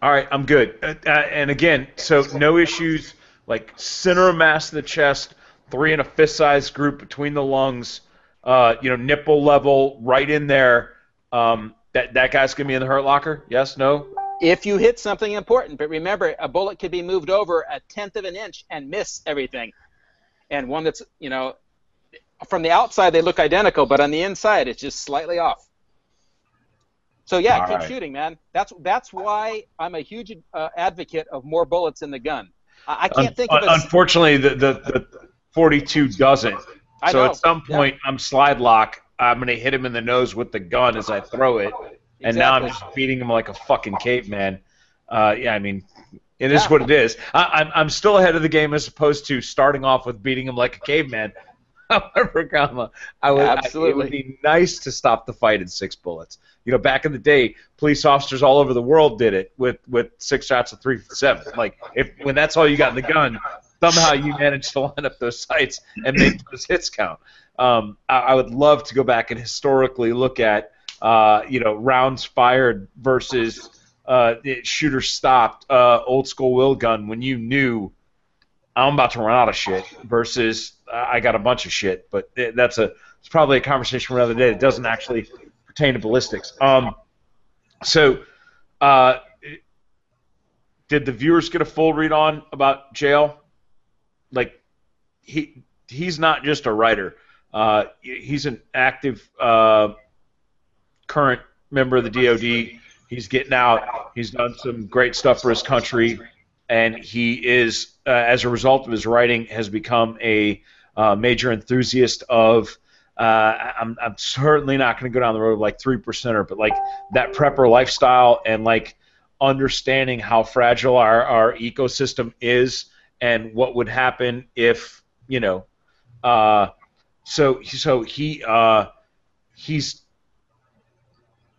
All right, I'm good. Uh, uh, and again, so no issues like center of mass of the chest, three in a fist-sized group between the lungs, uh, you know, nipple level, right in there. Um, that that guy's gonna be in the hurt locker. Yes, no. If you hit something important, but remember, a bullet could be moved over a tenth of an inch and miss everything. And one that's, you know, from the outside they look identical, but on the inside it's just slightly off. So yeah, All keep right. shooting, man. That's that's why I'm a huge uh, advocate of more bullets in the gun. I, I can't Un- think of a Unfortunately, the, the the 42 doesn't. I so know, at some point, I'm slide lock. I'm gonna hit him in the nose with the gun as I throw it, and now I'm just beating him like a fucking caveman. Uh, yeah, I mean, it is Yeah. what it is. I, I'm I'm still ahead of the game as opposed to starting off with beating him like a caveman. However, comma, I would I- it Absolutely. would be nice to stop the fight in six bullets. You know, back in the day, police officers all over the world did it with with six shots of three seven. Like if when that's all you got in the gun, somehow you managed to line up those sights and make those hits count. Um, I, I would love to go back and historically look at uh, you know rounds fired versus uh, shooter stopped uh, old school will gun when you knew I'm about to run out of shit versus I got a bunch of shit. But that's a it's probably a conversation for another day. It doesn't actually pertain to ballistics. Um, so, uh, did the viewers get a full read on about JL? Like, he he's not just a writer. Uh, he's an active uh, current member of the DoD. He's getting out. He's done some great stuff for his country, and he is, uh, as a result of his writing, has become a uh, major enthusiast of. Uh, I'm, I'm certainly not going to go down the road like three percenter, but like that prepper lifestyle and like understanding how fragile our, our ecosystem is and what would happen if you know. Uh, so so he uh, he's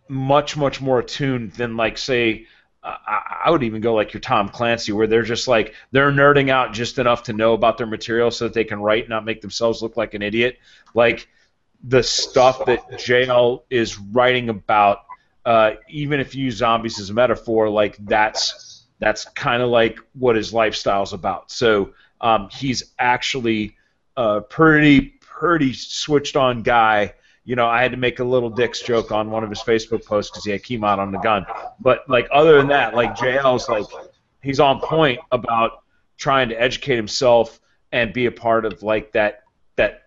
much much more attuned than like say I, would even go like your Tom Clancy where they're just like they're nerding out just enough to know about their material so that they can write and not make themselves look like an idiot. Like the stuff that JL is writing about uh, even if you use zombies as a metaphor like that's that's kind of like what his lifestyle's about. So um, he's actually a pretty pretty switched on guy you know, I had to make a little dicks joke on one of his Facebook posts because he had KeyMod on the gun. But like other than that, like JL's like he's on point about trying to educate himself and be a part of like that that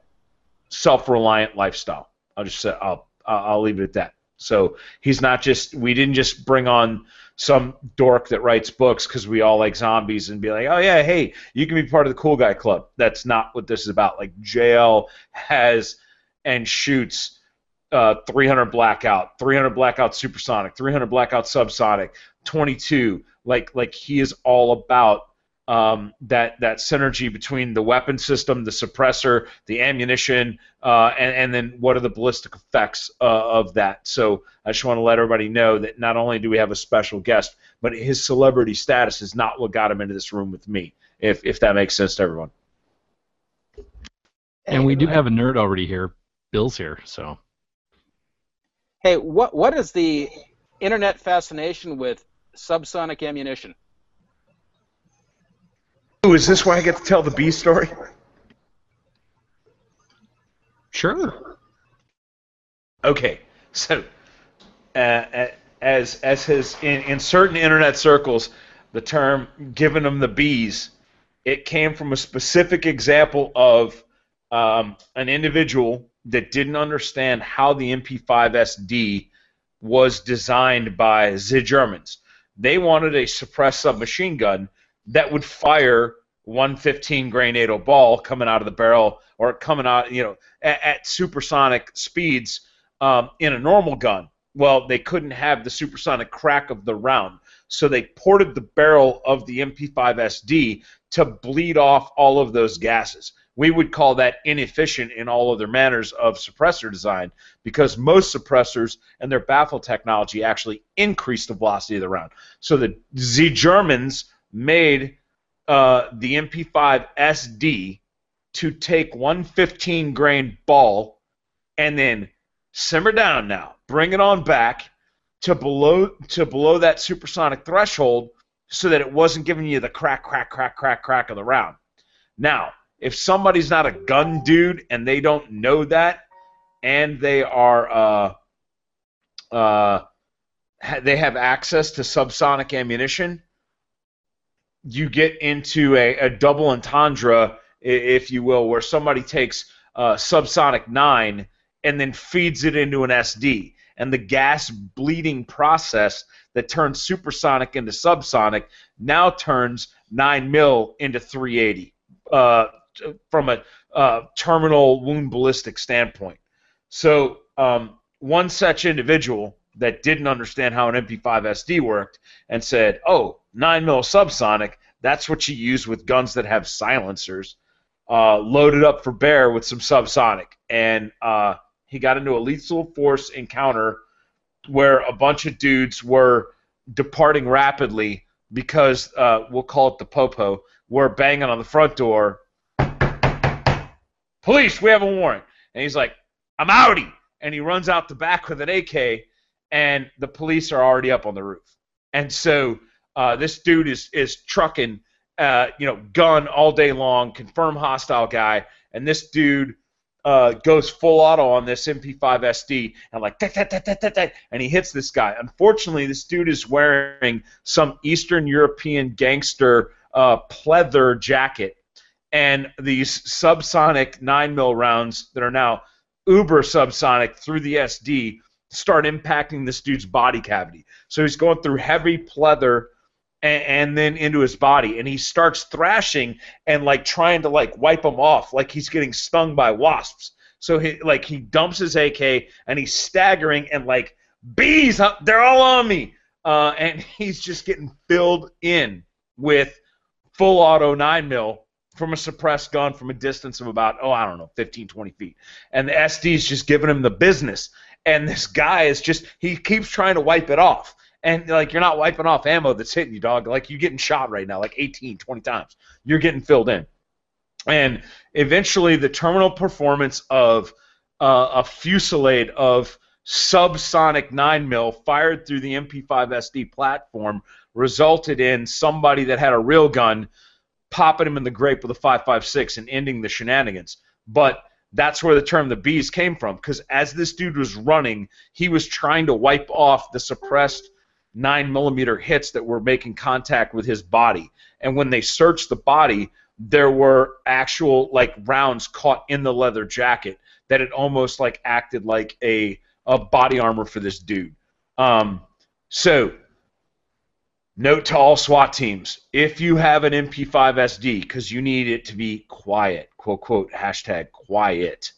self-reliant lifestyle. I'll just say I'll I'll leave it at that. So he's not just we didn't just bring on some dork that writes books because we all like zombies and be like, oh yeah, hey, you can be part of the cool guy club. That's not what this is about. Like JL has and shoots uh, 300 blackout, 300 blackout supersonic, 300 blackout subsonic, 22. Like like he is all about um, that that synergy between the weapon system, the suppressor, the ammunition, uh, and, and then what are the ballistic effects uh, of that. So I just want to let everybody know that not only do we have a special guest, but his celebrity status is not what got him into this room with me. If if that makes sense to everyone. And we do have a nerd already here. Bill's here, so. Hey, what what is the internet fascination with subsonic ammunition? Ooh, is this why I get to tell the B story? Sure. Okay, so uh, as as his in, in certain internet circles, the term "giving them the bees," it came from a specific example of um, an individual that didn't understand how the MP5SD was designed by the Germans. They wanted a suppressed submachine gun that would fire 115 grain NATO ball coming out of the barrel or coming out, you know, at, at supersonic speeds um, in a normal gun. Well, they couldn't have the supersonic crack of the round, so they ported the barrel of the MP5SD to bleed off all of those gases. We would call that inefficient in all other manners of suppressor design because most suppressors and their baffle technology actually increase the velocity of the round. So the Z Germans made uh, the MP5 SD to take 115 grain ball and then simmer down now, bring it on back to below to below that supersonic threshold so that it wasn't giving you the crack, crack, crack, crack, crack of the round. Now, if somebody's not a gun dude and they don't know that, and they are uh, uh, they have access to subsonic ammunition, you get into a, a double entendre, if you will, where somebody takes uh, subsonic nine and then feeds it into an SD, and the gas bleeding process that turns supersonic into subsonic now turns 9 mil into 380 uh, from a uh, terminal wound ballistic standpoint. So um, one such individual that didn't understand how an MP5 SD worked and said, "Oh, 9 mil subsonic, that's what you use with guns that have silencers." Uh, loaded up for bear with some subsonic, and uh, he got into a lethal force encounter where a bunch of dudes were departing rapidly because uh, we'll call it the popo. Were banging on the front door. Police, we have a warrant. And he's like, I'm outie. And he runs out the back with an AK, and the police are already up on the roof. And so uh, this dude is is trucking, uh, you know, gun all day long, confirmed hostile guy, and this dude uh, goes full auto on this MP5 SD and like that, that, that, that, that, that, and he hits this guy. Unfortunately, this dude is wearing some Eastern European gangster uh, pleather jacket, and these subsonic nine mil rounds that are now uber subsonic through the SD start impacting this dude's body cavity. So he's going through heavy pleather and, and, then into his body, and he starts thrashing and like trying to like wipe him off, like he's getting stung by wasps. So he like he dumps his AK and he's staggering and like bees, they're all on me, uh, and he's just getting filled in with full auto nine mil from a suppressed gun from a distance of about oh I don't know 15 20 feet, and the SD's just giving him the business, and this guy is just he keeps trying to wipe it off and like you're not wiping off ammo that's hitting you, dog. Like you're getting shot right now, like 18, 20 times. You're getting filled in, and eventually the terminal performance of uh, a fusillade of subsonic 9 mil fired through the MP5 SD platform resulted in somebody that had a real gun popping him in the grape with a 5.56 and ending the shenanigans. But that's where the term the bees came from because as this dude was running, he was trying to wipe off the suppressed nine millimeter hits that were making contact with his body. And when they searched the body, there were actual like rounds caught in the leather jacket that it almost like acted like a a body armor for this dude. Um, so note to all SWAT teams: if you have an MP5 SD, because you need it to be quiet, quote quote hashtag quiet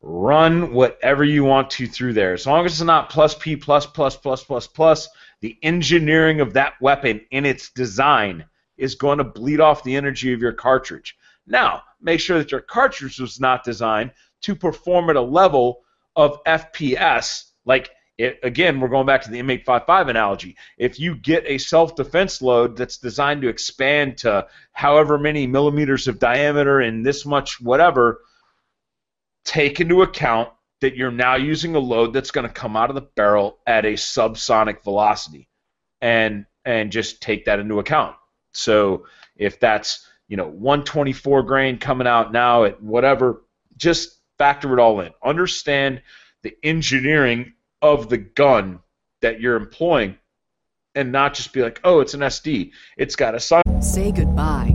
run whatever you want to through there. As long as it's not plus P plus plus plus plus plus, the engineering of that weapon in its design is going to bleed off the energy of your cartridge. Now, make sure that your cartridge was not designed to perform at a level of FPS. Like, it, again, we're going back to the M855 analogy. If you get a self defense load that's designed to expand to however many millimeters of diameter and this much whatever, take into account that you're now using a load that's going to come out of the barrel at a subsonic velocity and and just take that into account so if that's you know 124 grain coming out now at whatever just factor it all in understand the engineering of the gun that you're employing and not just be like oh it's an sd it's got a sign Say goodbye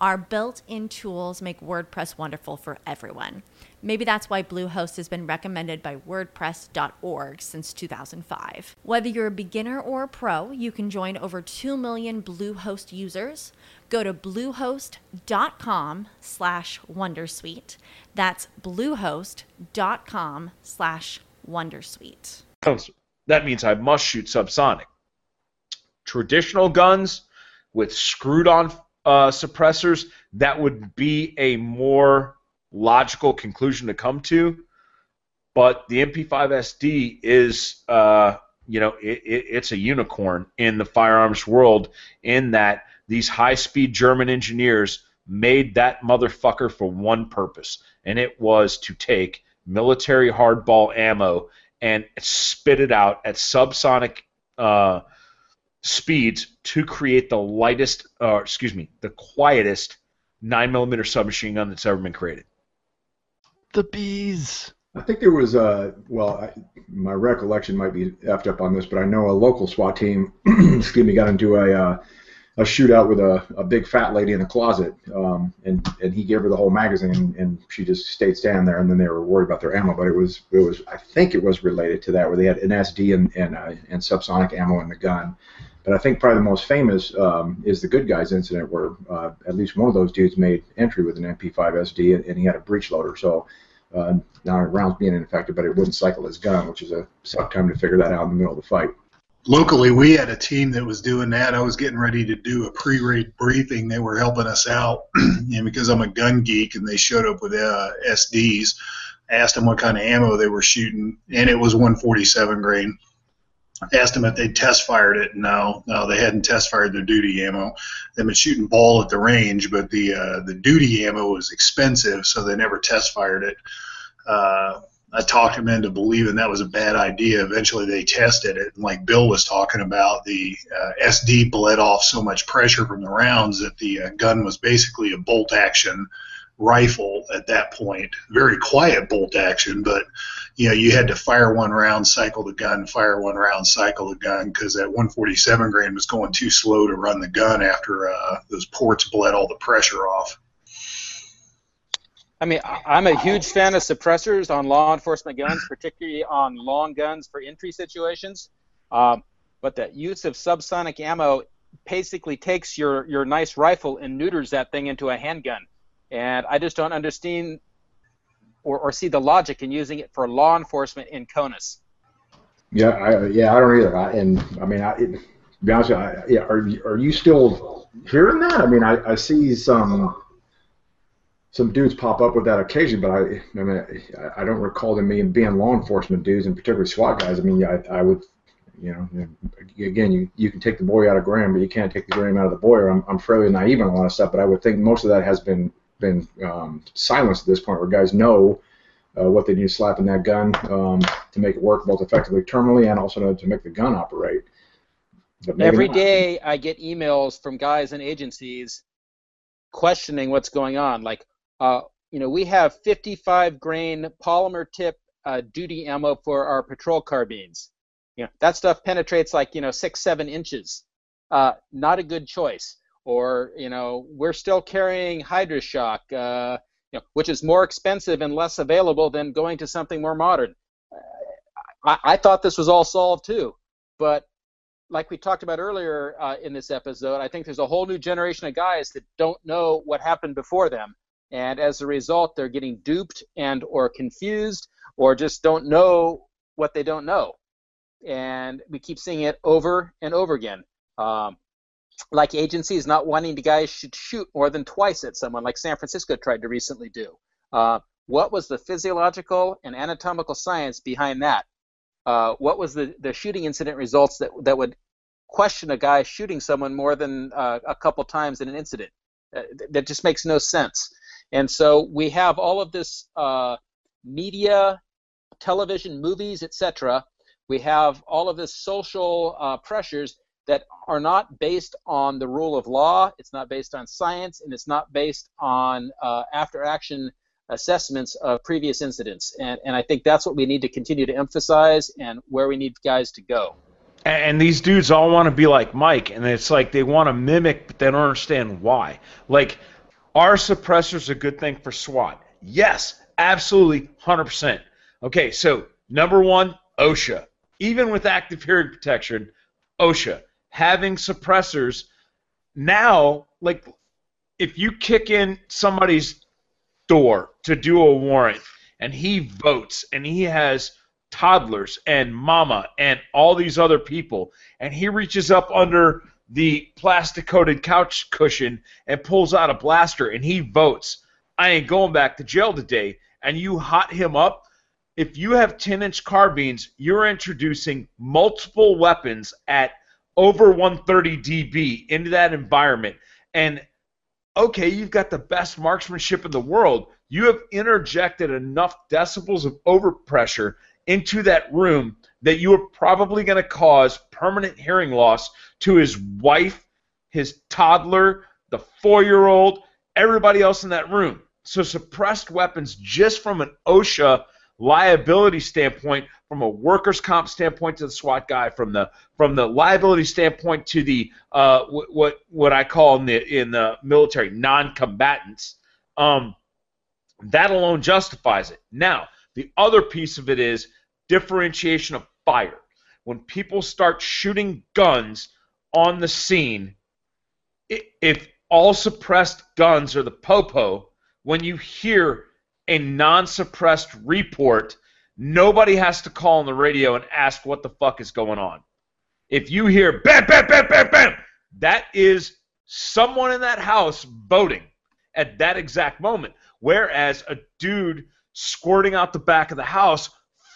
Our built in tools make WordPress wonderful for everyone. Maybe that's why Bluehost has been recommended by WordPress.org since 2005. Whether you're a beginner or a pro, you can join over 2 million Bluehost users. Go to bluehost.com slash Wondersuite. That's bluehost.com slash Wondersuite. that means I must shoot subsonic. Traditional guns with screwed on uh, suppressors, that would be a more logical conclusion to come to. But the MP5SD is, uh, you know, it, it, it's a unicorn in the firearms world in that these high-speed German engineers made that motherfucker for one purpose, and it was to take military hardball ammo and spit it out at subsonic uh, speeds to create the lightest, uh, excuse me, the quietest 9mm submachine gun that's ever been created. The bees. I think there was a well, I, my recollection might be effed up on this, but I know a local SWAT team, excuse me, got into a uh, a shootout with a, a big fat lady in a closet, um, and and he gave her the whole magazine, and she just stayed standing there, and then they were worried about their ammo, but it was it was I think it was related to that where they had an SD and and, uh, and subsonic ammo in the gun. But I think probably the most famous um, is the Good Guys incident, where uh, at least one of those dudes made entry with an MP5 SD, and, and he had a breech loader. So uh, not rounds being infected, but it wouldn't cycle his gun, which is a suck time to figure that out in the middle of the fight. Locally, we had a team that was doing that. I was getting ready to do a pre-raid briefing. They were helping us out, and because I'm a gun geek, and they showed up with uh, SDs. Asked them what kind of ammo they were shooting, and it was 147 grain asked them if they'd test fired it. No, no, they hadn't test fired their duty ammo. They've been shooting ball at the range, but the uh, the duty ammo was expensive, so they never test fired it. Uh, I talked them into believing that was a bad idea. Eventually, they tested it, and like Bill was talking about, the uh, SD bled off so much pressure from the rounds that the uh, gun was basically a bolt action rifle at that point. Very quiet bolt action, but you know you had to fire one round, cycle the gun, fire one round, cycle the gun because that 147 grain was going too slow to run the gun after uh, those ports bled all the pressure off. I mean, I'm a huge fan of suppressors on law enforcement guns, particularly on long guns for entry situations. Um, but the use of subsonic ammo basically takes your, your nice rifle and neuters that thing into a handgun. And I just don't understand or, or see the logic in using it for law enforcement in CONUS. Yeah, I, yeah, I don't either. I, and I mean, I, it, to be honest, you, I, yeah, are you, are you still hearing that? I mean, I, I see some some dudes pop up with that occasion, but I, I mean, I, I don't recall them being, being law enforcement dudes and particularly SWAT guys. I mean, I, I would, you know, again, you, you can take the boy out of Graham, but you can't take the Graham out of the boy. Or I'm, I'm fairly naive on a lot of stuff, but I would think most of that has been been um, silenced at this point, where guys know uh, what they need to slap in that gun um, to make it work both effectively terminally and also to, to make the gun operate. Every day I get emails from guys and agencies questioning what's going on. Like, uh, you know, we have 55 grain polymer tip uh, duty ammo for our patrol carbines. You know, that stuff penetrates like you know six, seven inches. Uh, not a good choice. Or you know, we're still carrying Hydra-Shok, uh, you know, which is more expensive and less available than going to something more modern. I, I thought this was all solved too, but like we talked about earlier uh, in this episode, I think there's a whole new generation of guys that don't know what happened before them, and as a result, they're getting duped and or confused or just don't know what they don't know, and we keep seeing it over and over again. Um, like agencies not wanting the guys should shoot more than twice at someone, like San Francisco tried to recently do. Uh, what was the physiological and anatomical science behind that? Uh, what was the, the shooting incident results that, that would question a guy shooting someone more than uh, a couple times in an incident? Uh, that just makes no sense. And so we have all of this uh, media, television, movies, etc. We have all of this social uh, pressures that are not based on the rule of law, it's not based on science, and it's not based on uh, after action assessments of previous incidents. And, and I think that's what we need to continue to emphasize and where we need guys to go. And these dudes all want to be like Mike, and it's like they want to mimic, but they don't understand why. Like, are suppressors a good thing for SWAT? Yes, absolutely, 100%. Okay, so number one, OSHA. Even with active hearing protection, OSHA. Having suppressors now, like, if you kick in somebody's door to do a warrant and he votes and he has toddlers and mama and all these other people and he reaches up under the plastic coated couch cushion and pulls out a blaster and he votes i ain't going back to jail today and you hot him up if you have 10 inch carbines you're introducing multiple weapons at over 130 db into that environment and okay, you've got the best marksmanship in the world. You have interjected enough decibels of overpressure into that room that you are probably going to cause permanent hearing loss to his wife, his toddler, the four year old, everybody else in that room. So, suppressed weapons, just from an OSHA liability standpoint, from a workers' comp standpoint to the SWAT guy, from the from the liability standpoint to the uh, what what I call in the in the military non-combatants, um, that alone justifies it. Now, the other piece of it is differentiation of fire. When people start shooting guns on the scene, if all suppressed guns are the popo, when you hear a non-suppressed report, nobody has to call on the radio and ask what the fuck is going on. If you hear bam, bam, bam, bam, bam, that is someone in that house voting at that exact moment. Whereas a dude squirting out the back of the house,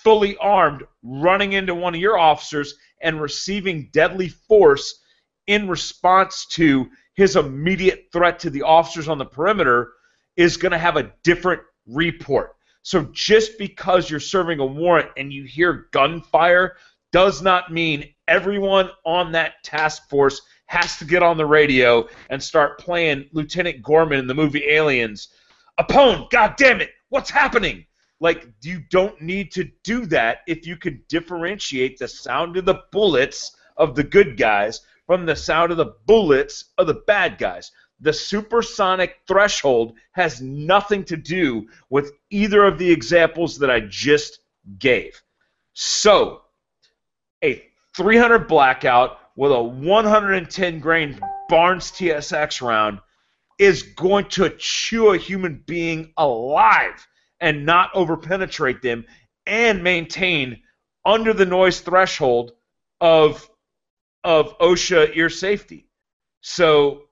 fully armed, running into one of your officers and receiving deadly force in response to his immediate threat to the officers on the perimeter is going to have a different report. So just because you're serving a warrant and you hear gunfire does not mean everyone on that task force has to get on the radio and start playing Lieutenant Gorman in the movie Aliens. Apone, god damn it, what's happening? Like you don't need to do that if you can differentiate the sound of the bullets of the good guys from the sound of the bullets of the bad guys the supersonic threshold has nothing to do with either of the examples that I just gave. So, a 300 blackout with a 110 grain Barnes TSX round is going to chew a human being alive and not overpenetrate them and maintain under the noise threshold of of OSHA ear safety. So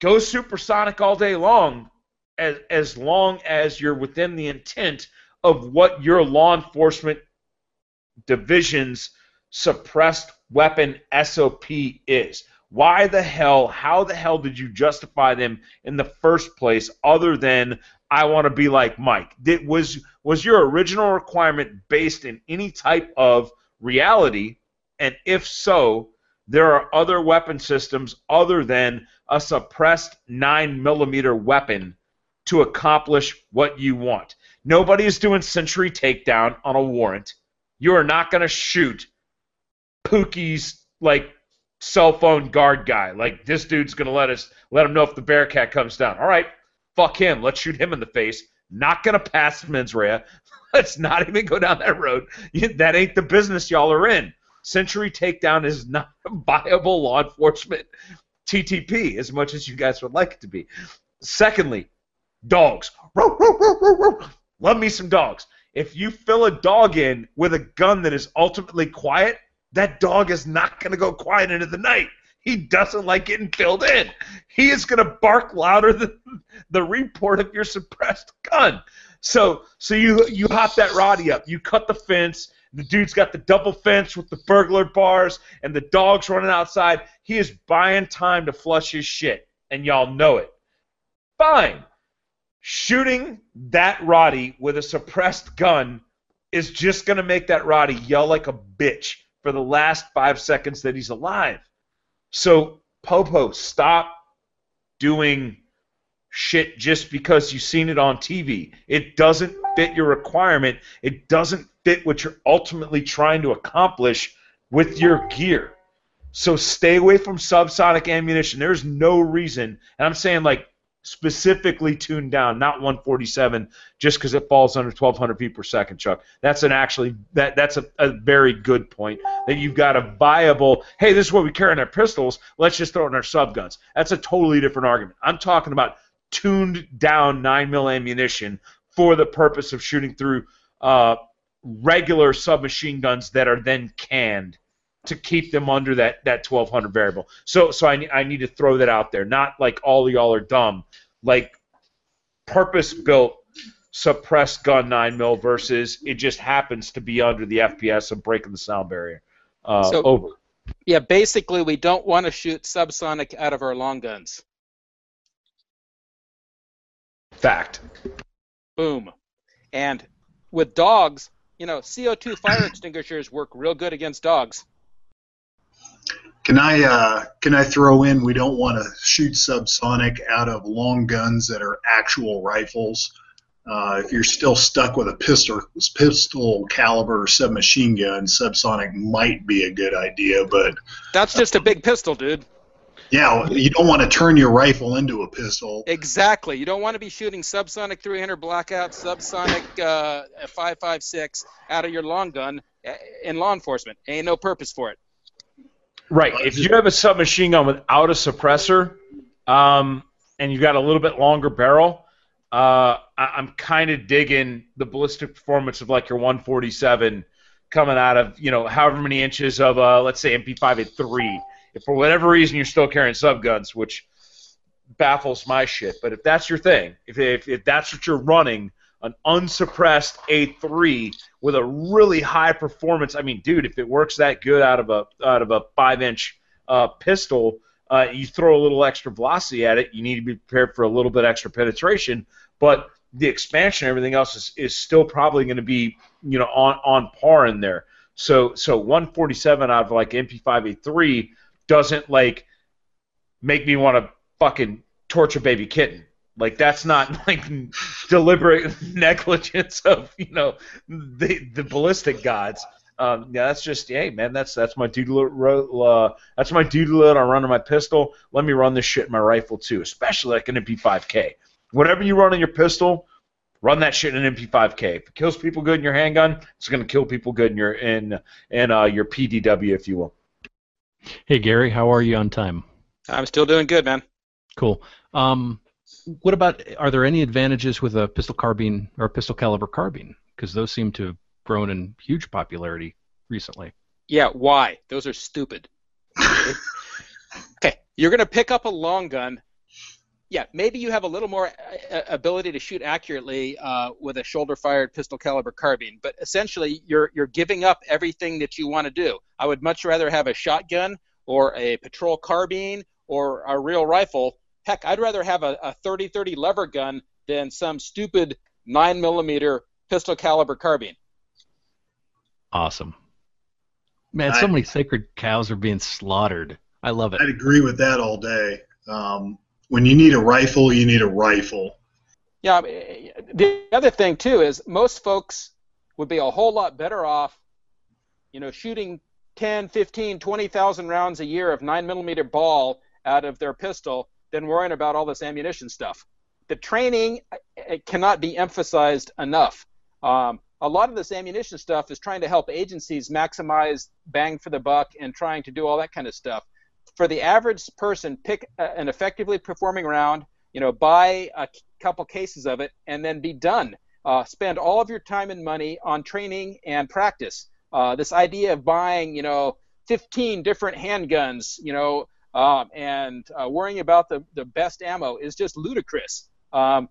go supersonic all day long as as long as you're within the intent of what your law enforcement division's suppressed weapon SOP is. Why the hell, how the hell did you justify them in the first place other than I want to be like Mike? Did, was was your original requirement based in any type of reality? And if so, there are other weapon systems other than a suppressed 9 millimeter weapon to accomplish what you want. Nobody is doing Sentry Takedown on a warrant. You are not going to shoot Pookie's like cell phone guard guy. Like this dude's going to let us let him know if the Bearcat comes down. All right, fuck him. Let's shoot him in the face. Not going to pass mens rea. Let's not even go down that road. That ain't the business y'all are in. Sentry Takedown is not a viable law enforcement TTP as much as you guys would like it to be. Secondly, dogs. Love me some dogs. If you fill a dog in with a gun that is ultimately quiet, that dog is not going to go quiet into the night. He doesn't like getting filled in. He is going to bark louder than the report of your suppressed gun. So, so you you hop that Rottie up. You cut the fence. The dude's got the double fence with the burglar bars and the dogs running outside. He is buying time to flush his shit, and y'all know it. Fine. Shooting that Rottie with a suppressed gun is just going to make that Rottie yell like a bitch for the last five seconds that he's alive. So, Popo, stop doing shit just because you've seen it on TV. It doesn't fit your requirement. It doesn't fit what you're ultimately trying to accomplish with your gear. So stay away from subsonic ammunition. There's no reason, and I'm saying like specifically tuned down, not 147, just because it falls under 1,200 feet per second, Chuck. That's an actually that that's a, a very good point. That you've got a viable. Hey, this is what we carry in our pistols. Let's just throw it in our subguns. That's a totally different argument. I'm talking about tuned down 9 mil ammunition for the purpose of shooting through uh, regular submachine guns that are then canned to keep them under that, that 1200 variable. So so I, I need to throw that out there. Not like all of y'all are dumb. Like purpose built suppressed gun 9 mil versus it just happens to be under the FPS of breaking the sound barrier. Uh, So- over. Yeah, basically, we don't want to shoot subsonic out of our long guns. Fact. Boom. And with dogs, you know, CO2 fire extinguishers work real good against dogs. Can I uh, can I throw in? We don't want to shoot subsonic out of long guns that are actual rifles. Uh, if you're still stuck with a pistol pistol caliber submachine gun, subsonic might be a good idea. But That's just a big pistol, dude. Yeah, you don't want to turn your rifle into a pistol. Exactly. You don't want to be shooting subsonic 300 blackout, subsonic uh, 556 out of your long gun uh, in law enforcement. Ain't no purpose for it. Right. If you have a submachine gun without a suppressor, um, and you've got a little bit longer barrel, uh, I- I'm kind of digging the ballistic performance of like your 147 coming out of you know however many inches of uh, let's say MP5A3. If for whatever reason you're still carrying subguns, which baffles my shit, but if that's your thing, if if, if that's what you're running, an unsuppressed A3 with a really high performance. I mean, dude, if it works that good out of a out of a five inch uh, pistol, uh, you throw a little extra velocity at it. You need to be prepared for a little bit extra penetration, but the expansion, and everything else is, is still probably going to be you know on on par in there. So so 147 out of like MP5A3 doesn't like make me want to fucking torture baby kitten. Like that's not like deliberate negligence of you know the the ballistic gods. Um, yeah, that's just hey man, that's that's my doodle uh, that's my doodle I'm running my pistol. Let me run this shit in my rifle too, especially like an MP5K. Whatever you run in your pistol, run that shit in an MP5K. If it kills people good in your handgun, it's gonna kill people good in your in in uh, your PDW, if you will. Hey Gary, how are you on time? I'm still doing good, man. Cool. Um, what about are there any advantages with a pistol carbine or a pistol caliber carbine? Because those seem to have grown in huge popularity recently. Yeah, why? Those are stupid. okay, you're going to pick up a long gun yeah, maybe you have a little more uh, ability to shoot accurately uh, with a shoulder-fired pistol caliber carbine, but essentially you're you're giving up everything that you want to do. I would much rather have a shotgun or a patrol carbine or a real rifle. Heck, I'd rather have a, a 30-30 lever gun than some stupid nine millimeter pistol caliber carbine. Awesome. Man, so many sacred cows are being slaughtered. I love it. I'd agree with that all day. Um, when you need a rifle, you need a rifle. Yeah, the other thing too is most folks would be a whole lot better off, you know, shooting 10, 15, 20,000 rounds a year of 9 millimeter ball out of their pistol than worrying about all this ammunition stuff. The training it cannot be emphasized enough. Um, a lot of this ammunition stuff is trying to help agencies maximize bang for the buck and trying to do all that kind of stuff for the average person, pick an effectively performing round, you know, buy a couple cases of it, and then be done. Uh, spend all of your time and money on training and practice. Uh, this idea of buying, you know, 15 different handguns, you know, um, and uh, worrying about the, the best ammo is just ludicrous. Um,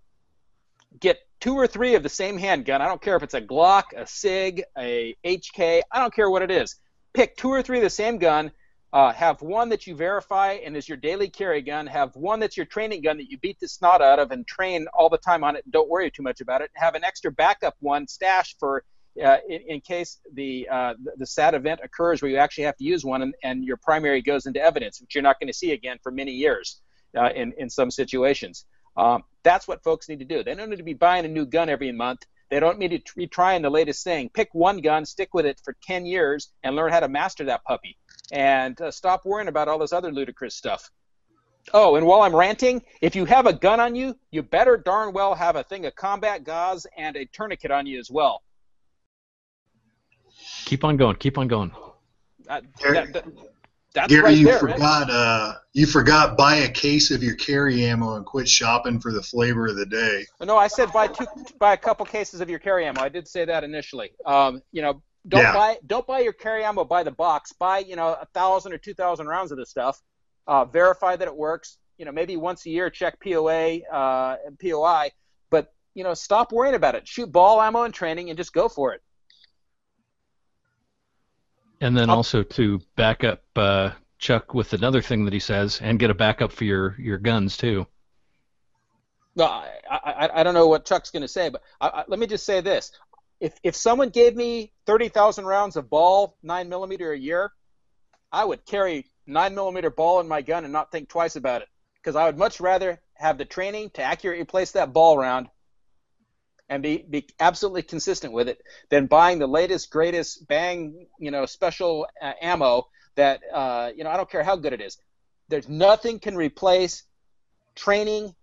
get two or three of the same handgun. I don't care if it's a Glock, a SIG, a HK. I don't care what it is. Pick two or three of the same gun uh, have one that you verify and is your daily carry gun. Have one that's your training gun that you beat the snot out of and train all the time on it. And don't worry too much about it. Have an extra backup one stashed for uh, in, in, case the, uh, the, the sad event occurs where you actually have to use one and, and your primary goes into evidence, which you're not going to see again for many years uh, in in some situations. Um, that's what folks need to do. They don't need to be buying a new gun every month. They don't need to be trying the latest thing. Pick one gun, stick with it for 10 years, and learn how to master that puppy and uh, stop worrying about all this other ludicrous stuff. Oh, and while I'm ranting, if you have a gun on you, you better darn well have a thing of combat gauze and a tourniquet on you as well. Keep on going. Keep on going. Uh, that, that, that's Gary, right you there, forgot. Uh, you forgot buy a case of your carry ammo and quit shopping for the flavor of the day. No, I said buy two, buy a couple cases of your carry ammo. I did say that initially. Um, you know, don't Yeah. buy don't buy your carry ammo by the box. Buy you know a thousand or two thousand rounds of this stuff. Uh, verify that it works. You know maybe once a year check POA uh, and POI, but you know stop worrying about it. Shoot ball ammo in training and just go for it. And then also to back up uh, Chuck with another thing that he says, and get a backup for your, your guns too. No, I, I, I don't know what Chuck's going to say, but I, I, let me just say this: if if someone gave me thirty thousand rounds of ball nine millimeter a year, I would carry nine millimeter ball in my gun and not think twice about it, because I would much rather have the training to accurately place that ball round and be, be absolutely consistent with it than buying the latest greatest bang you know special uh, ammo that uh, you know I don't care how good it is. There's nothing can replace training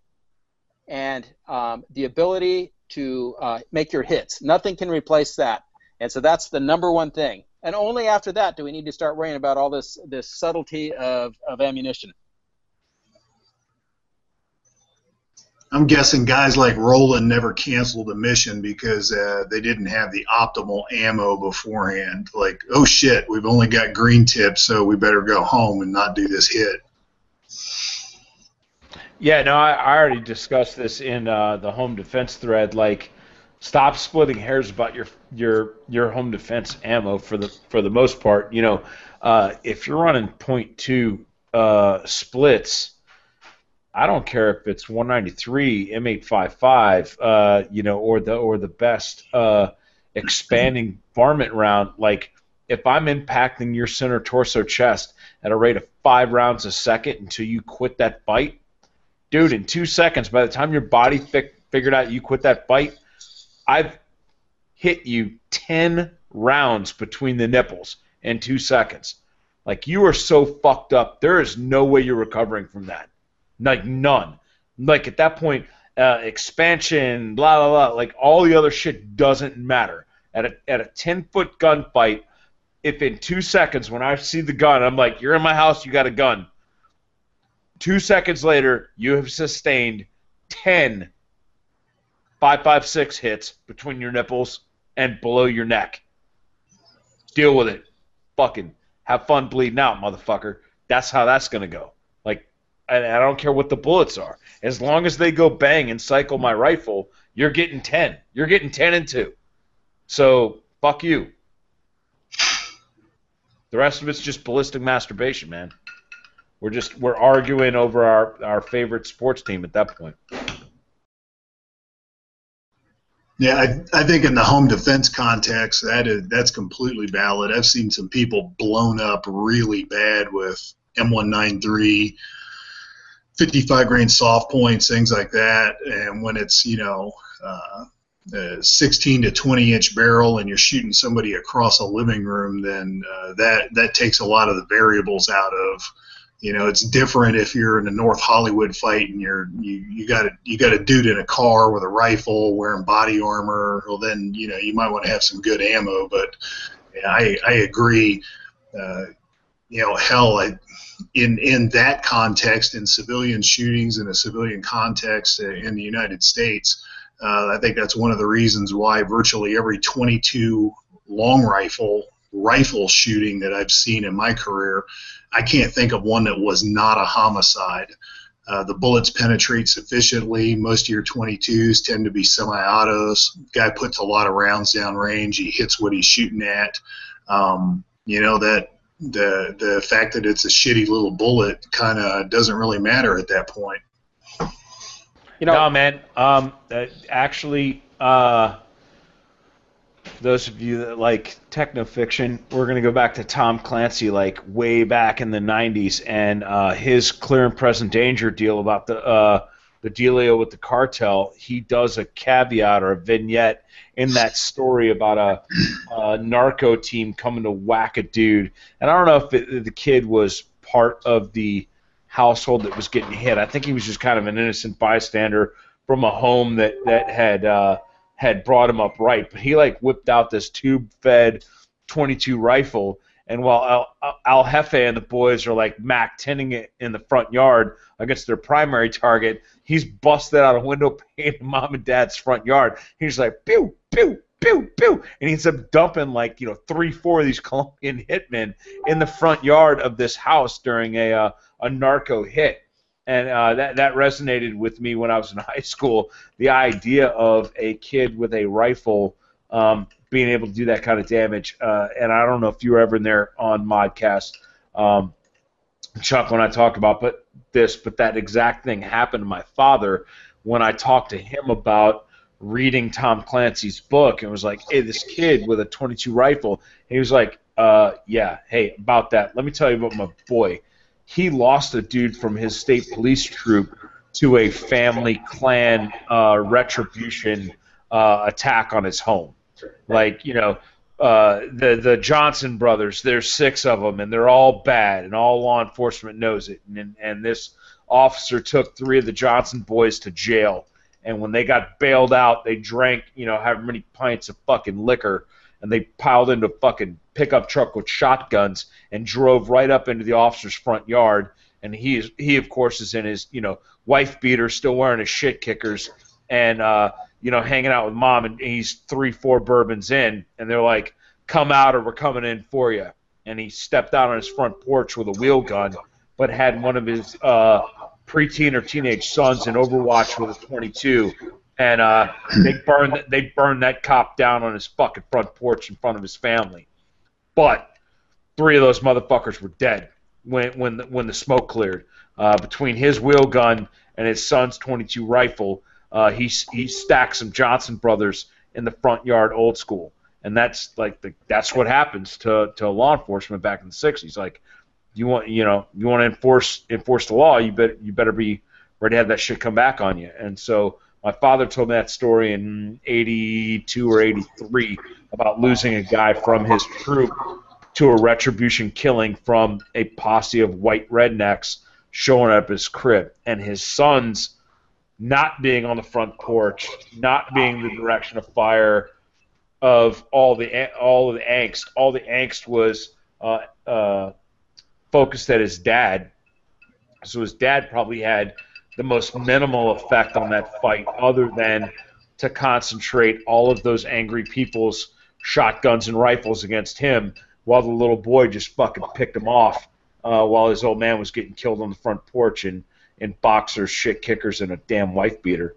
and um, the ability to uh, make your hits. Nothing can replace that. And so that's the number one thing. And only after that do we need to start worrying about all this this subtlety of, of ammunition. I'm guessing guys like Roland never canceled a mission because uh, they didn't have the optimal ammo beforehand. Like, oh shit, we've only got green tips, so we better go home and not do this hit. Yeah, no, I, I already discussed this in uh, the home defense thread. Like, stop splitting hairs about your your your home defense ammo for the for the most part. You know, uh, if you're running point two uh, splits, I don't care if it's 193 M855, uh, you know, or the or the best uh, expanding varmint round. Like, if I'm impacting your center torso chest at a rate of five rounds a second until you quit that bite, dude, in two seconds, by the time your body fi- figured out you quit that bite, I've hit you 10 rounds between the nipples in two seconds. Like, you are so fucked up. There is no way you're recovering from that. Like, none. Like, at that point, uh, expansion, blah, blah, blah, like, all the other shit doesn't matter. At a, at a 10 foot gunfight, if in two seconds, when I see the gun, I'm like, you're in my house, you got a gun. Two seconds later, you have sustained 10 556 hits between your nipples and below your neck. Deal with it. Fucking have fun bleeding out, motherfucker. That's how that's going to go. And I don't care what the bullets are. As long as they go bang and cycle my rifle, you're getting ten. You're getting ten and two. So fuck you. The rest of it's just ballistic masturbation, man. We're just we're arguing over our our favorite sports team at that point. Yeah, I, I think in the home defense context, that is that's completely valid. I've seen some people blown up really bad with M193, 55 grain soft points, things like that. And when it's you know uh, a 16 to 20 inch barrel and you're shooting somebody across a living room, then uh, that that takes a lot of the variables out of you know, it's different if you're in a North Hollywood fight and you're you, you got a you got a dude in a car with a rifle wearing body armor. Well, then you know you might want to have some good ammo. But yeah, I I agree. Uh, you know, hell, I, in in that context, in civilian shootings in a civilian context uh, in the United States, uh, I think that's one of the reasons why virtually every 22 long rifle rifle shooting that I've seen in my career I can't think of one that was not a homicide. Uh, the bullets penetrate sufficiently. Most of your 22s tend to be semi-autos. Guy puts a lot of rounds down range. He hits what he's shooting at. Um, you know that the the fact that it's a shitty little bullet kind of doesn't really matter at that point. You know, no, man. Um, uh, actually, uh, those of you that like techno fiction, we're going to go back to Tom Clancy, like way back in the '90s, and uh, his clear and present danger deal about the uh, the dealio with the cartel. He does a caveat or a vignette in that story about a, a narco team coming to whack a dude, and I don't know if it, the kid was part of the household that was getting hit. I think he was just kind of an innocent bystander from a home that that had. Uh, had brought him up right, but he like whipped out this tube-fed 22 rifle, and while Al, Al Jefe and the boys are like Mac 10ing it in the front yard against their primary target, he's busted out a window pane in mom and dad's front yard. He's like, pew, pew, pew, pew, and he ends up dumping like you know three, four of these Colombian hitmen in the front yard of this house during a uh, a narco hit and uh, that that resonated with me when I was in high school. The idea of a kid with a rifle um, being able to do that kind of damage, uh, and I don't know if you were ever in there on Modcast, um, Chuck, when I talked about but this, but that exact thing happened to my father when I talked to him about reading Tom Clancy's book and was like, "Hey, this kid with a 22 rifle." He was like, uh, "Yeah, hey, about that. Let me tell you about my boy." he lost a dude from his state police troop to a family clan uh, retribution uh, attack on his home. Like you know, uh, the the Johnson brothers. There's six of them, and they're all bad, and all law enforcement knows it. And and this officer took three of the Johnson boys to jail. And when they got bailed out, they drank you know however many pints of fucking liquor and they piled into a fucking pickup truck with shotguns and drove right up into the officer's front yard. And he is he of course is in his you know wife beater, still wearing his shit kickers, and uh, you know hanging out with mom. And he's three four bourbons in, and they're like, "Come out or we're coming in for you." And he stepped out on his front porch with a wheel gun, but had one of his uh, preteen or teenage sons in Overwatch with a 22 and uh, they burned they burned that cop down on his fucking front porch in front of his family. But three of those motherfuckers were dead when when the, when the smoke cleared. Uh, between his wheel gun and his son's 22 rifle, uh, he he stacked some Johnson brothers in the front yard, old school, and that's like the that's what happens to to law enforcement back in the 60s. Like you want you know you want to enforce enforce the law, you bet you better be ready to have that shit come back on you, and so my father told me that story in 82 or 83 about losing a guy from his troop to a retribution killing from a posse of white rednecks showing up his crib. And his sons not being on the front porch, not being the direction of fire of all the all of the angst. All the angst was uh, uh, focused at his dad. So his dad probably had the most minimal effect on that fight, other than to concentrate all of those angry people's shotguns and rifles against him, while the little boy just fucking picked him off uh, while his old man was getting killed on the front porch. And in boxers, shit kickers, and a damn wife beater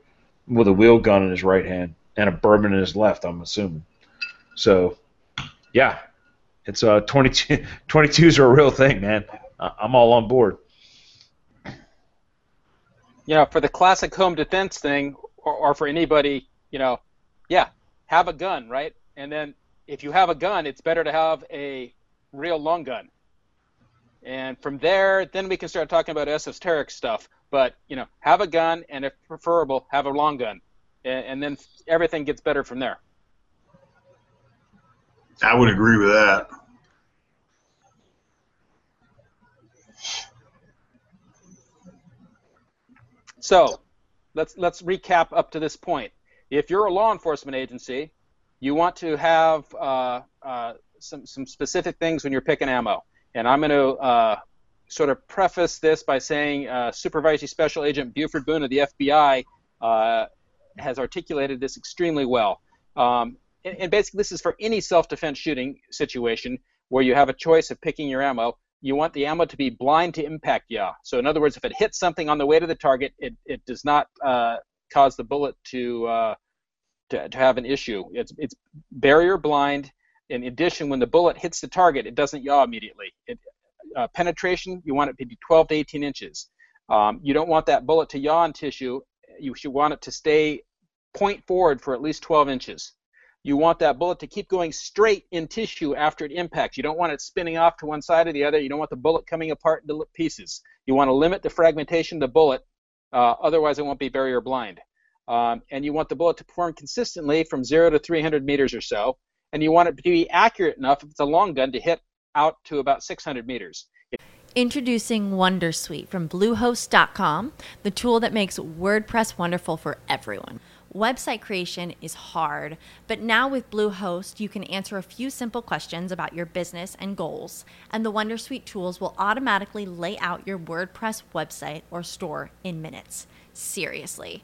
with a wheel gun in his right hand and a bourbon in his left. I'm assuming. So, yeah, it's uh 22 22s are a real thing, man. I'm all on board. Yeah, for the classic home defense thing, or, or for anybody, you know, yeah, have a gun, right? And then if you have a gun, it's better to have a real long gun. And from there, then we can start talking about esoteric stuff. But you know, have a gun, and if preferable, have a long gun, and, and then everything gets better from there. I would agree with that. So, let's let's recap up to this point. If you're a law enforcement agency, you want to have uh, uh, some some specific things when you're picking ammo. And I'm going to uh, sort of preface this by saying uh, Supervisory Special Agent Buford Boone of the FBI uh, has articulated this extremely well. Um, and, and basically, this is for any self-defense shooting situation where you have a choice of picking your ammo you want the ammo to be blind to impact yaw. So in other words, if it hits something on the way to the target, it, it does not uh, cause the bullet to, uh, to, to have an issue. It's it's barrier blind. In addition, when the bullet hits the target, it doesn't yaw immediately. It, uh, penetration, you want it to be 12 to 18 inches. Um, you don't want that bullet to yaw in tissue. You should want it to stay point forward for at least 12 inches. You want that bullet to keep going straight in tissue after it impacts. You don't want it spinning off to one side or the other. You don't want the bullet coming apart into pieces. You want to limit the fragmentation of the bullet, uh, otherwise it won't be barrier blind. Um, and you want the bullet to perform consistently from 0 to 300 meters or so. And you want it to be accurate enough, if it's a long gun, to hit out to about 600 meters. Introducing Wondersuite from Bluehost.com, the tool that makes WordPress wonderful for everyone. Website creation is hard, but now with Bluehost, you can answer a few simple questions about your business and goals, and the Wondersuite tools will automatically lay out your WordPress website or store in minutes. Seriously.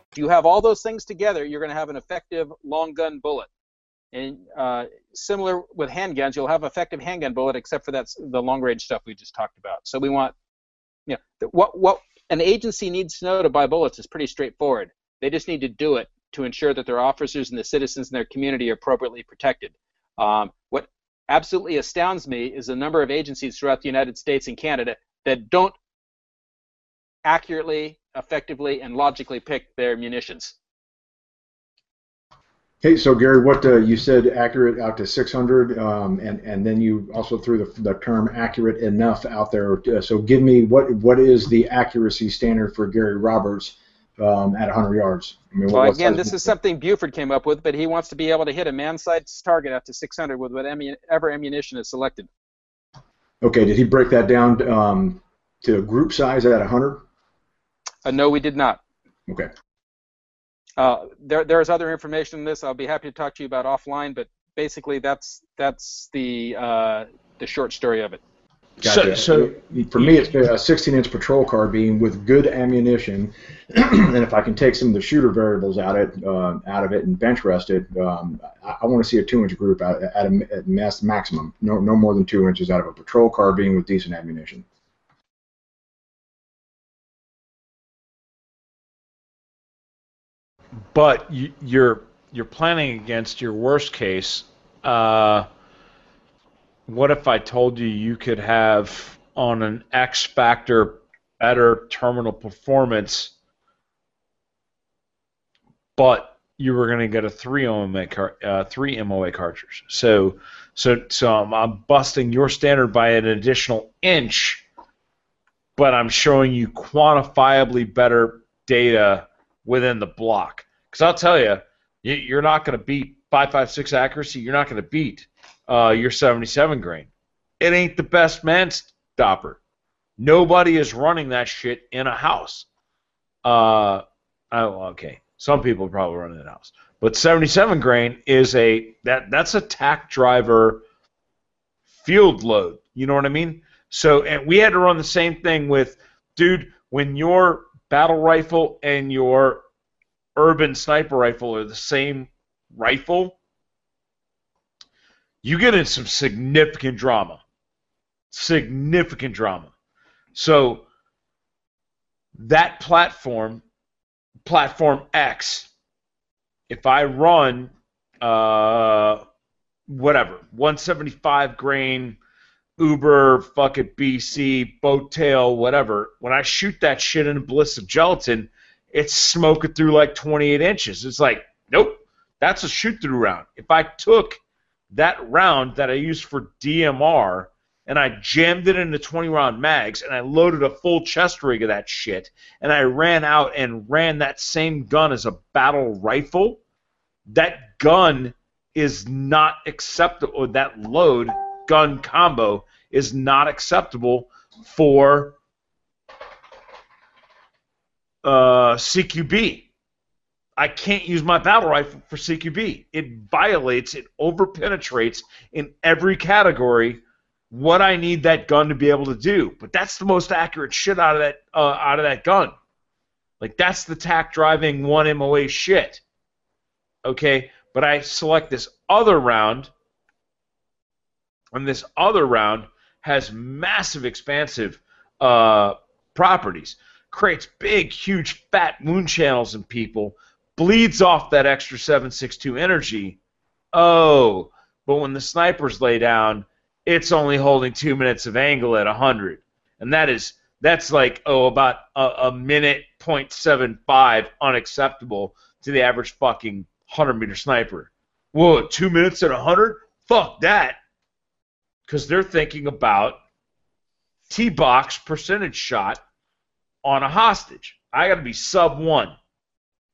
If you have all those things together, you're going to have an effective long gun bullet. And uh, similar with handguns, you'll have effective handgun bullet, except for that the long range stuff we just talked about. So we want, you know, what what an agency needs to know to buy bullets is pretty straightforward. They just need to do it to ensure that their officers and the citizens in their community are appropriately protected. Um, what absolutely astounds me is the number of agencies throughout the United States and Canada that don't accurately, effectively, and logically pick their munitions. Okay, so Gary, what uh, you said accurate out to 600, um, and and then you also threw the, the term accurate enough out there. Uh, so give me what what is the accuracy standard for Gary Roberts um, at 100 yards? I mean, well, again, this is something Buford came up with, but he wants to be able to hit a man-sized target up to 600 with whatever ammunition is selected. Okay, did he break that down um, to group size at 100? Uh, no, we did not. Okay. Uh, there, there's other information in this. I'll be happy to talk to you about offline, but basically that's that's the uh, the short story of it. Gotcha. So, so for me, it's a 16-inch patrol carbine with good ammunition, and if I can take some of the shooter variables out it uh, out of it and bench rest it, um, I, I want to see a two-inch group at, at a at mass maximum, no no more than two inches out of a patrol carbine with decent ammunition. But you, you're you're planning against your worst case. Uh, what if I told you you could have on an X factor better terminal performance, but you were going to get a three MOA car, uh, three MOA cartridge. So so so I'm, I'm busting your standard by an additional inch, but I'm showing you quantifiably better data within the block. Because I'll tell you, you're not going to beat 556 accuracy. You're not going to beat uh, your 77 grain. It ain't the best man stopper. Nobody is running that shit in a house. Uh, oh, okay. Some people probably run in a house, but 77 grain is a that that's a tack driver field load. You know what I mean? So, and we had to run the same thing with, dude, when your battle rifle and your urban sniper rifle are the same rifle, you get in some significant drama. Significant drama. So that platform, platform X, if I run uh, whatever, 175 grain, Uber, fuck it, BC, boat tail, whatever, when I shoot that shit in a ballistic gelatin, it's smoking through like 28 inches. It's like, nope, that's a shoot through round. If I took that round that I used for DMR and I jammed it into 20 round mags and I loaded a full chest rig of that shit and I ran out and ran that same gun as a battle rifle, that gun is not acceptable. That load gun combo is not acceptable for uh, CQB. I can't use my battle rifle for CQB. It violates, it overpenetrates in every category what I need that gun to be able to do. But that's the most accurate shit out of that uh, out of that gun. Like that's the tack driving one MOA shit. Okay, but I select this other round, and this other round has massive expansive uh, properties creates big, huge, fat wound channels in people, bleeds off that extra 762 energy. Oh, but when the snipers lay down, it's only holding two minutes of angle at 100, and that is that's like oh about a, a minute 0.75 unacceptable to the average fucking 100 meter sniper. Whoa, two minutes at 100? Fuck that. Because they're thinking about T box percentage shot on a hostage. I got to be sub one,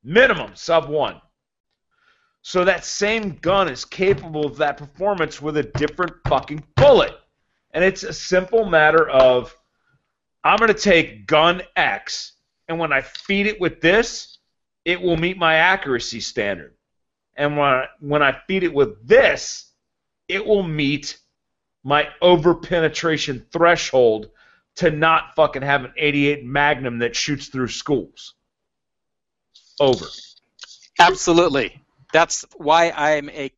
minimum sub one. So that same gun is capable of that performance with a different fucking bullet. And it's a simple matter of I'm going to take gun X, and when I feed it with this, it will meet my accuracy standard. And when I, when I feed it with this, it will meet my over penetration threshold to not fucking have an 88 Magnum that shoots through schools. Over. Absolutely. That's why I'm a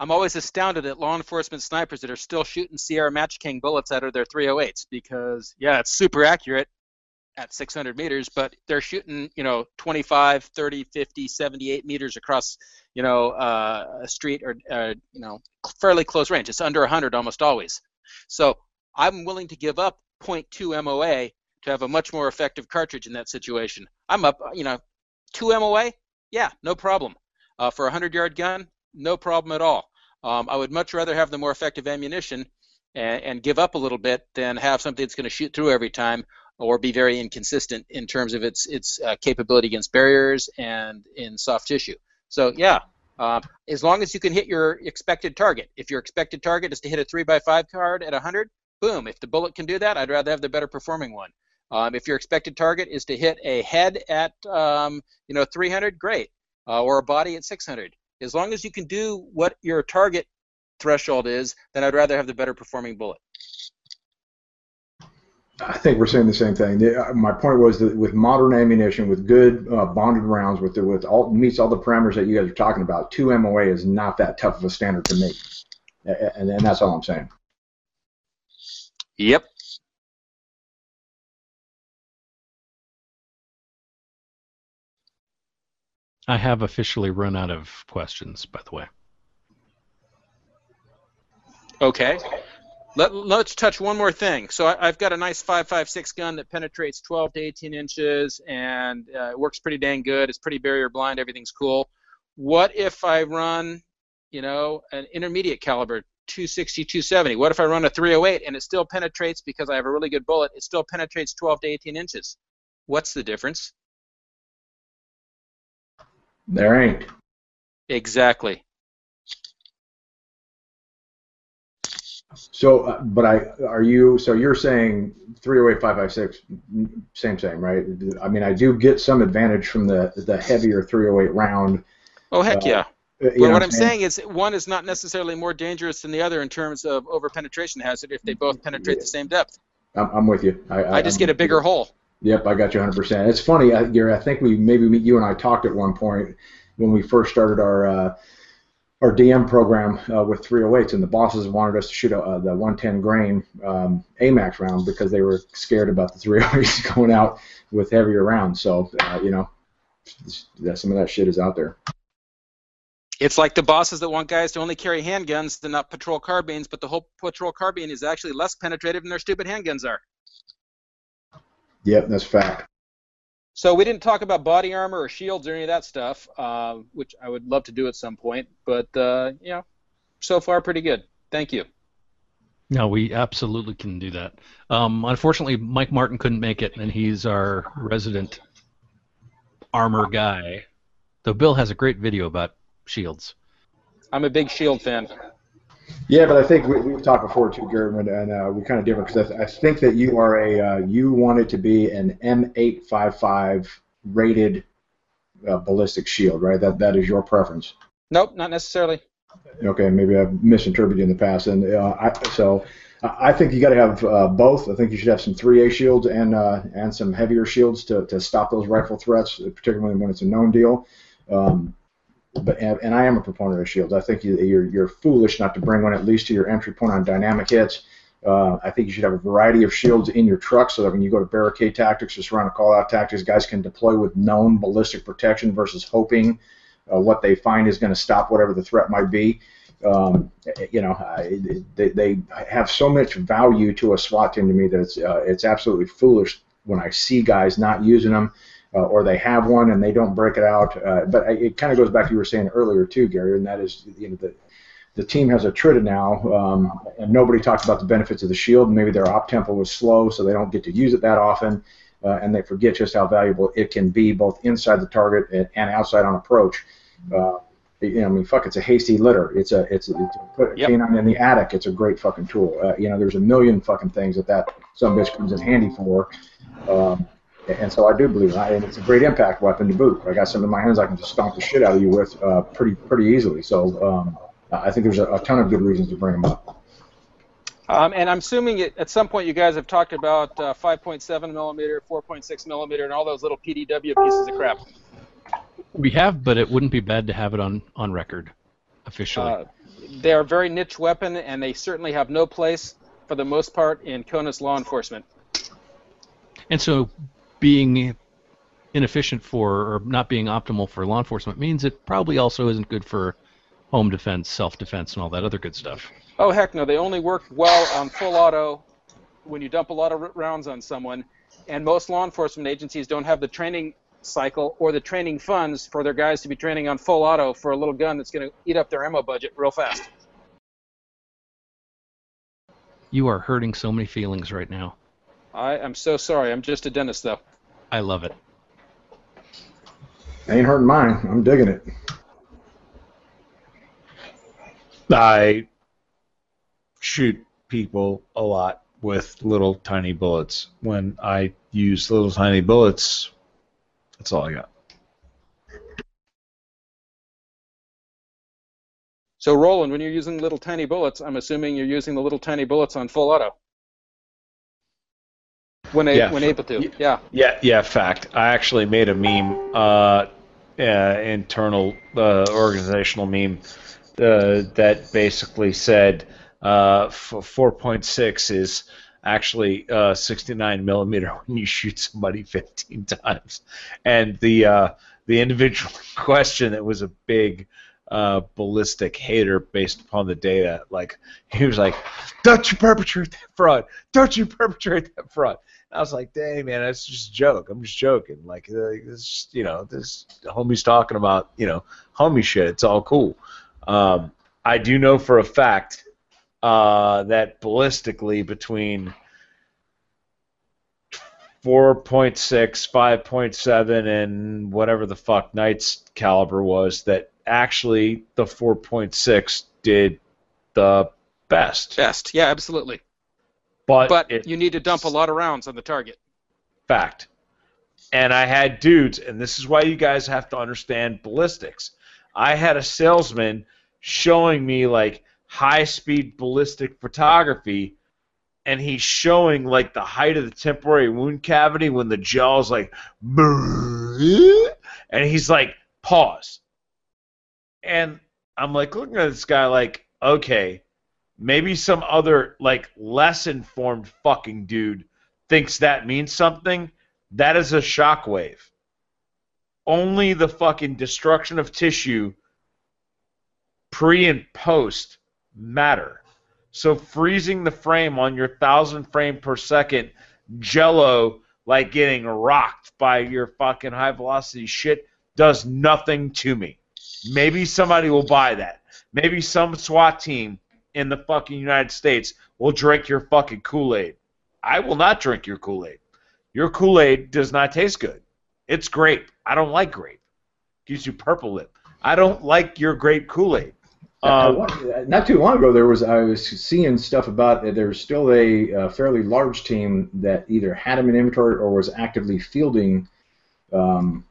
I'm always astounded at law enforcement snipers that are still shooting Sierra Match King bullets out of their 308s because yeah, it's super accurate at 600 meters, but they're shooting, you know, 25, 30, 50, 78 meters across, you know, uh, a street or, uh, you know, fairly close range. It's under 100 almost always. So I'm willing to give up 0.2 MOA to have a much more effective cartridge in that situation. I'm up, you know, 2 MOA, yeah, no problem. Uh, for a 100 yard gun, no problem at all. Um, I would much rather have the more effective ammunition and, and give up a little bit than have something that's going to shoot through every time or be very inconsistent in terms of its its uh, capability against barriers and in soft tissue. So yeah, uh, as long as you can hit your expected target. If your expected target is to hit a three by five card at 100, boom. If the bullet can do that, I'd rather have the better performing one. Um, if your expected target is to hit a head at um, you know 300, great, uh, or a body at 600. As long as you can do what your target threshold is, then I'd rather have the better performing bullet. I think we're saying the same thing. Uh, my point was that with modern ammunition, with good uh, bonded rounds, with the, with all meets all the parameters that you guys are talking about, two MOA is not that tough of a standard to meet, and, and that's all I'm saying. Yep. I have officially run out of questions, by the way. Okay. Let, let's touch one more thing. So I, have got a nice 5.56 gun that penetrates 12 to 18 inches and uh, it works pretty dang good. It's pretty barrier blind. Everything's cool. What if I run, you know, an intermediate caliber 260, 270? What if I run a 308 and it still penetrates because I have a really good bullet? It still penetrates 12 to 18 inches. What's the difference? There ain't. Exactly. So, uh, but I are you? So you're saying 308 556, same same, right? I mean, I do get some advantage from the the heavier 308 round. Oh heck uh, yeah! But But what I'm saying is one is not necessarily more dangerous than the other in terms of over penetration hazard if they both penetrate the same depth. I'm, I'm with you. I, I just I'm- get a bigger hole. Yep, I got you 100%. It's funny, I, Gary. I think we maybe you and I talked at one point when we first started our uh, our DM program uh, with 308s, and the bosses wanted us to shoot a, uh, the 110 grain um, AMAX round because they were scared about the 308s going out with heavier rounds. So, uh, you know, that, some of that shit is out there. It's like the bosses that want guys to only carry handguns and not patrol carbines, but the whole patrol carbine is actually less penetrative than their stupid handguns are. Yep, that's fact. So we didn't talk about body armor or shields or any of that stuff, uh, which I would love to do at some point. But uh, you know, so far pretty good. Thank you. No, we absolutely can do that. Um, unfortunately, Mike Martin couldn't make it, and he's our resident armor guy. Though Bill has a great video about shields. I'm a big shield fan. Yeah, but I think we, we've talked before too, Gary, and, and uh, we kind of different because I, th- I think that you are a uh, you wanted to be an M855 rated uh, ballistic shield, right? That that is your preference. Nope, not necessarily. Okay, maybe I've misinterpreted you in the past, and uh, I, so I I think you got to have uh, both. I think you should have some 3A shields and uh, and some heavier shields to, to stop those rifle threats, particularly when it's a known deal. Um, but and, I am a proponent of shields. I think you, you're you're foolish not to bring one at least to your entry point on dynamic hits. Uh, I think you should have a variety of shields in your truck so that when you go to barricade tactics or surround call out tactics, guys can deploy with known ballistic protection versus hoping uh, what they find is going to stop whatever the threat might be. Um, you know, they, they have so much value to a SWAT team to me that it's uh, it's absolutely foolish when I see guys not using them. Uh, or they have one and they don't break it out. Uh, but it kind of goes back to what you were saying earlier too, Gary, and that is you know the the team has a Trita now, um, and nobody talks about the benefits of the shield. Maybe their op tempo was slow, so they don't get to use it that often, uh, and they forget just how valuable it can be both inside the target and, and outside on approach. Uh, you know, I mean, fuck, it's a hasty litter. It's a, it's, a, it's a put a Yep. canine in the attic. It's a great fucking tool. Uh, you know, there's a million fucking things that that some bitch comes in handy for. Um, and so I do believe, I, and it's a great impact weapon to boot. I got some in my hands I can just stomp the shit out of you with uh, pretty pretty easily. So um, I think there's a, a ton of good reasons to bring them up. Um, and I'm assuming it, at some point you guys have talked about uh, 5.7 millimeter, 4.6 millimeter, and all those little PDW pieces of crap. We have, but it wouldn't be bad to have it on on record, officially. Uh, they are a very niche weapon, and they certainly have no place, for the most part, in CONUS law enforcement. And so, being inefficient for or not being optimal for law enforcement means it probably also isn't good for home defense, self defense, and all that other good stuff. Oh heck no! They only work well on full auto when you dump a lot of rounds on someone, and most law enforcement agencies don't have the training cycle or the training funds for their guys to be training on full auto for a little gun that's going to eat up their ammo budget real fast. You are hurting so many feelings right now. I am so sorry. I'm just a dentist, though. I love it. Ain't hurting mine. I'm digging it. I shoot people a lot with little tiny bullets. When I use little tiny bullets, that's all I got. So, Roland, when you're using little tiny bullets, I'm assuming you're using the little tiny bullets on full auto. When, a, Yeah. when able to, yeah. Yeah, yeah. Fact. I actually made a meme, uh, uh, internal uh, organizational meme, uh, that basically said uh, f- 4.6 is actually uh, 69 millimeter when you shoot somebody 15 times, and the uh, the individual in question that was a big uh, ballistic hater based upon the data. Like he was like, "Don't you perpetrate that fraud? Don't you perpetrate that fraud?" I was like, "Dang man, that's just a joke. I'm just joking. Like uh, this, you know, this homie's talking about you know homie shit. It's all cool." Um, I do know for a fact uh, that ballistically between 4.6, 5.7, and whatever the fuck Knight's caliber was, that actually the 4.6 did the best. Best, yeah, absolutely. But, But it- you need to dump a lot of rounds on the target. fact. And I had dudes, and this is why you guys have to understand ballistics. I had a salesman showing me like high speed ballistic photography, and he's showing like the height of the temporary wound cavity when the gel's like, and he's like, pause. And I'm like looking at this guy like, okay, maybe some other like less informed fucking dude thinks that means something. That is a shockwave. Only the fucking destruction of tissue pre and post matter. So freezing the frame on your thousand frame per second jello like getting rocked by your fucking high velocity shit does nothing to me. Maybe somebody will buy that. Maybe some SWAT team in the fucking United States will drink your fucking Kool-Aid. I will not drink your Kool-Aid. Your Kool-Aid does not taste good. It's grape. I don't like grape. Gives you purple lip. I don't like your grape Kool-Aid. Uh, Um, one- not too long ago, there was I was seeing stuff about that there was still a, uh fairly large team that either had them in inventory or was actively fielding um,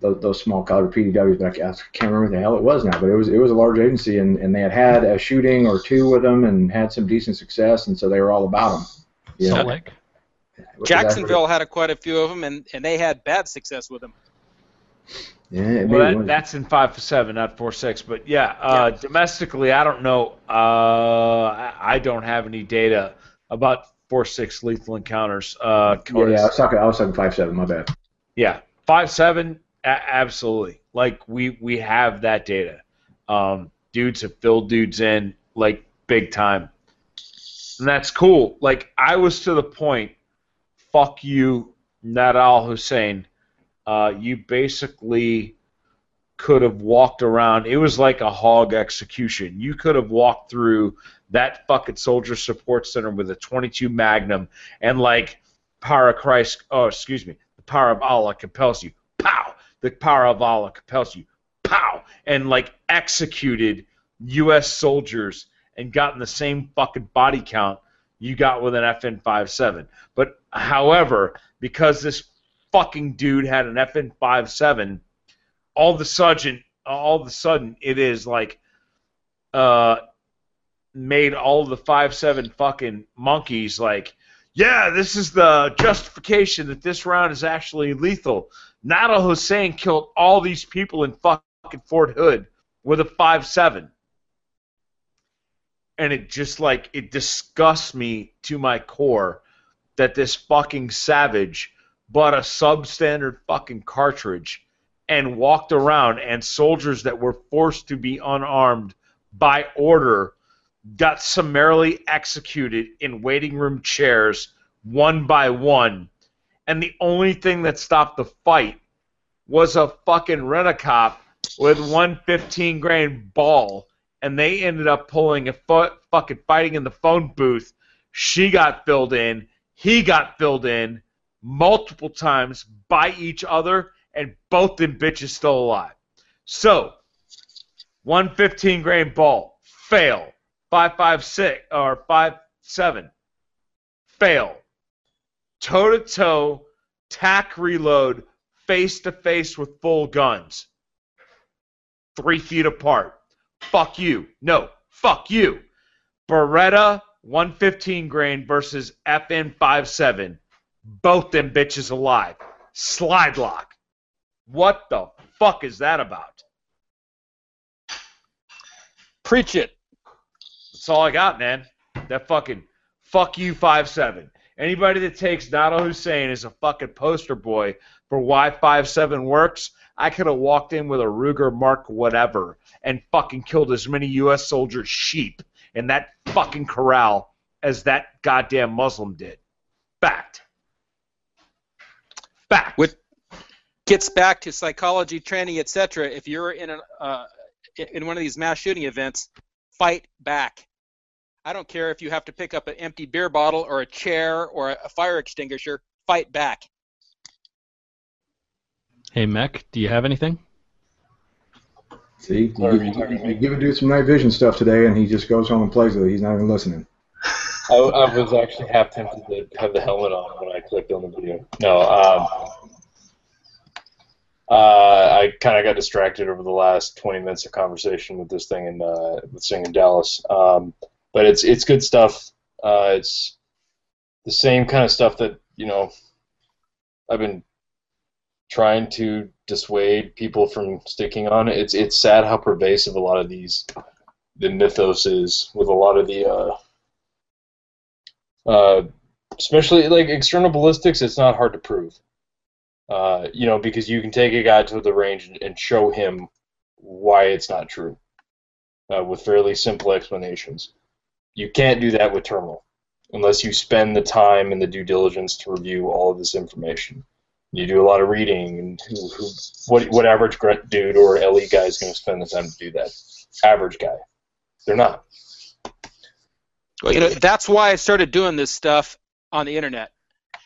those, those small caliber PDWs. But I I can't remember what the hell it was now. But it was it was a large agency, and, and they had had a shooting or two with them and had some decent success, and so they were all about them. You know? Salt Lake. Jacksonville had a, quite a few of them, and, and they had bad success with them. Yeah, it well, that, that's in five for seven, not four six. But yeah, uh, domestically, I don't know. Uh, I, I don't have any data about four six lethal encounters. Uh, yeah, yeah, I was talking. I was talking five seven. My bad. Yeah, five seven, a- absolutely. Like we we have that data. Um, dudes have filled dudes in like big time, and that's cool. Like I was to the point. Fuck you, Nidal Hussein. Uh, you basically could have walked around. It was like a hog execution. You could have walked through that fucking soldier support center with a 22 Magnum and like power of Christ. Oh, excuse me. The power of Allah compels you. The power of Allah compels you. Pow. And like executed U.S. soldiers and gotten the same fucking body count you got with an FN57. But however, because this fucking dude had an FN57 all of a sudden, all of a sudden, it is like uh, made all the five seven fucking monkeys like, yeah, this is the justification that this round is actually lethal. Nidal Hussein killed all these people in fucking Fort Hood with a five seven, and it just like it disgusts me to my core that this fucking savage bought a substandard fucking cartridge and walked around, and soldiers that were forced to be unarmed by order got summarily executed in waiting room chairs one by one. And the only thing that stopped the fight was a fucking rent-a-cop with one 15 grain ball, and they ended up pulling a fu- fucking fighting in the phone booth. She got filled in, he got filled in multiple times by each other, and both them bitches still alive. So, one 15 grain ball, fail. 556 or 57, fail. Toe to toe, tack reload, face to face with full guns. Three feet apart. Fuck you. No, fuck you. Beretta 115 grain versus FN 57. Both them bitches alive. Slide lock. What the fuck is that about? Preach it. That's all I got, man. That fucking fuck you five seven. Anybody that takes Nidal Hussein as a fucking poster boy for why five seven works, I could have walked in with a Ruger Mark whatever and fucking killed as many U.S. soldiers sheep in that fucking corral as that goddamn Muslim did. Fact. Fact. What gets back to psychology training, etc. If you're in a uh, in one of these mass shooting events, fight back. I don't care if you have to pick up an empty beer bottle or a chair or a fire extinguisher. Fight back. Hey, Mech, do you have anything? See, you, give- you give a dude some night vision stuff today, and he just goes home and plays with it. He's not even listening. I, I was actually half tempted to have the helmet on when I clicked on the video. No, um, uh, I kind of got distracted over the last 20 minutes of conversation with this thing in uh, with thing in Dallas. Um, but it's it's good stuff. Uh, it's the same kind of stuff that you know I've been trying to dissuade people from sticking on. It's it's sad how pervasive a lot of these the mythos is with a lot of the uh, uh, especially like external ballistics. It's not hard to prove. Uh, you know, because you can take a guy to the range and, and show him why it's not true uh, with fairly simple explanations. You can't do that with terminal unless you spend the time and the due diligence to review all of this information. You do a lot of reading, and who, who, what, what average grunt dude or LE guy is going to spend the time to do that? Average guy. They're not. Well, you know, that's why I started doing this stuff on the internet.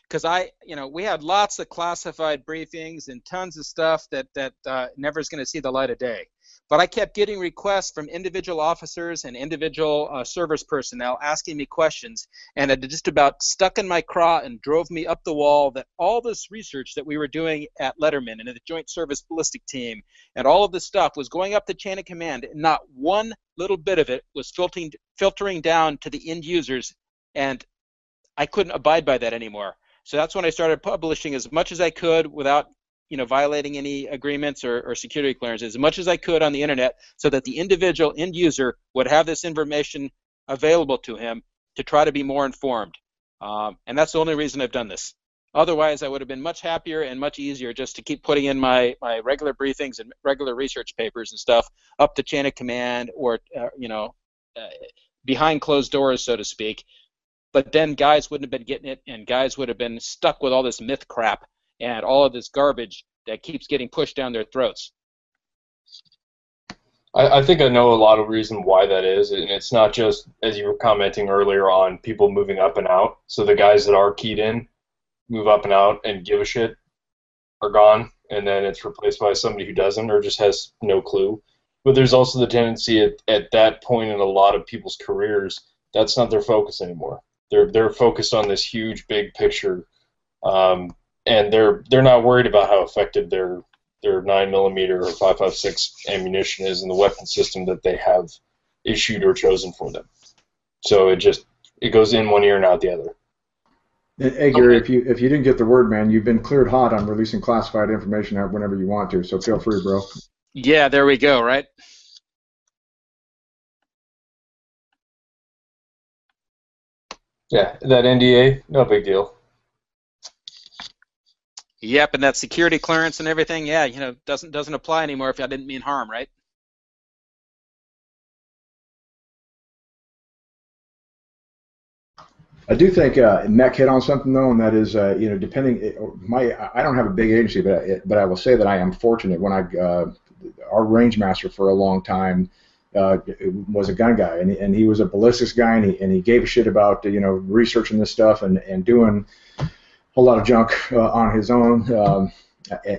Because I, you know, we had lots of classified briefings and tons of stuff that that uh, never is going to see the light of day. But I kept getting requests from individual officers and individual uh, service personnel asking me questions, and it just about stuck in my craw and drove me up the wall that all this research that we were doing at Letterman and the Joint Service Ballistic Team and all of this stuff was going up the chain of command, and not one little bit of it was filtering filtering down to the end users, and I couldn't abide by that anymore. So that's when I started publishing as much as I could without you know violating any agreements or, or security clearances as much as I could on the internet so that the individual end user would have this information available to him to try to be more informed. Um, and that's the only reason I've done this. Otherwise, I would have been much happier and much easier just to keep putting in my, my regular briefings and regular research papers and stuff up the chain of command or, uh, you know, uh, behind closed doors, so to speak. But then guys wouldn't have been getting it, and guys would have been stuck with all this myth crap and all of this garbage that keeps getting pushed down their throats. I, I think I know a lot of reason why that is, and it's not just as you were commenting earlier on people moving up and out. So the guys that are keyed in move up and out and give a shit are gone, and then it's replaced by somebody who doesn't or just has no clue. But there's also the tendency at, at that point in a lot of people's careers, that's not their focus anymore. They're they're focused on this huge big picture, um, and they're they're not worried about how effective their their nine millimeter or five five six ammunition is in the weapon system that they have issued or chosen for them. So it just it goes in one ear and out the other. And, Hey Gary, if you if you didn't get the word, man, you've been cleared hot on releasing classified information out whenever you want to. So feel free, bro. Yeah, there we go, right? Yeah, that NDA, no big deal. Yep, and that security clearance and everything, yeah, you know, doesn't doesn't apply anymore if I didn't mean harm, right? I do think uh, hit on something though, and that is, uh, you know, depending. My I don't have a big agency, but I, but I will say that I am fortunate. When I uh, our range master for a long time uh, was a gun guy, and, and he was a ballistics guy, and he, and he gave a shit about you know researching this stuff and, and doing a lot of junk uh, on his own. Um,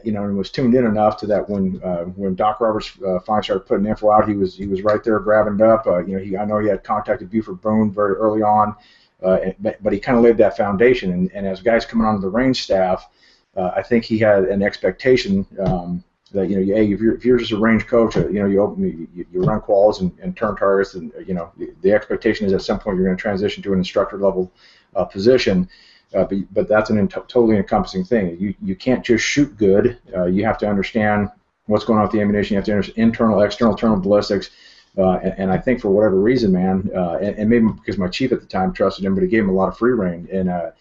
you know, and was tuned in enough to that when uh, when Doc Roberts uh, finally started putting info out, he was he was right there grabbing it up. Uh, you know, he I know he had contacted Buford Boone very early on, uh, and- but, but he kind of laid that foundation. And, and as guys coming onto the range staff, uh, I think he had an expectation um, that you know, hey, if you're if you're just a range coach, you know, you open you, you run quals and, and turn targets, and you know, the, the expectation is at some point you're going to transition to an instructor level uh, position. Uh, but, but that's an totally encompassing thing. You, you can't just shoot good. Uh, you have to understand what's going on with the ammunition. You have to understand internal, external, terminal ballistics. Uh, and, and I think for whatever reason, man, uh, and, and maybe because my chief at the time trusted him, but he gave him a lot of free reign. And uh,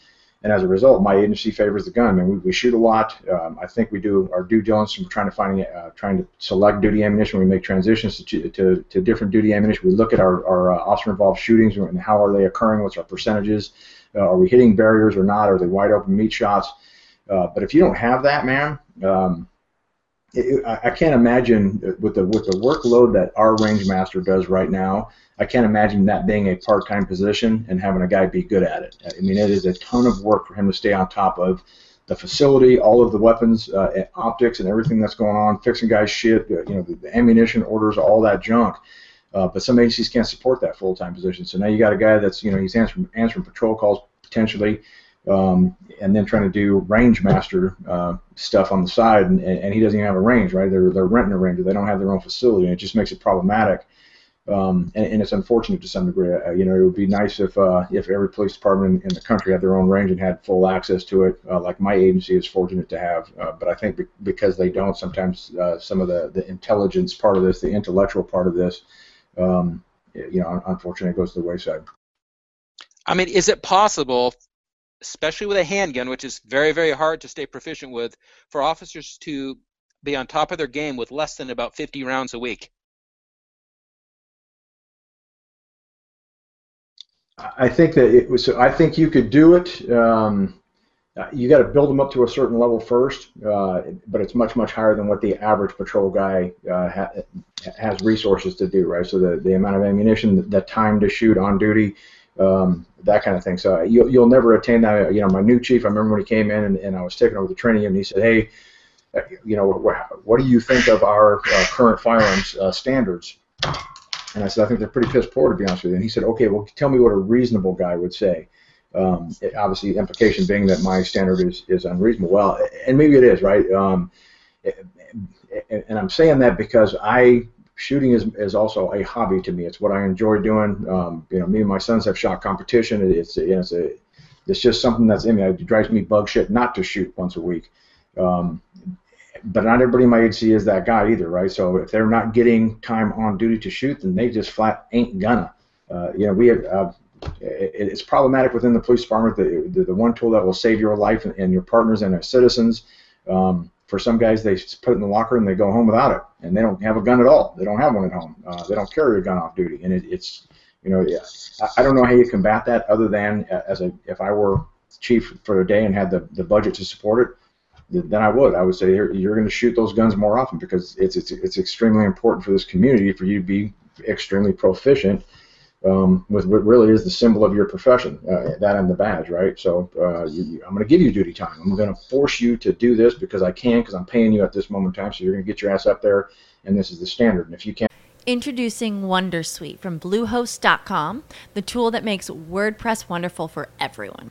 and as a result, my agency favors the gun. I mean, we, we shoot a lot. Um, I think we do our due diligence from trying to find, uh, trying to select duty ammunition. We make transitions to, to, to different duty ammunition. We look at our, our uh, officer-involved shootings and how are they occurring. What's our percentages? Uh, are we hitting barriers or not? Are they wide open meat shots? Uh, but if you don't have that, man, um, it, I, can't imagine with the with the workload that our range master does right now. I can't imagine that being a part-time position and having a guy be good at it. I mean, it is a ton of work for him to stay on top of the facility, all of the weapons, uh, optics, and everything that's going on, fixing guys' shit, you know, the, the, ammunition orders, all that junk. Uh, but some agencies can't support that full-time position. So now you got a guy that's, you know, he's answering answering patrol calls potentially, um, and then trying to do range master uh, stuff on the side, and, and, he doesn't even have a range, right? They're they're renting a ranger. They don't have their own facility, and it just makes it problematic. Um, and, and, it's unfortunate to some degree. Uh, you know, it would be nice if uh, if every police department in, in, the country had their own range and had full access to it, uh, like my agency is fortunate to have. Uh, but I think be- because they don't, sometimes uh, some of the, the intelligence part of this, the intellectual part of this, um, you know, unfortunately, it goes to the wayside. I mean, is it possible, especially with a handgun, which is very very hard to stay proficient with, for officers to be on top of their game with less than about 50 rounds a week? I think that it was. I think you could do it. Um, you got to build them up to a certain level first, uh, but it's much much higher than what the average patrol guy uh, ha- has resources to do. Right. So the, the amount of ammunition, the time to shoot on duty, um, that kind of thing. So you'll, you'll never attain that. You know, my new chief. I remember when he came in and, and I was taking over the training, and he said, "Hey, uh, you know, what do you think of our uh, current firearms uh, standards?" And I said, I think they're pretty piss poor, to be honest with you. And he said, okay, well, tell me what a reasonable guy would say. Um, it, obviously, implication being that my standard is, is unreasonable. Well, and maybe it is, right? Um, and I'm saying that because I shooting is, is also a hobby to me. It's what I enjoy doing. Um, you know, me and my sons have shot competition. It's you know, it's a it's just something that's in me. It drives me bug shit not to shoot once a week. Um, but not everybody in my agency is that guy either, right? So if they're not getting time on duty to shoot, then they just flat ain't gonna. Uh, you know, we have. Uh, it, it's problematic within the police department. The, the, one tool that will save your life and, your partners and their citizens. Um, for some guys, they put it in the locker and they go home without it, and they don't have a gun at all. They don't have one at home. Uh, they don't carry a gun off duty, and it, it's you know, yeah, I, I don't know how you combat that other than as a if I were chief for a day and had the, the budget to support it, then I would. I would say you're going to shoot those guns more often because it's, it's it's extremely important for this community for you to be extremely proficient um, with what really is the symbol of your profession, uh, that and the badge, right? So uh, you, I'm going to give you duty time. I'm going to force you to do this because I can, because I'm paying you at this moment in time. So you're going to get your ass up there, and this is the standard. And if you can't. Introducing Wondersuite from Bluehost.com, the tool that makes WordPress wonderful for everyone.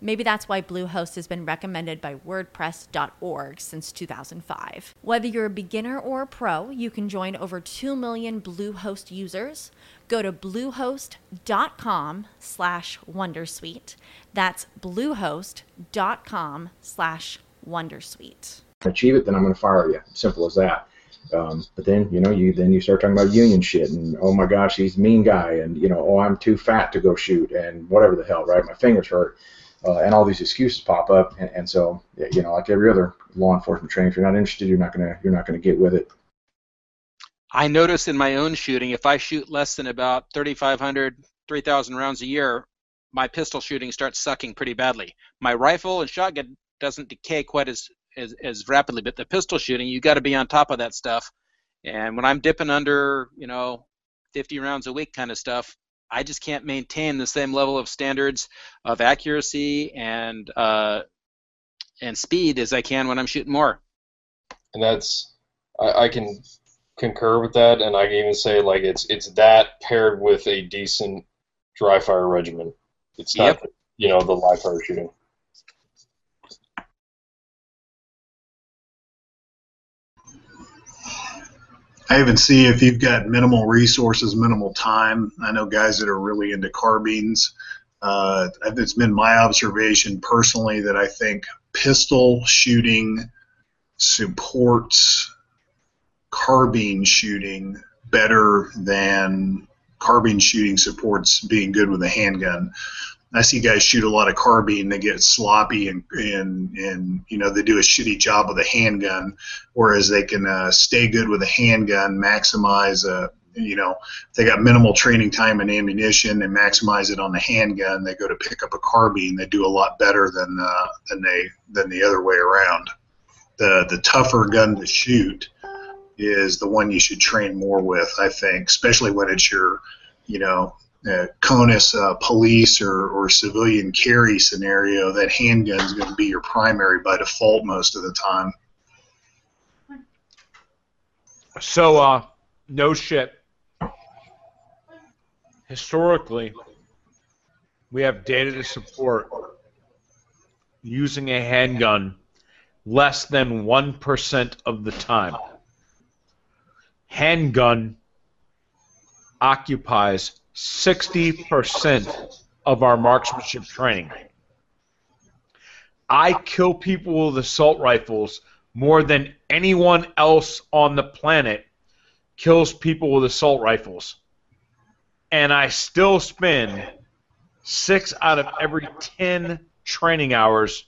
Maybe that's why Bluehost has been recommended by WordPress.org since 2005. Whether you're a beginner or a pro, you can join over 2 million Bluehost users. Go to bluehost.com slash Wondersuite. That's bluehost.com slash Wondersuite. Achieve it, then I'm going to fire you. Simple as that. Um, but then you know you then you start talking about union shit and oh my gosh he's mean guy and you know oh I'm too fat to go shoot and whatever the hell right my fingers hurt uh, and all these excuses pop up, and, and so you know, like every other law enforcement training, if you're not interested, you're not gonna you're not gonna get with it. I notice in my own shooting, if I shoot less than about 3,500, 3,000 rounds a year, my pistol shooting starts sucking pretty badly. My rifle and shotgun doesn't decay quite as as, as rapidly, but the pistol shooting, you got to be on top of that stuff. And when I'm dipping under, you know, 50 rounds a week kind of stuff, I just can't maintain the same level of standards of accuracy and uh, and speed as I can when I'm shooting more. And that's I, I can concur with that, and I can even say like it's it's that paired with a decent dry fire regimen. It's not Yep. you know the live fire shooting. I even see if you've got minimal resources, minimal time. I know guys that are really into carbines. Uh, it's been my observation personally that I think pistol shooting supports carbine shooting better than carbine shooting supports being good with a handgun. I see guys shoot a lot of carbine, they get sloppy and and and you know they do a shitty job with a handgun, whereas they can uh, stay good with a handgun, maximize uh, you know they got minimal training time and ammunition and maximize it on the handgun. They go to pick up a carbine, they do a lot better than uh, than they than the other way around. The the tougher gun to shoot is the one you should train more with, I think, especially when it's your you know uh, CONUS uh, police or, or civilian carry scenario, that handgun is going to be your primary by default most of the time. So, uh, no shit. Historically, we have data to support using a handgun less than 1% of the time. Handgun occupies 60% of our marksmanship training. I kill people with assault rifles more than anyone else on the planet kills people with assault rifles. And I still spend six out of every 10 training hours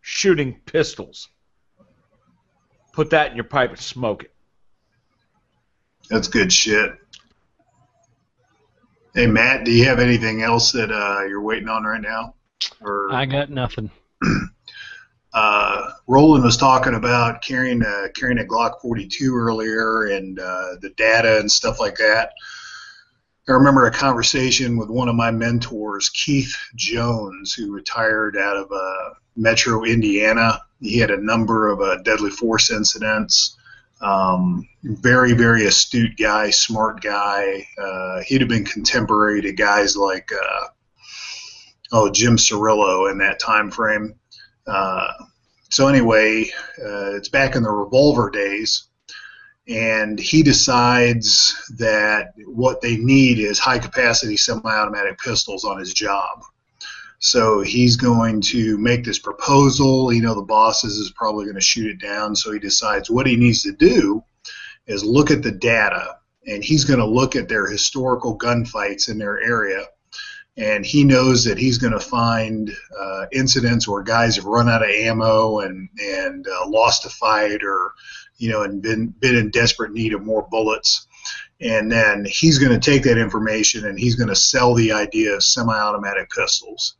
shooting pistols. Put that in your pipe and smoke it. That's good shit. Hey Matt, do you have anything else that uh, you're waiting on right now? Or I got nothing. uh, Roland was talking about carrying a, carrying a Glock 42 earlier and uh, the data and stuff like that. I remember a conversation with one of my mentors, Keith Jones, who retired out of uh, Metro Indiana. He had a number of uh, deadly force incidents. Um, very, very astute guy, smart guy. Uh, he'd have been contemporary to guys like, uh, oh, Jim Cirillo in that time frame. Uh, so anyway, uh, it's back in the revolver days, and he decides that what they need is high-capacity semi-automatic pistols on his job. So he's going to make this proposal. You know, the bosses is probably going to shoot it down. So he decides what he needs to do is look at the data, and he's going to look at their historical gunfights in their area. And he knows that he's going to find uh, incidents where guys have run out of ammo and and uh, lost a fight, or you know, and been been in desperate need of more bullets. And then he's going to take that information and he's going to sell the idea of semi-automatic pistols.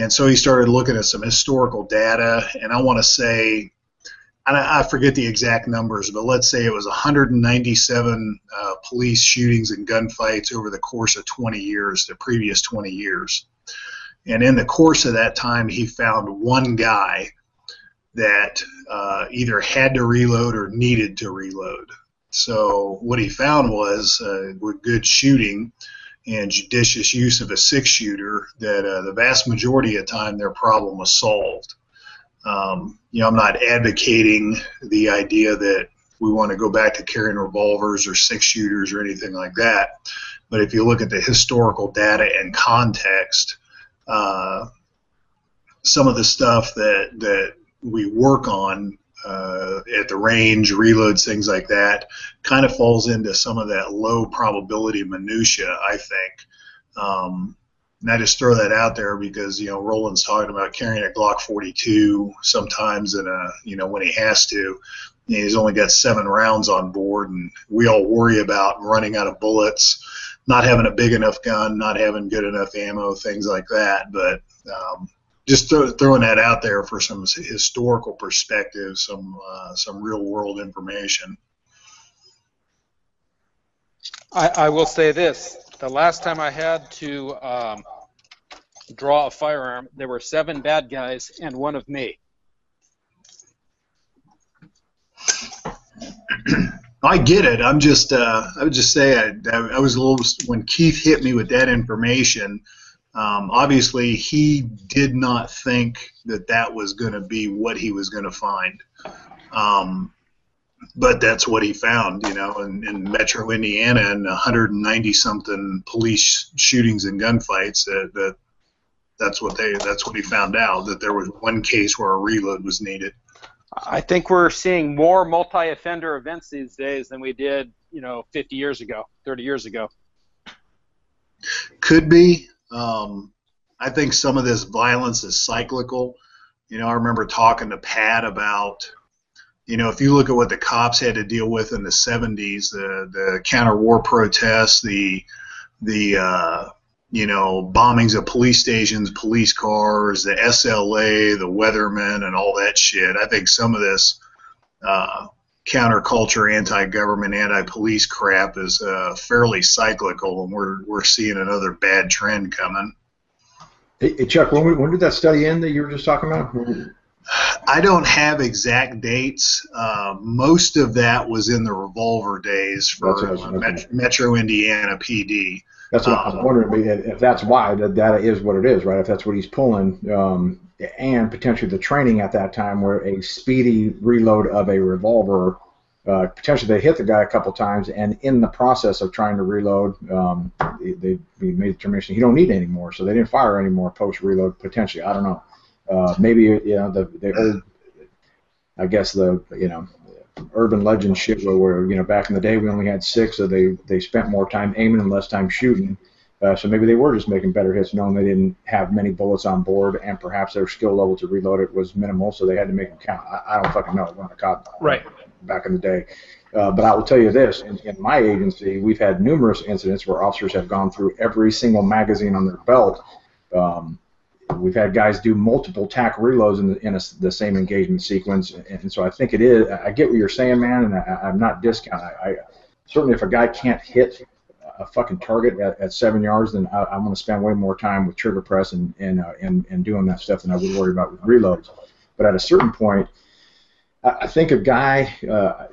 And so he started looking at some historical data, and I want to say, I, I forget the exact numbers, but let's say it was 197 uh, police shootings and gunfights over the course of 20 years, the previous 20 years. And in the course of that time, he found one guy that uh, either had to reload or needed to reload. So what he found was, uh, with good shooting, and judicious use of a six shooter that uh, the vast majority of the time their problem was solved. Um, you know, I'm not advocating the idea that we want to go back to carrying revolvers or six shooters or anything like that. But if you look at the historical data and context, uh, some of the stuff that that we work on uh, at the range, reloads, things like that, kind of falls into some of that low probability minutia, I think. Um, and I just throw that out there because you know Roland's talking about carrying a Glock 42 sometimes, in a you know when he has to. And he's only got seven rounds on board, and we all worry about running out of bullets, not having a big enough gun, not having good enough ammo, things like that. But um, just throw, throwing that out there for some historical perspective, some uh, some real world information. I, I will say this: the last time I had to um, draw a firearm, there were seven bad guys and one of me. I get it. I'm just, uh, I would just say, I, I was a little when Keith hit me with that information. Um, obviously, he did not think that that was going to be what he was going to find. Um, but that's what he found, you know, in, in Metro Indiana and 190 something police shootings and gunfights. Uh, that that's what they that's what he found out that there was one case where a reload was needed. I think we're seeing more multi-offender events these days than we did, you know, 50 years ago, 30 years ago. Could be. Um, I think some of this violence is cyclical. You know, I remember talking to Pat about, you know, if you look at what the cops had to deal with in the 70s, the the counter-war protests, the the uh, you know bombings of police stations, police cars, the SLA, the weathermen, and all that shit. I think some of this uh, counterculture, anti-government, anti-police crap is uh, fairly cyclical, and we're we're seeing another bad trend coming. Hey, hey, Chuck, when, when did that study end that you were just talking about? I don't have exact dates. Uh, most of that was in the revolver days for That's what I was- uh, Met- Metro Indiana PD. That's what I was wondering if if that's why the data is what it is, right? If that's what he's pulling, um, and potentially the training at that time where a speedy reload of a revolver, uh, potentially they hit the guy a couple times, and in the process of trying to reload, um, they, they made the determination he don't need it anymore, so they didn't fire anymore post reload. Potentially, I don't know. Uh, maybe you know the the I guess the you know urban legend shit where, where you know back in the day we only had six, so they they spent more time aiming and less time shooting. Uh, so maybe they were just making better hits, knowing they didn't have many bullets on board, and perhaps their skill level to reload it was minimal, so they had to make them count. I, I don't fucking know. When I caught Right. back in the day. Uh, but I will tell you this: in, in my agency, we've had numerous incidents where officers have gone through every single magazine on their belt. Um, we've had guys do multiple tack reloads in, the, in a, the same engagement sequence, and, and so I think it is. I get what you're saying, man, and I, I'm not discounting. I, I certainly, if a guy can't hit a fucking target at, at seven yards, then I, I'm going to spend way more time with trigger press and and, uh, and and doing that stuff than I would worry about with reloads. But at a certain point, I, I think a guy. Uh,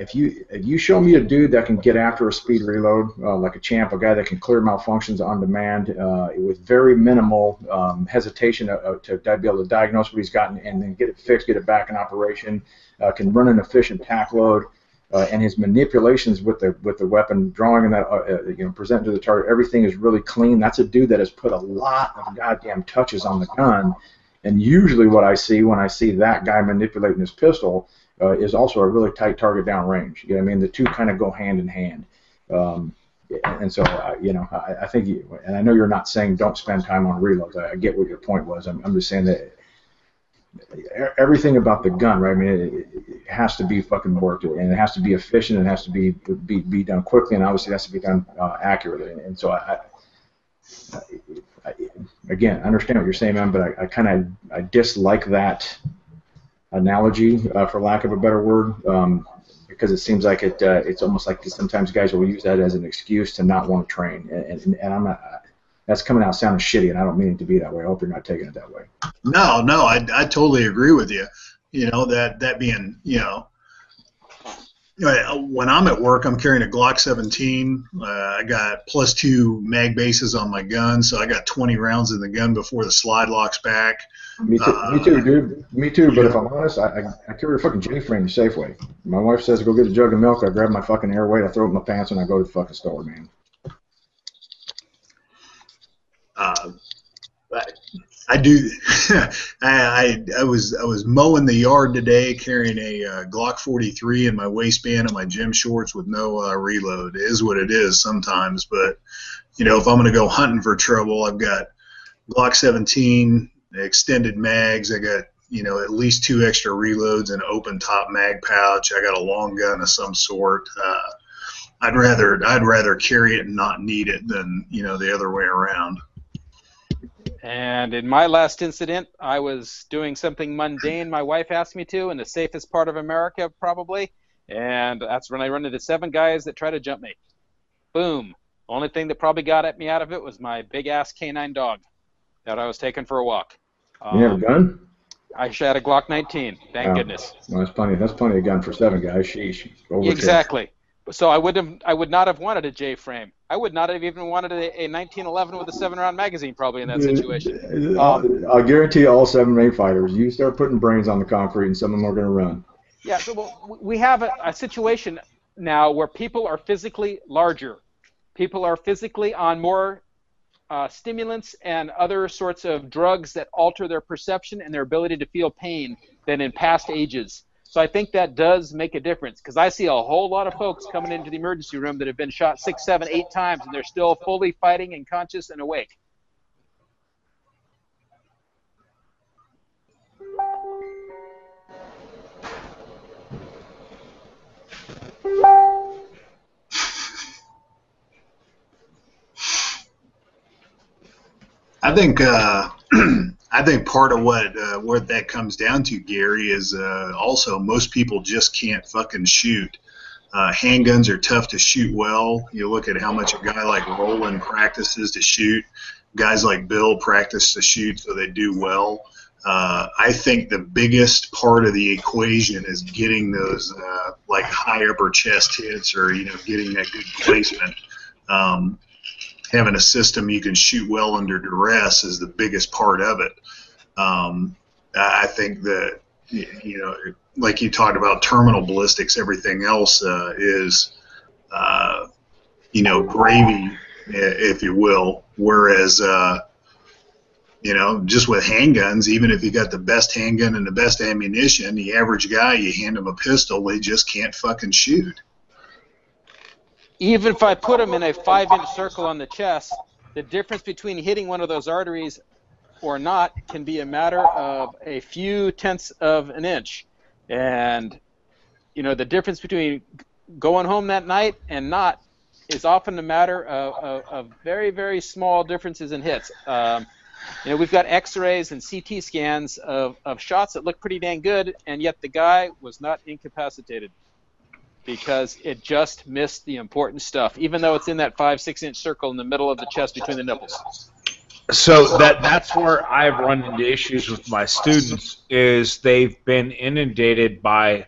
if you if you show me a dude that can get after a speed reload uh, like a champ, a guy that can clear malfunctions on demand uh, with very minimal um, hesitation uh, to, to be able to diagnose what he's gotten and then get it fixed, get it back in operation, uh, can run an efficient tack load, uh, and his manipulations with the with the weapon, drawing and that uh, uh, you know presenting to the target, everything is really clean. That's a dude that has put a lot of goddamn touches on the gun. And usually, what I see when I see that guy manipulating his pistol uh, is also a really tight target down range. You know what I mean? The two kind of go hand in hand. Um, and so, uh, you know, I, I think, you, and I know you're not saying don't spend time on reloads. I, I get what your point was. I'm, I'm just saying that everything about the gun, right? I mean, it, it has to be fucking worked, and it has to be efficient, and it has to be be, be done quickly, and obviously it has to be done uh, accurately. And, and so, I, I, I, again, I understand what you're saying, man, but I, I kind of I dislike that analogy, uh, for lack of a better word, um, because it seems like it. Uh, it's almost like sometimes guys will use that as an excuse to not want to train, and, and, and I'm not. That's coming out sounding shitty, and I don't mean it to be that way. I hope you're not taking it that way. No, no, I, I totally agree with you. You know that that being you know. uh, When I'm at work, I'm carrying a Glock 17. Uh, I got plus two mag bases on my gun, so I got 20 rounds in the gun before the slide locks back. Me too, Uh, me too, dude. Me too. But if I'm honest, I, I, I carry a fucking J frame Safeway. My wife says go get a jug of milk. I grab my fucking Airweight, I throw it in my pants, and I go to the fucking store, man. Uh, I, do. I, I was I was mowing the yard today, carrying a uh, Glock 43 in my waistband and my gym shorts with no uh, reload. It is what it is sometimes, but you know if I'm going to go hunting for trouble, I've got Glock 17, extended mags. I got you know at least two extra reloads, an open top mag pouch. I got a long gun of some sort. Uh, I'd rather I'd rather carry it and not need it than you know the other way around. And in my last incident, I was doing something mundane my wife asked me to in the safest part of America, probably. And that's when I run into seven guys that try to jump me. Boom. Only thing that probably got at me out of it was my big ass canine dog that I was taking for a walk. You have a um, gun? I shot a Glock 19. Thank Oh, goodness. Well, that's plenty. That's plenty of gun for seven guys. Sheesh. Overkill. Exactly. So I would have, I would not have wanted a J frame. I would not have even wanted a, a 1911 with a seven-round magazine, probably in that situation. Um, I'll guarantee all seven main fighters. You start putting brains on the concrete, and some of them are going to run. Yeah, so well, we have a, a situation now where people are physically larger. People are physically on more uh, stimulants and other sorts of drugs that alter their perception and their ability to feel pain than in past ages. So I think that does make a difference because I see a whole lot of folks coming into the emergency room that have been shot six, seven, eight times and they're still fully fighting and conscious and awake. I think uh, I think part of what uh, what that comes down to, Gary, is uh, also most people just can't fucking shoot. Uh, handguns are tough to shoot well. You look at how much a guy like Roland practices to shoot. Guys like Bill practice to shoot, so they do well. Uh, I think the biggest part of the equation is getting those uh, like high upper chest hits, or you know, getting that good placement. Um, having a system you can shoot well under duress is the biggest part of it. Um, I think that you know, like you talked about terminal ballistics, everything else uh, is uh, you know gravy, if you will. Whereas uh, you know, just with handguns, even if you got the best handgun and the best ammunition, the average guy, you hand them a pistol, they just can't fucking shoot. Even if I put them in a five-inch circle on the chest, the difference between hitting one of those arteries or not can be a matter of a few tenths of an inch. And, you know, the difference between going home that night and not is often a matter of, of, of very, very small differences in hits. Um, you know, we've got X-rays and CT scans of, of shots that look pretty dang good, and yet the guy was not incapacitated because it just missed the important stuff, even though it's in that five, six-inch circle in the middle of the chest between the nipples. So that that's where I've run into issues with my students is they've been inundated by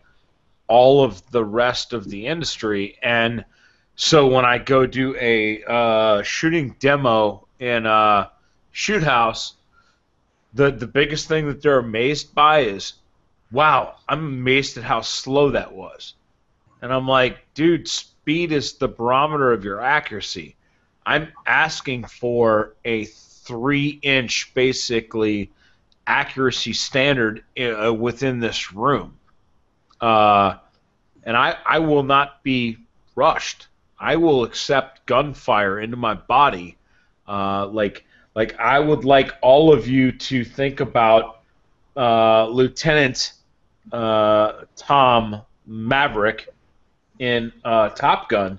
all of the rest of the industry, and so when I go do a uh, shooting demo in a shoot house, the the biggest thing that they're amazed by is, wow, I'm amazed at how slow that was, and I'm like, dude, speed is the barometer of your accuracy. I'm asking for a three inch basically accuracy standard uh, within this room. Uh, and I, I will not be rushed. I will accept gunfire into my body. Uh, like like I would like all of you to think about uh, Lieutenant uh, Tom Maverick in uh, Top Gun,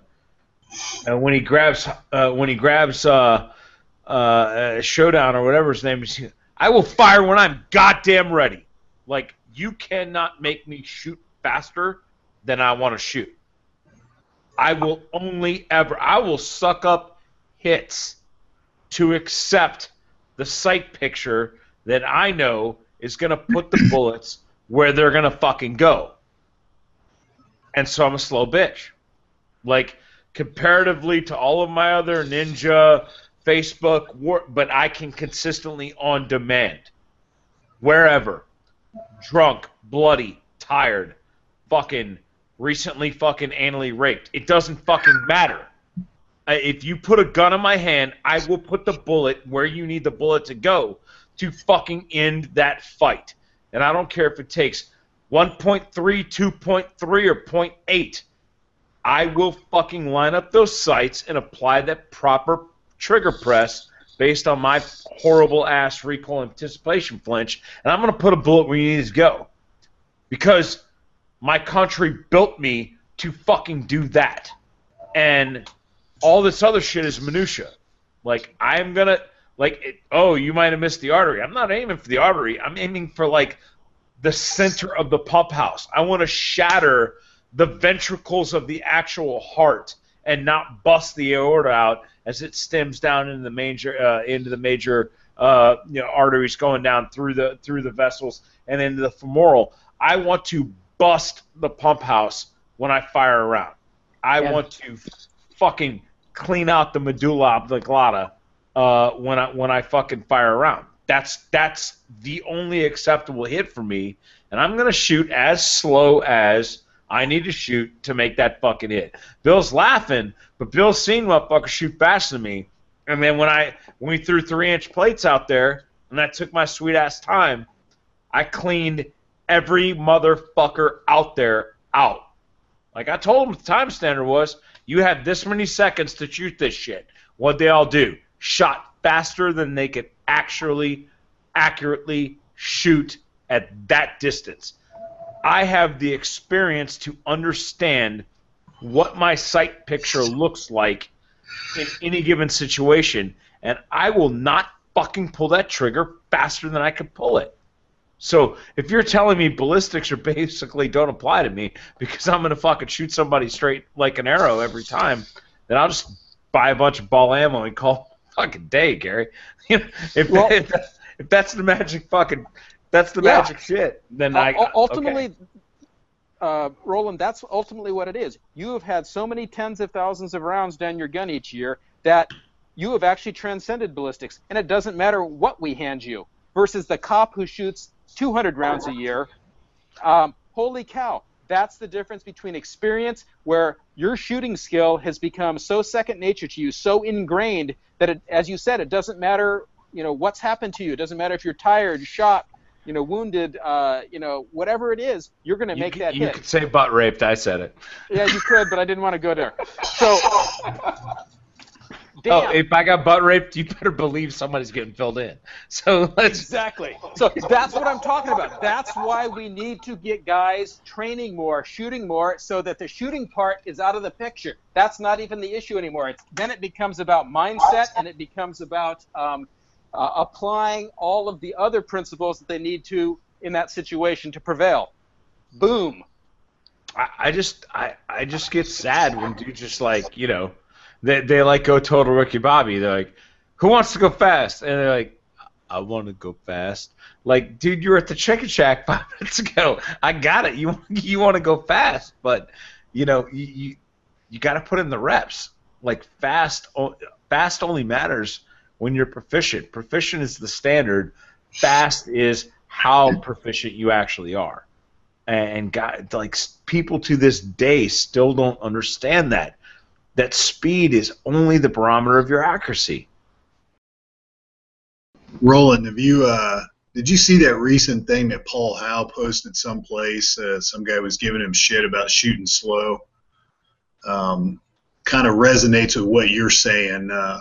and when he grabs uh, when he grabs uh, uh, Showdown or whatever his name is, I will fire when I'm goddamn ready. Like you cannot make me shoot faster than I want to shoot. I will only ever I will suck up hits to accept the sight picture that I know is going to put the bullets where they're going to fucking go. And so I'm a slow bitch. Like comparatively to all of my other ninja Facebook, war, but I can consistently on demand. Wherever. Drunk, bloody, tired, fucking recently fucking anally raped. It doesn't fucking matter. If you put a gun in my hand, I will put the bullet where you need the bullet to go to fucking end that fight. And I don't care if it takes 1.3, 2.3, or 0.8. I will fucking line up those sights and apply that proper trigger press based on my horrible ass recoil anticipation flinch, and I'm gonna put a bullet where you need to go. Because my country built me to fucking do that. And all this other shit is minutia. Like I'm gonna like it, oh you might have missed the artery. I'm not aiming for the artery. I'm aiming for like the center of the pump house. I want to shatter the ventricles of the actual heart and not bust the aorta out as it stems down into the major uh, into the major uh, you know, arteries going down through the through the vessels and into the femoral. I want to bust the pump house when I fire around. I Yeah. want to fucking clean out the medulla oblongata uh, when I when I fucking fire around. That's that's the only acceptable hit for me, and I'm gonna shoot as slow as I need to shoot to make that fucking hit. Bill's laughing, but Bill's seen motherfuckers shoot faster than me. And then when I when we threw three inch plates out there, and I took my sweet ass time, I cleaned every motherfucker out there out. Like I told them, the time standard was you had this many seconds to shoot this shit. What they all do? Shot faster than they could actually accurately shoot at that distance. I have the experience to understand what my sight picture looks like in any given situation, and I will not fucking pull that trigger faster than I can pull it. So if you're telling me ballistics are basically don't apply to me because I'm gonna fucking shoot somebody straight like an arrow every time, then I'll just buy a bunch of ball ammo and call fucking day, Gary. If, Well- if, that's, if that's the magic fucking that's the Yeah. magic shit, then I U- ultimately, okay. uh, Roland, that's ultimately what it is. You have had so many tens of thousands of rounds down your gun each year that you have actually transcended ballistics, and it doesn't matter what we hand you. Versus the cop who shoots 200 rounds a year. Um, holy cow! That's the difference between experience, where your shooting skill has become so second nature to you, so ingrained that, it, as you said, it doesn't matter, you know, what's happened to you. It doesn't matter if you're tired, shot, you know, wounded, uh, you know, whatever it is, you're going to make that you hit. could say butt raped. I said it. Yeah, you could, but I didn't want to go there. So, Oh, if I got butt raped, you better believe somebody's getting filled in. So let's Exactly. So that's what I'm talking about. That's why we need to get guys training more, shooting more, so that the shooting part is out of the picture. That's not even the issue anymore. It's, then it becomes about mindset and it becomes about um, uh, applying all of the other principles that they need to in that situation to prevail. Boom. I, I just I, I just get sad when dudes just like you know they they like go total rookie Bobby. They're like, who wants to go fast? And they're like, I want to go fast. Like, dude, you were at the Chicken Shack five minutes ago. I got it. You you want to go fast, but you know you you, you got to put in the reps. Like fast fast only matters when you're proficient. Proficient is the standard. Fast is how proficient you actually are and God, like people to this day still don't understand that that speed is only the barometer of your accuracy. Roland, have you uh, did you see that recent thing that Paul Howe posted someplace? Uh, some guy was giving him shit about shooting slow. Um, kind of resonates with what you're saying. Uh,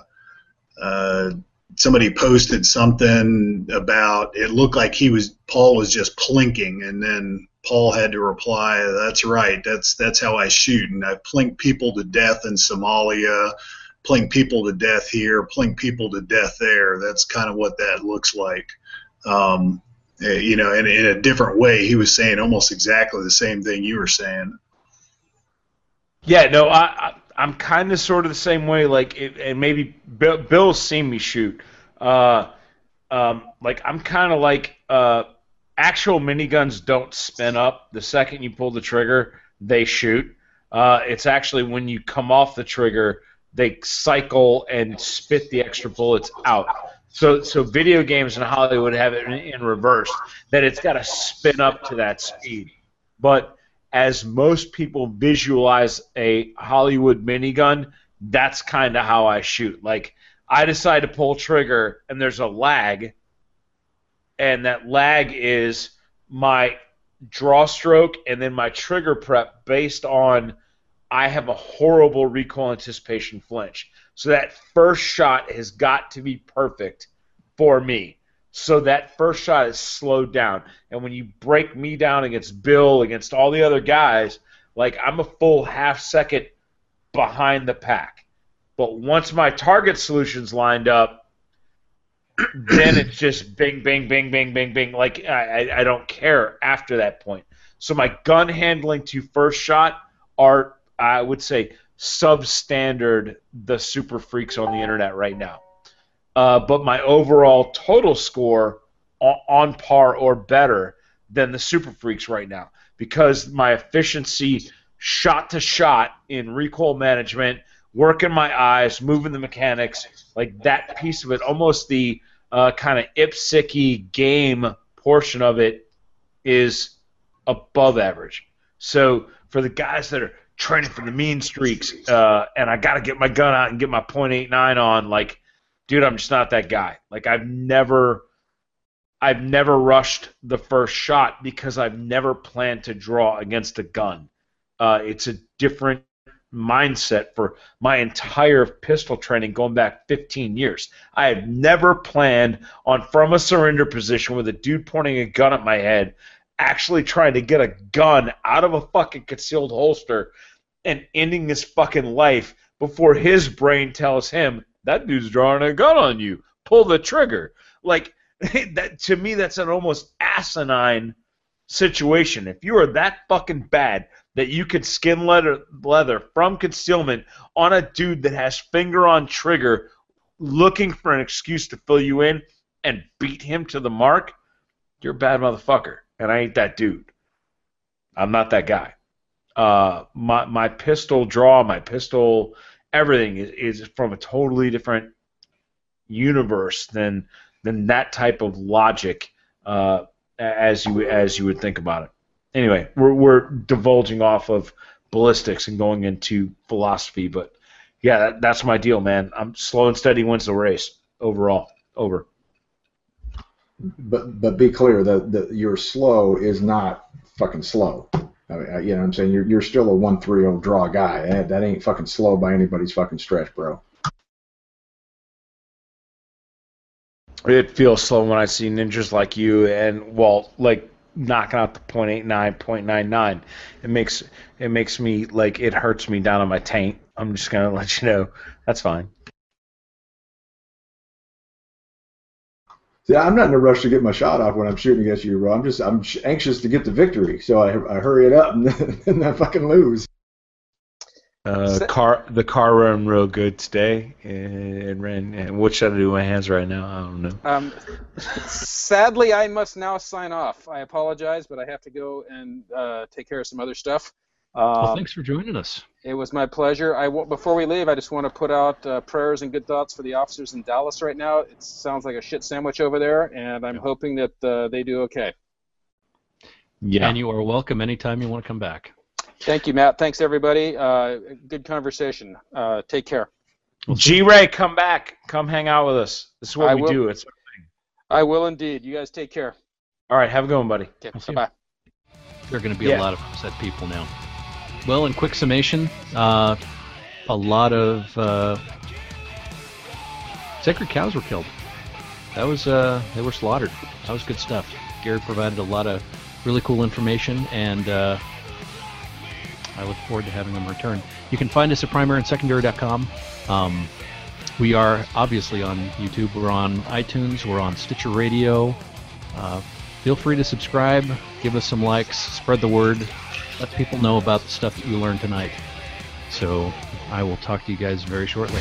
uh, somebody posted something about it looked like he was Paul was just plinking, and then Paul had to reply, "That's right. That's that's how I shoot, and I've plinked people to death in Somalia." playing people to death here, playing people to death there. That's kind of what that looks like. Um, eh, you know, in, in a different way, he was saying almost exactly the same thing you were saying. Yeah, no, I, I I'm kind of sort of the same way. Like, it, and maybe Bill, Bill's seen me shoot. Uh, um, like I'm kind of like uh, actual miniguns don't spin up the second you pull the trigger; they shoot. Uh, it's actually when you come off the trigger, they cycle and spit the extra bullets out. So, so video games in Hollywood have it in, in reverse that it's got to spin up to that speed. But as most people visualize a Hollywood minigun, that's kind of how I shoot. Like I decide to pull trigger and there's a lag, and that lag is my draw stroke and then my trigger prep based on I have a horrible recoil anticipation flinch. So that first shot has got to be perfect for me. So that first shot is slowed down. And when you break me down against Bill, against all the other guys, like I'm a full half second behind the pack. But once my target solution's lined up, then it's just bing, bing, bing, bing, bing, bing. Like I, I, don't care after that point. So my gun handling to first shot are, I would say, substandard the super freaks on the internet right now. Uh, but my overall total score on par or better than the super freaks right now because my efficiency shot to shot in recoil management, working my eyes, moving the mechanics, like that piece of it, almost the uh, kind of ipsicky game portion of it is above average. So for the guys that are training for the mean streaks, uh, and I got to get my gun out and get my .89 on, like, dude, I'm just not that guy. Like I've never. I've never rushed the first shot because I've never planned to draw against a gun. Uh, it's a different mindset for my entire pistol training going back 15 years. I have never planned on from a surrender position with a dude pointing a gun at my head, actually trying to get a gun out of a fucking concealed holster and ending his fucking life before his brain tells him that dude's drawing a gun on you. Pull the trigger. Like that to me that's an almost asinine situation. If you are that fucking bad that you could skin leather, leather from concealment on a dude that has finger on trigger looking for an excuse to fill you in and beat him to the mark, you're a bad motherfucker. And I ain't that dude. I'm not that guy. Uh, my my pistol draw, my pistol, everything is, is from a totally different universe than than that type of logic uh, as you as you would think about it. Anyway, we're we're divulging off of ballistics and going into philosophy, but yeah, that, that's my deal, man. I'm slow and steady wins the race overall. Over. But but be clear that that your slow is not fucking slow. I mean, you know what I'm saying? You're you're still a one three zero draw guy. That, that ain't fucking slow by anybody's fucking stretch, bro. It feels slow when I see ninjas like you and well, like knocking out the .89, .99. It makes it makes me like it hurts me down on my taint. I'm just gonna let you know. That's fine. Yeah, I'm not in a rush to get my shot off when I'm shooting against you, bro. I'm just I'm anxious to get the victory, so I, I hurry it up and then, and I fucking lose. Uh, car the car ran real good today. and ran. And what should I do with my hands right now? I don't know. Um, sadly, I must now sign off. I apologize, but I have to go and uh, take care of some other stuff. well, Um, thanks for joining us. It was my pleasure. I w- before we leave, I just want to put out uh, prayers and good thoughts for the officers in Dallas right now. It sounds like a shit sandwich over there, and I'm hoping that uh, they do okay. Yeah. And you are welcome anytime you want to come back. Thank you, Matt. Thanks everybody. Uh, good conversation. Uh, take care. G Ray, come back. Come hang out with us. This is what I we will- do. It's I will indeed. You guys take care. all right. Have a good one, buddy. Okay, bye. There are going to be Yeah. a lot of upset people now. Well, in quick summation, uh, a lot of uh, sacred cows were killed. That was uh, they were slaughtered. That was good stuff. Gary provided a lot of really cool information, and uh, I look forward to having them return. You can find us at primaryandsecondary.com. Um, we are obviously on YouTube. We're on iTunes. We're on Stitcher Radio. Uh, feel free to subscribe, give us some likes, spread the word, let people know about the stuff that you learned tonight. So I will talk to you guys very shortly.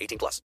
18 plus.